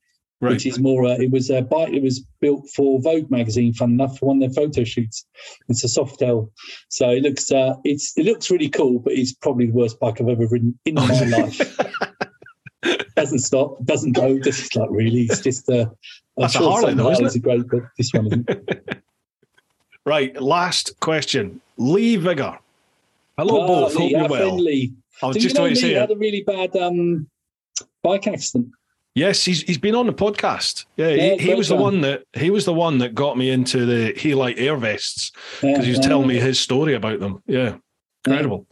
Right. which is more. Uh, it was a bike. It was built for Vogue magazine. Fun enough, for one of their photo shoots. It's a Softail, so it looks uh, it's it looks really cool, but it's probably the worst bike I've ever ridden in my (laughs) life. doesn't stop, doesn't go. Just like really, it's just uh, I'm That's a Harley though, isn't Harleys are great, but this one isn't. (laughs) Right. Last question. Lee Vigor. Hello, Ah, both. Lee, Hope you're our well. Lee. I was So just you know Lee had a really bad um, bike accident. Yes, he's he's been on the podcast. Yeah, Yeah, he, he was the one that he was the one that got me into the Helite air vests because he was Uh, telling me his story about them. Yeah, incredible.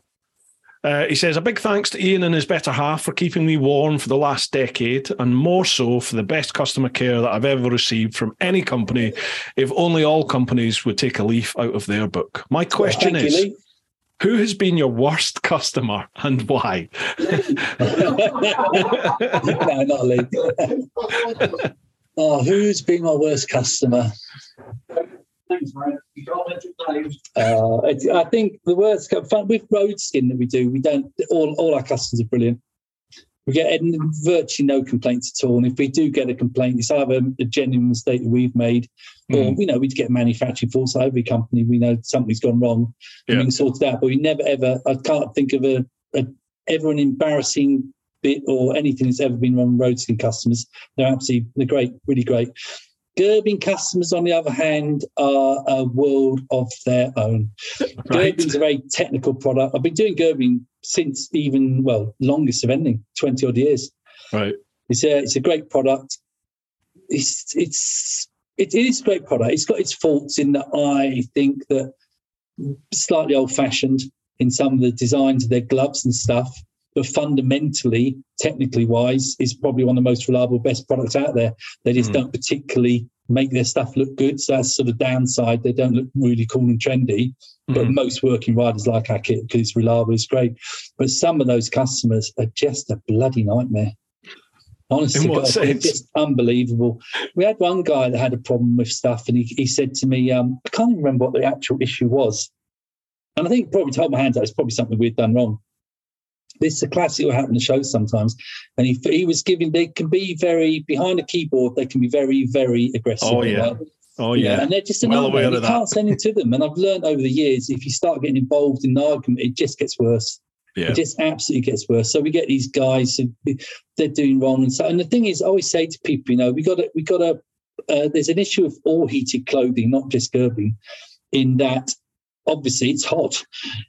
Uh, he says a big thanks to Ian and his better half for keeping me warm for the last decade, and more so for the best customer care that I've ever received from any company. If only all companies would take a leaf out of their book. My question Thank you, is, Lee. who has been your worst customer and why? (laughs) no, not Lee. (laughs) oh, who's been my worst customer? Thanks, mate. You can't mention names. Uh, it- I think the worst cu- fun with Roadskin that we do, we don't all all our customers are brilliant. We get virtually no complaints at all, and if we do get a complaint, it's either a genuine mistake that we've made, or Mm. you know we get manufacturing faults. Like every company, we know something's gone wrong, and Yeah. we can sort it out. But we never ever, I can't think of a, a ever an embarrassing bit or anything that's ever been wrong with Roadskin customers. They're absolutely they're great, really great. Gerbing customers, on the other hand, are a world of their own. Right. Gerbing's a very technical product. I've been doing Gerbing since even, well, longest of ending, 20 odd years. Right. It's a, it's a great product. It's, it's, it is a great product. It's got its faults in that I think that slightly old fashioned in some of the designs of their gloves and stuff, but fundamentally, technically wise, is probably one of the most reliable, best products out there. They just Mm. don't particularly make their stuff look good. So that's sort of downside. They don't look really cool and trendy but Mhm. most working riders like our kit because it's reliable, it's great. But some of those customers are just a bloody nightmare. Honestly, God, they're just unbelievable. We had one guy that had a problem with stuff, and he, he said to me, um, I can't even remember what the actual issue was. And I think probably told my hands out, it's probably something we'd done wrong. This is a classic what happen to shows sometimes. And he, he was giving, they can be very, behind a keyboard, they can be very, very aggressive. Oh, yeah. Oh Yeah, yeah. and they're just Well aware You of that. can't send it to them. And I've learned over the years, if you start getting involved in the argument, it just gets worse. Yeah. It just absolutely gets worse. So we get these guys who they're doing wrong, and so. And the thing is, I always say to people, you know, we got to, we got to. Uh, there's an issue of all heated clothing, not just Gerbing, in that obviously it's hot.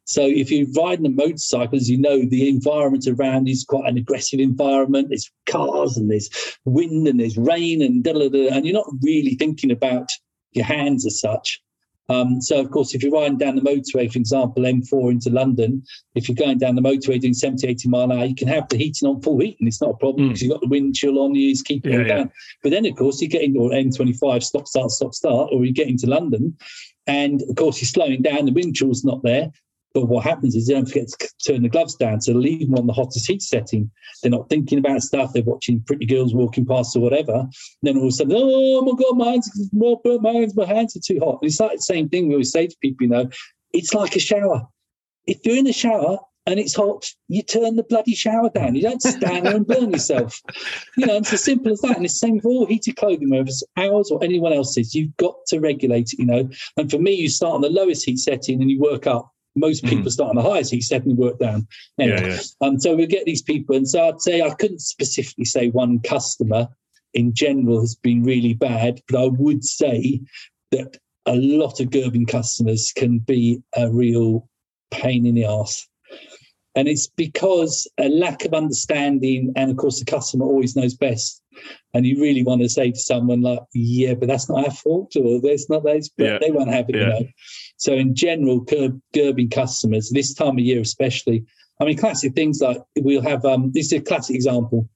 So if you're riding a motorcycle, as you know, the environment around is quite an aggressive environment. There's cars and there's wind and there's rain and da, da, da, and you're not really thinking about your hands as such. Um, so of course, if you're riding down the motorway, for example, M4 into London, if you're going down the motorway doing 70, 80 mile an hour, you can have the heating on full heat and it's not a problem Mm. because you've got the wind chill on you, it's keeping Yeah, it yeah. down. But then, of course, you get into M25, stop, start, stop, start, or you get into London, and of course, you're slowing down, the wind chill's not there. But what happens is they don't forget to turn the gloves down. So leave them on the hottest heat setting. They're not thinking about stuff. They're watching pretty girls walking past or whatever. then all of a sudden, oh my God, my hands, my hands, my hands are too hot. And it's like the same thing we always say to people, you know, it's like a shower. If you're in the shower and it's hot, you turn the bloody shower down. You don't stand there and burn yourself. You know, it's as simple as that. And it's the same with all heated clothing, whether it's ours or anyone else's. You've got to regulate it, you know. And for me, you start on the lowest heat setting and you work up. Most Mhm. people start on the highest heat setting and work down. Anyway, Yeah, yeah. um, so we get these people, and so I'd say I couldn't specifically say one customer in general has been really bad, but I would say that a lot of Gerbing customers can be a real pain in the arse. And it's because a lack of understanding, and of course, the customer always knows best. And you really want to say to someone like, "Yeah, but that's not our fault," or "That's not theirs," but Yeah. they won't have it. Yeah. You know. So in general, Gerb, Gerbing customers this time of year, especially. I mean, classic things like we'll have. Um, this is a classic example.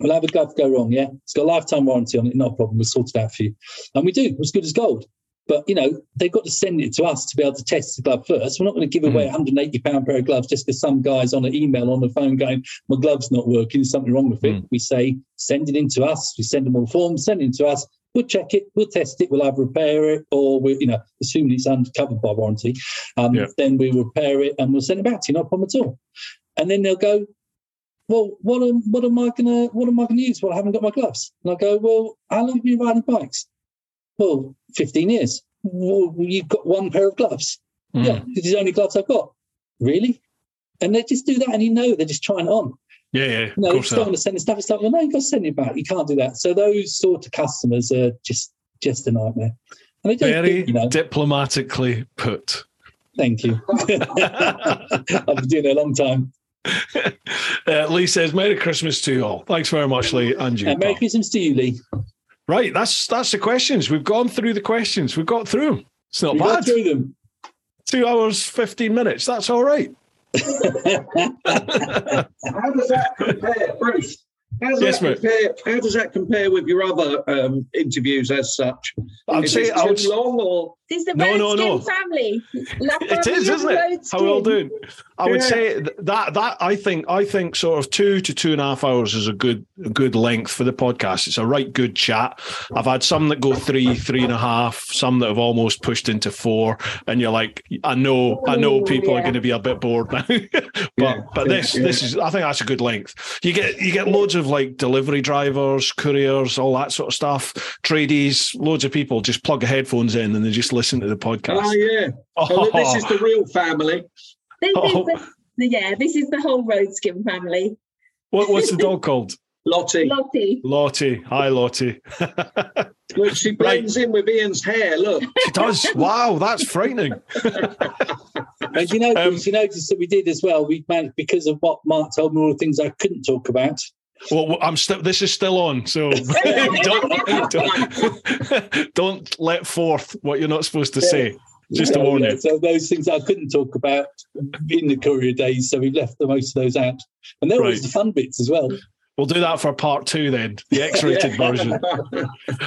We'll have a glove go wrong. Yeah, it's got a lifetime warranty on it. Not a problem. We'll sort it out for you, and we do. It's good as gold. But you know, they've got to send it to us to be able to test the glove first. We're not going to give away a 180 pound pair of gloves just because some guys on an email on the phone going, "My glove's not working. There's something wrong with it." We say, "Send it in to us." We send them all forms. Send it in to us. We'll check it. We'll test it. We'll either repair it or we, you know, assuming it's under covered by warranty, um, Yeah. then we repair it and we'll send it back to you. No problem at all. And then they'll go, well, what am what am I gonna what am I gonna use? Well, I haven't got my gloves. And I go, well, how long have you been riding bikes? Well, fifteen years. Well, you've got one pair of gloves. Mm. Yeah, this is the only gloves I've got. Really? And they just do that, and you know they're just trying it on. Yeah, yeah. No, you they don't are. want to send the stuff. It's like, well, no, you've got to send it back. You can't do that. So those sort of customers are just just a nightmare. And they don't Very think, you know. diplomatically put. Thank you. (laughs) (laughs) I've been doing it a long time. (laughs) Uh, Lee says, "Merry Christmas to you all." Thanks very much, Lee, and you. And Merry. Christmas to you, Lee. Right, that's that's the questions. We've gone through the questions. We've got through 'em. It's not We got bad. through them. Two hours, fifteen minutes. That's all right. (laughs) How does that compare, Bruce? How does, Yes, that mate. compare, how does that compare with your other um, interviews as such? I'd Is say it I would. too long or This is the No, no, no. family. La It is, famille isn't it? How well Roadskin. done. I would Yeah. say that that I think I think sort of two to two and a half hours is a good a good length for the podcast. It's a right good chat. I've had some that go three, three and a half, some that have almost pushed into four, and you're like, I know, I know, Ooh, people are going to be a bit bored now, (laughs) but Yeah, but this yeah. this is I think that's a good length. You get you get loads of like delivery drivers, couriers, all that sort of stuff, tradies, loads of people just plug the headphones in and they just listen to the podcast. Oh yeah. (laughs) Oh, this is the real family. This Oh. is the, yeah, this is the whole Roadskin family. what, what's the (laughs) dog called? Lottie. Lottie. Lottie. Hi, Lottie. Look, she (laughs) blends in with Ian's hair. Look. she does. Wow, that's frightening. And you know, Um, you noticed that we did as well. We managed because of what Mark told me, all the things I couldn't talk about. Well, I'm still. This is still on, so (laughs) don't, don't don't let forth what you're not supposed to say. Just to Yeah, warn yeah. you. So those things I couldn't talk about in the courier days, so we left the most of those out. And they're always the fun bits as well. We'll do that for part two then, the (laughs) X-rated Yeah. version.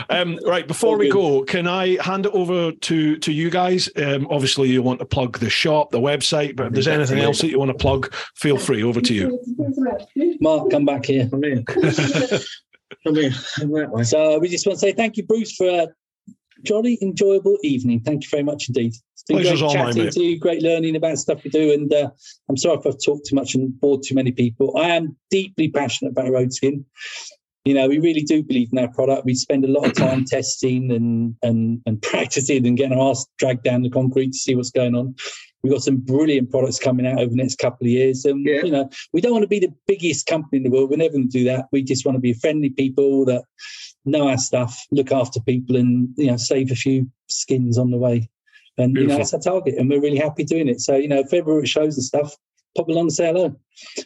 Um, right, before All we good. go, can I hand it over to to you guys? Um, obviously, you want to plug the shop, the website, but if there's anything else that you want to plug, feel free. Over to you. Mark, come back here. Come here. (laughs) Come here. Come that way. So we just want to say thank you, Bruce, for a jolly enjoyable evening. Thank you very much indeed. Pleasure's all mine, chatting mate. to you, great learning about stuff we do. And uh, I'm sorry if I've talked too much and bored too many people. I am deeply passionate about Roadskin. You know, we really do believe in our product. We spend a lot of time (clears throat) testing and and and (laughs) practicing and getting our ass dragged down the concrete to see what's going on. We've got some brilliant products coming out over the next couple of years. And, Yeah. you know, we don't want to be the biggest company in the world. We're never going to do that. We just want to be friendly people that know our stuff, look after people, and, you know, save a few skins on the way. And, you know, that's our target. And we're really happy doing it. So, you know, if ever we're at shows and stuff, pop along and say hello.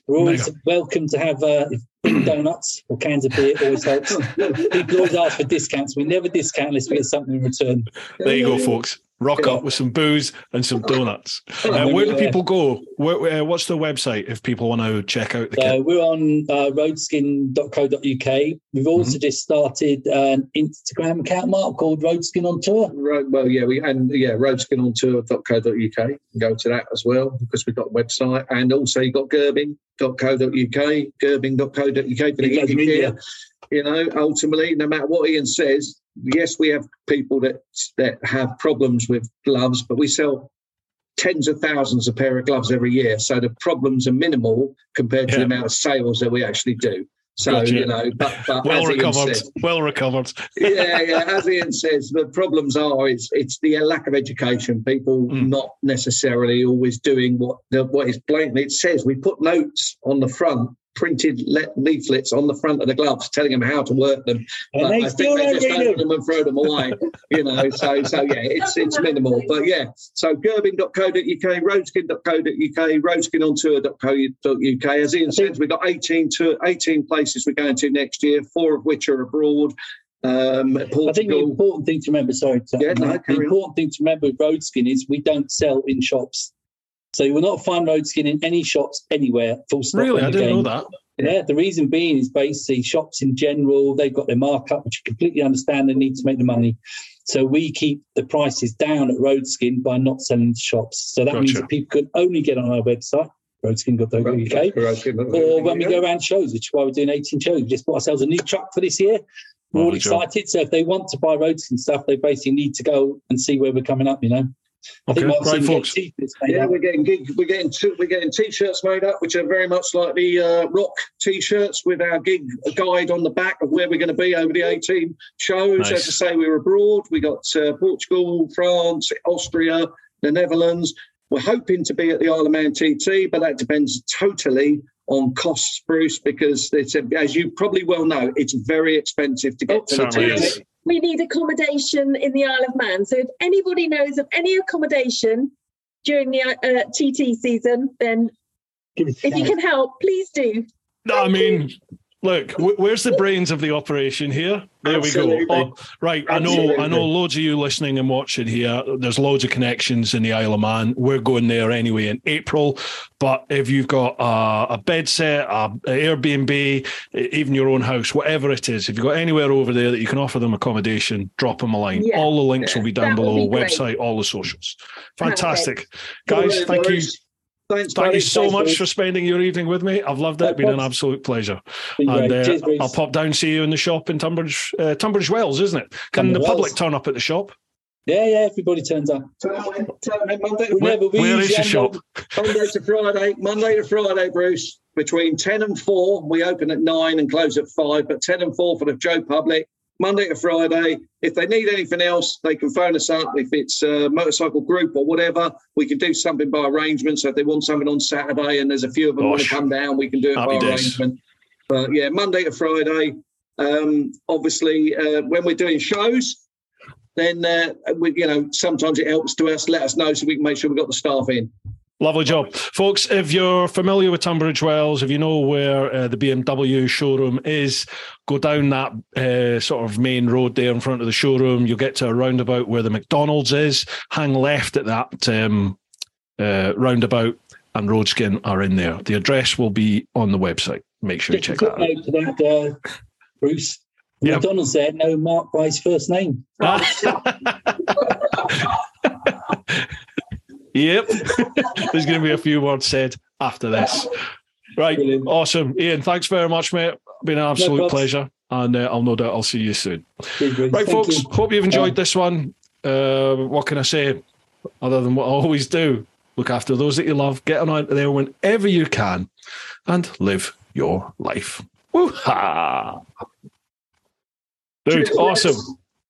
We're always welcome to have uh, (clears throat) donuts or cans of beer, always helps. (laughs) People always ask for discounts. We never discount unless we get something in return. There you go, folks. Rock up with some booze and some donuts. (laughs) Uh, where do people go? Where, uh, what's the website if people want to check out the So kit? we're on uh, roadskin.co.uk. We've also just started an Instagram account, Mark, called Roadskin on Tour. Right, well, yeah, we and yeah, roadskinontour.co.uk. Go to that as well because we've got a website, and also you've got gerbing.co.uk, gerbing.co.uk for the media. gear. You know, ultimately, no matter what Ian says, yes, we have people that that have problems with gloves, but we sell tens of thousands of pair of gloves every year, so the problems are minimal compared to Yeah. the amount of sales that we actually do. So Gotcha. you know, but, but Well recovered. said, Well recovered. (laughs) (laughs) yeah, yeah. As Ian says, the problems are it's it's the lack of education. People Mm. not necessarily always doing what the, what is blatantly it says. We put notes on the front printed le- leaflets on the front of the gloves telling them how to work them. And But they I still think they don't just open them and throw them away. you know, so so yeah, it's it's minimal. But yeah, so gerbing.co.uk, roadskin.co.uk, roadskinontour.co.uk. As Ian says, we've got 18 to 18 places we're going to next year, four of which are abroad. Um, I think the important thing to remember, sorry, Yeah, no, the carry on. important thing to remember with Roadskin is we don't sell in shops. So you will not find Roadskin in any shops anywhere. Full stop. Really, I didn't know that. Yeah, the reason being is basically shops in general, they've got their markup, which you completely understand they need to make the money. So we keep the prices down at Roadskin by not selling to shops. So that means that people can only get on our website, roadskin.co.uk, or when we go around shows, which is why we're doing 18 shows. We just bought ourselves a new truck for this year. We're all excited. So if they want to buy Roadskin stuff, they basically need to go and see where we're coming up, you know. I Okay, think we'll see right, we get folks. Yeah, up. we're getting gig, we're getting t- we're getting t-shirts made up, which are very much like the uh, rock t-shirts with our gig guide on the back of where we're going to be over the 18 shows. Nice. As I say, we're abroad. We got uh, Portugal, France, Austria, the Netherlands. We're hoping to be at the Isle of Man TT, but that depends totally on costs, Bruce, because it's a, as you probably well know, it's very expensive to get Oh, to the TT. Is. We need accommodation in the Isle of Man. So if anybody knows of any accommodation during the uh, TT season, then Give us a if you can help, please do. No, I mean, look, where's the brains of the operation here? There we go. Oh, right, I know, I know, loads of you listening and watching here. There's loads of connections in the Isle of Man. We're going there anyway in April. But if you've got a, a bed set, a, a Airbnb, even your own house, whatever it is, if you've got anywhere over there that you can offer them accommodation, drop them a line. Yeah. All the links will be down That below. be. Website, all the socials. Fantastic, guys. Thank you. Thanks, Thank buddy. you so Thanks, much Bruce. for spending your evening with me. I've loved it. It's been an absolute pleasure. And great. uh, Cheers, I'll pop down see you in the shop in Tunbridge, uh, Tunbridge Wells, isn't it? Can Tunbridge the public Wells. turn up at the shop? Yeah, yeah, everybody turns up. Turn in, Monday, Whenever we Where is usually your end shop? up- Monday to Friday, Monday to Friday, Bruce. Between 10 and 4. We open at 9 and close at 5, but 10 and 4 for the Joe public. Monday to Friday. If they need anything else, they can phone us up. If it's a motorcycle group or whatever, we can do something by arrangement. So if they want something on Saturday and there's a few of them want to come down, we can do it Happy by days. arrangement. But yeah, Monday to Friday. Um, obviously, uh, when we're doing shows, then uh, we, you know, sometimes it helps to us let us know so we can make sure we've got the staff in. Lovely job. Folks, if you're familiar with Tunbridge Wells, if you know where uh, the BMW showroom is, go down that uh, sort of main road there in front of the showroom. You'll get to a roundabout where the McDonald's is. Hang left at that um, uh, roundabout, and Roadskin are in there. The address will be on the website. Make sure you Just a check that out. to that, uh, Bruce. Yep. McDonald's there, no Mark by his first name. (laughs) (laughs) (laughs) Yep. (laughs) There's going to be a few words said after this. Right. Brilliant. Awesome. Ian, thanks very much, mate. Been an absolute problems. pleasure. And uh, I'll no doubt I'll see you soon. Right, Thank folks. you. Hope you've enjoyed Yeah. this one. Uh, what can I say other than what I always do? Look after those that you love. Get on out there whenever you can and live your life. Woo-ha! Dude, Cheers, awesome.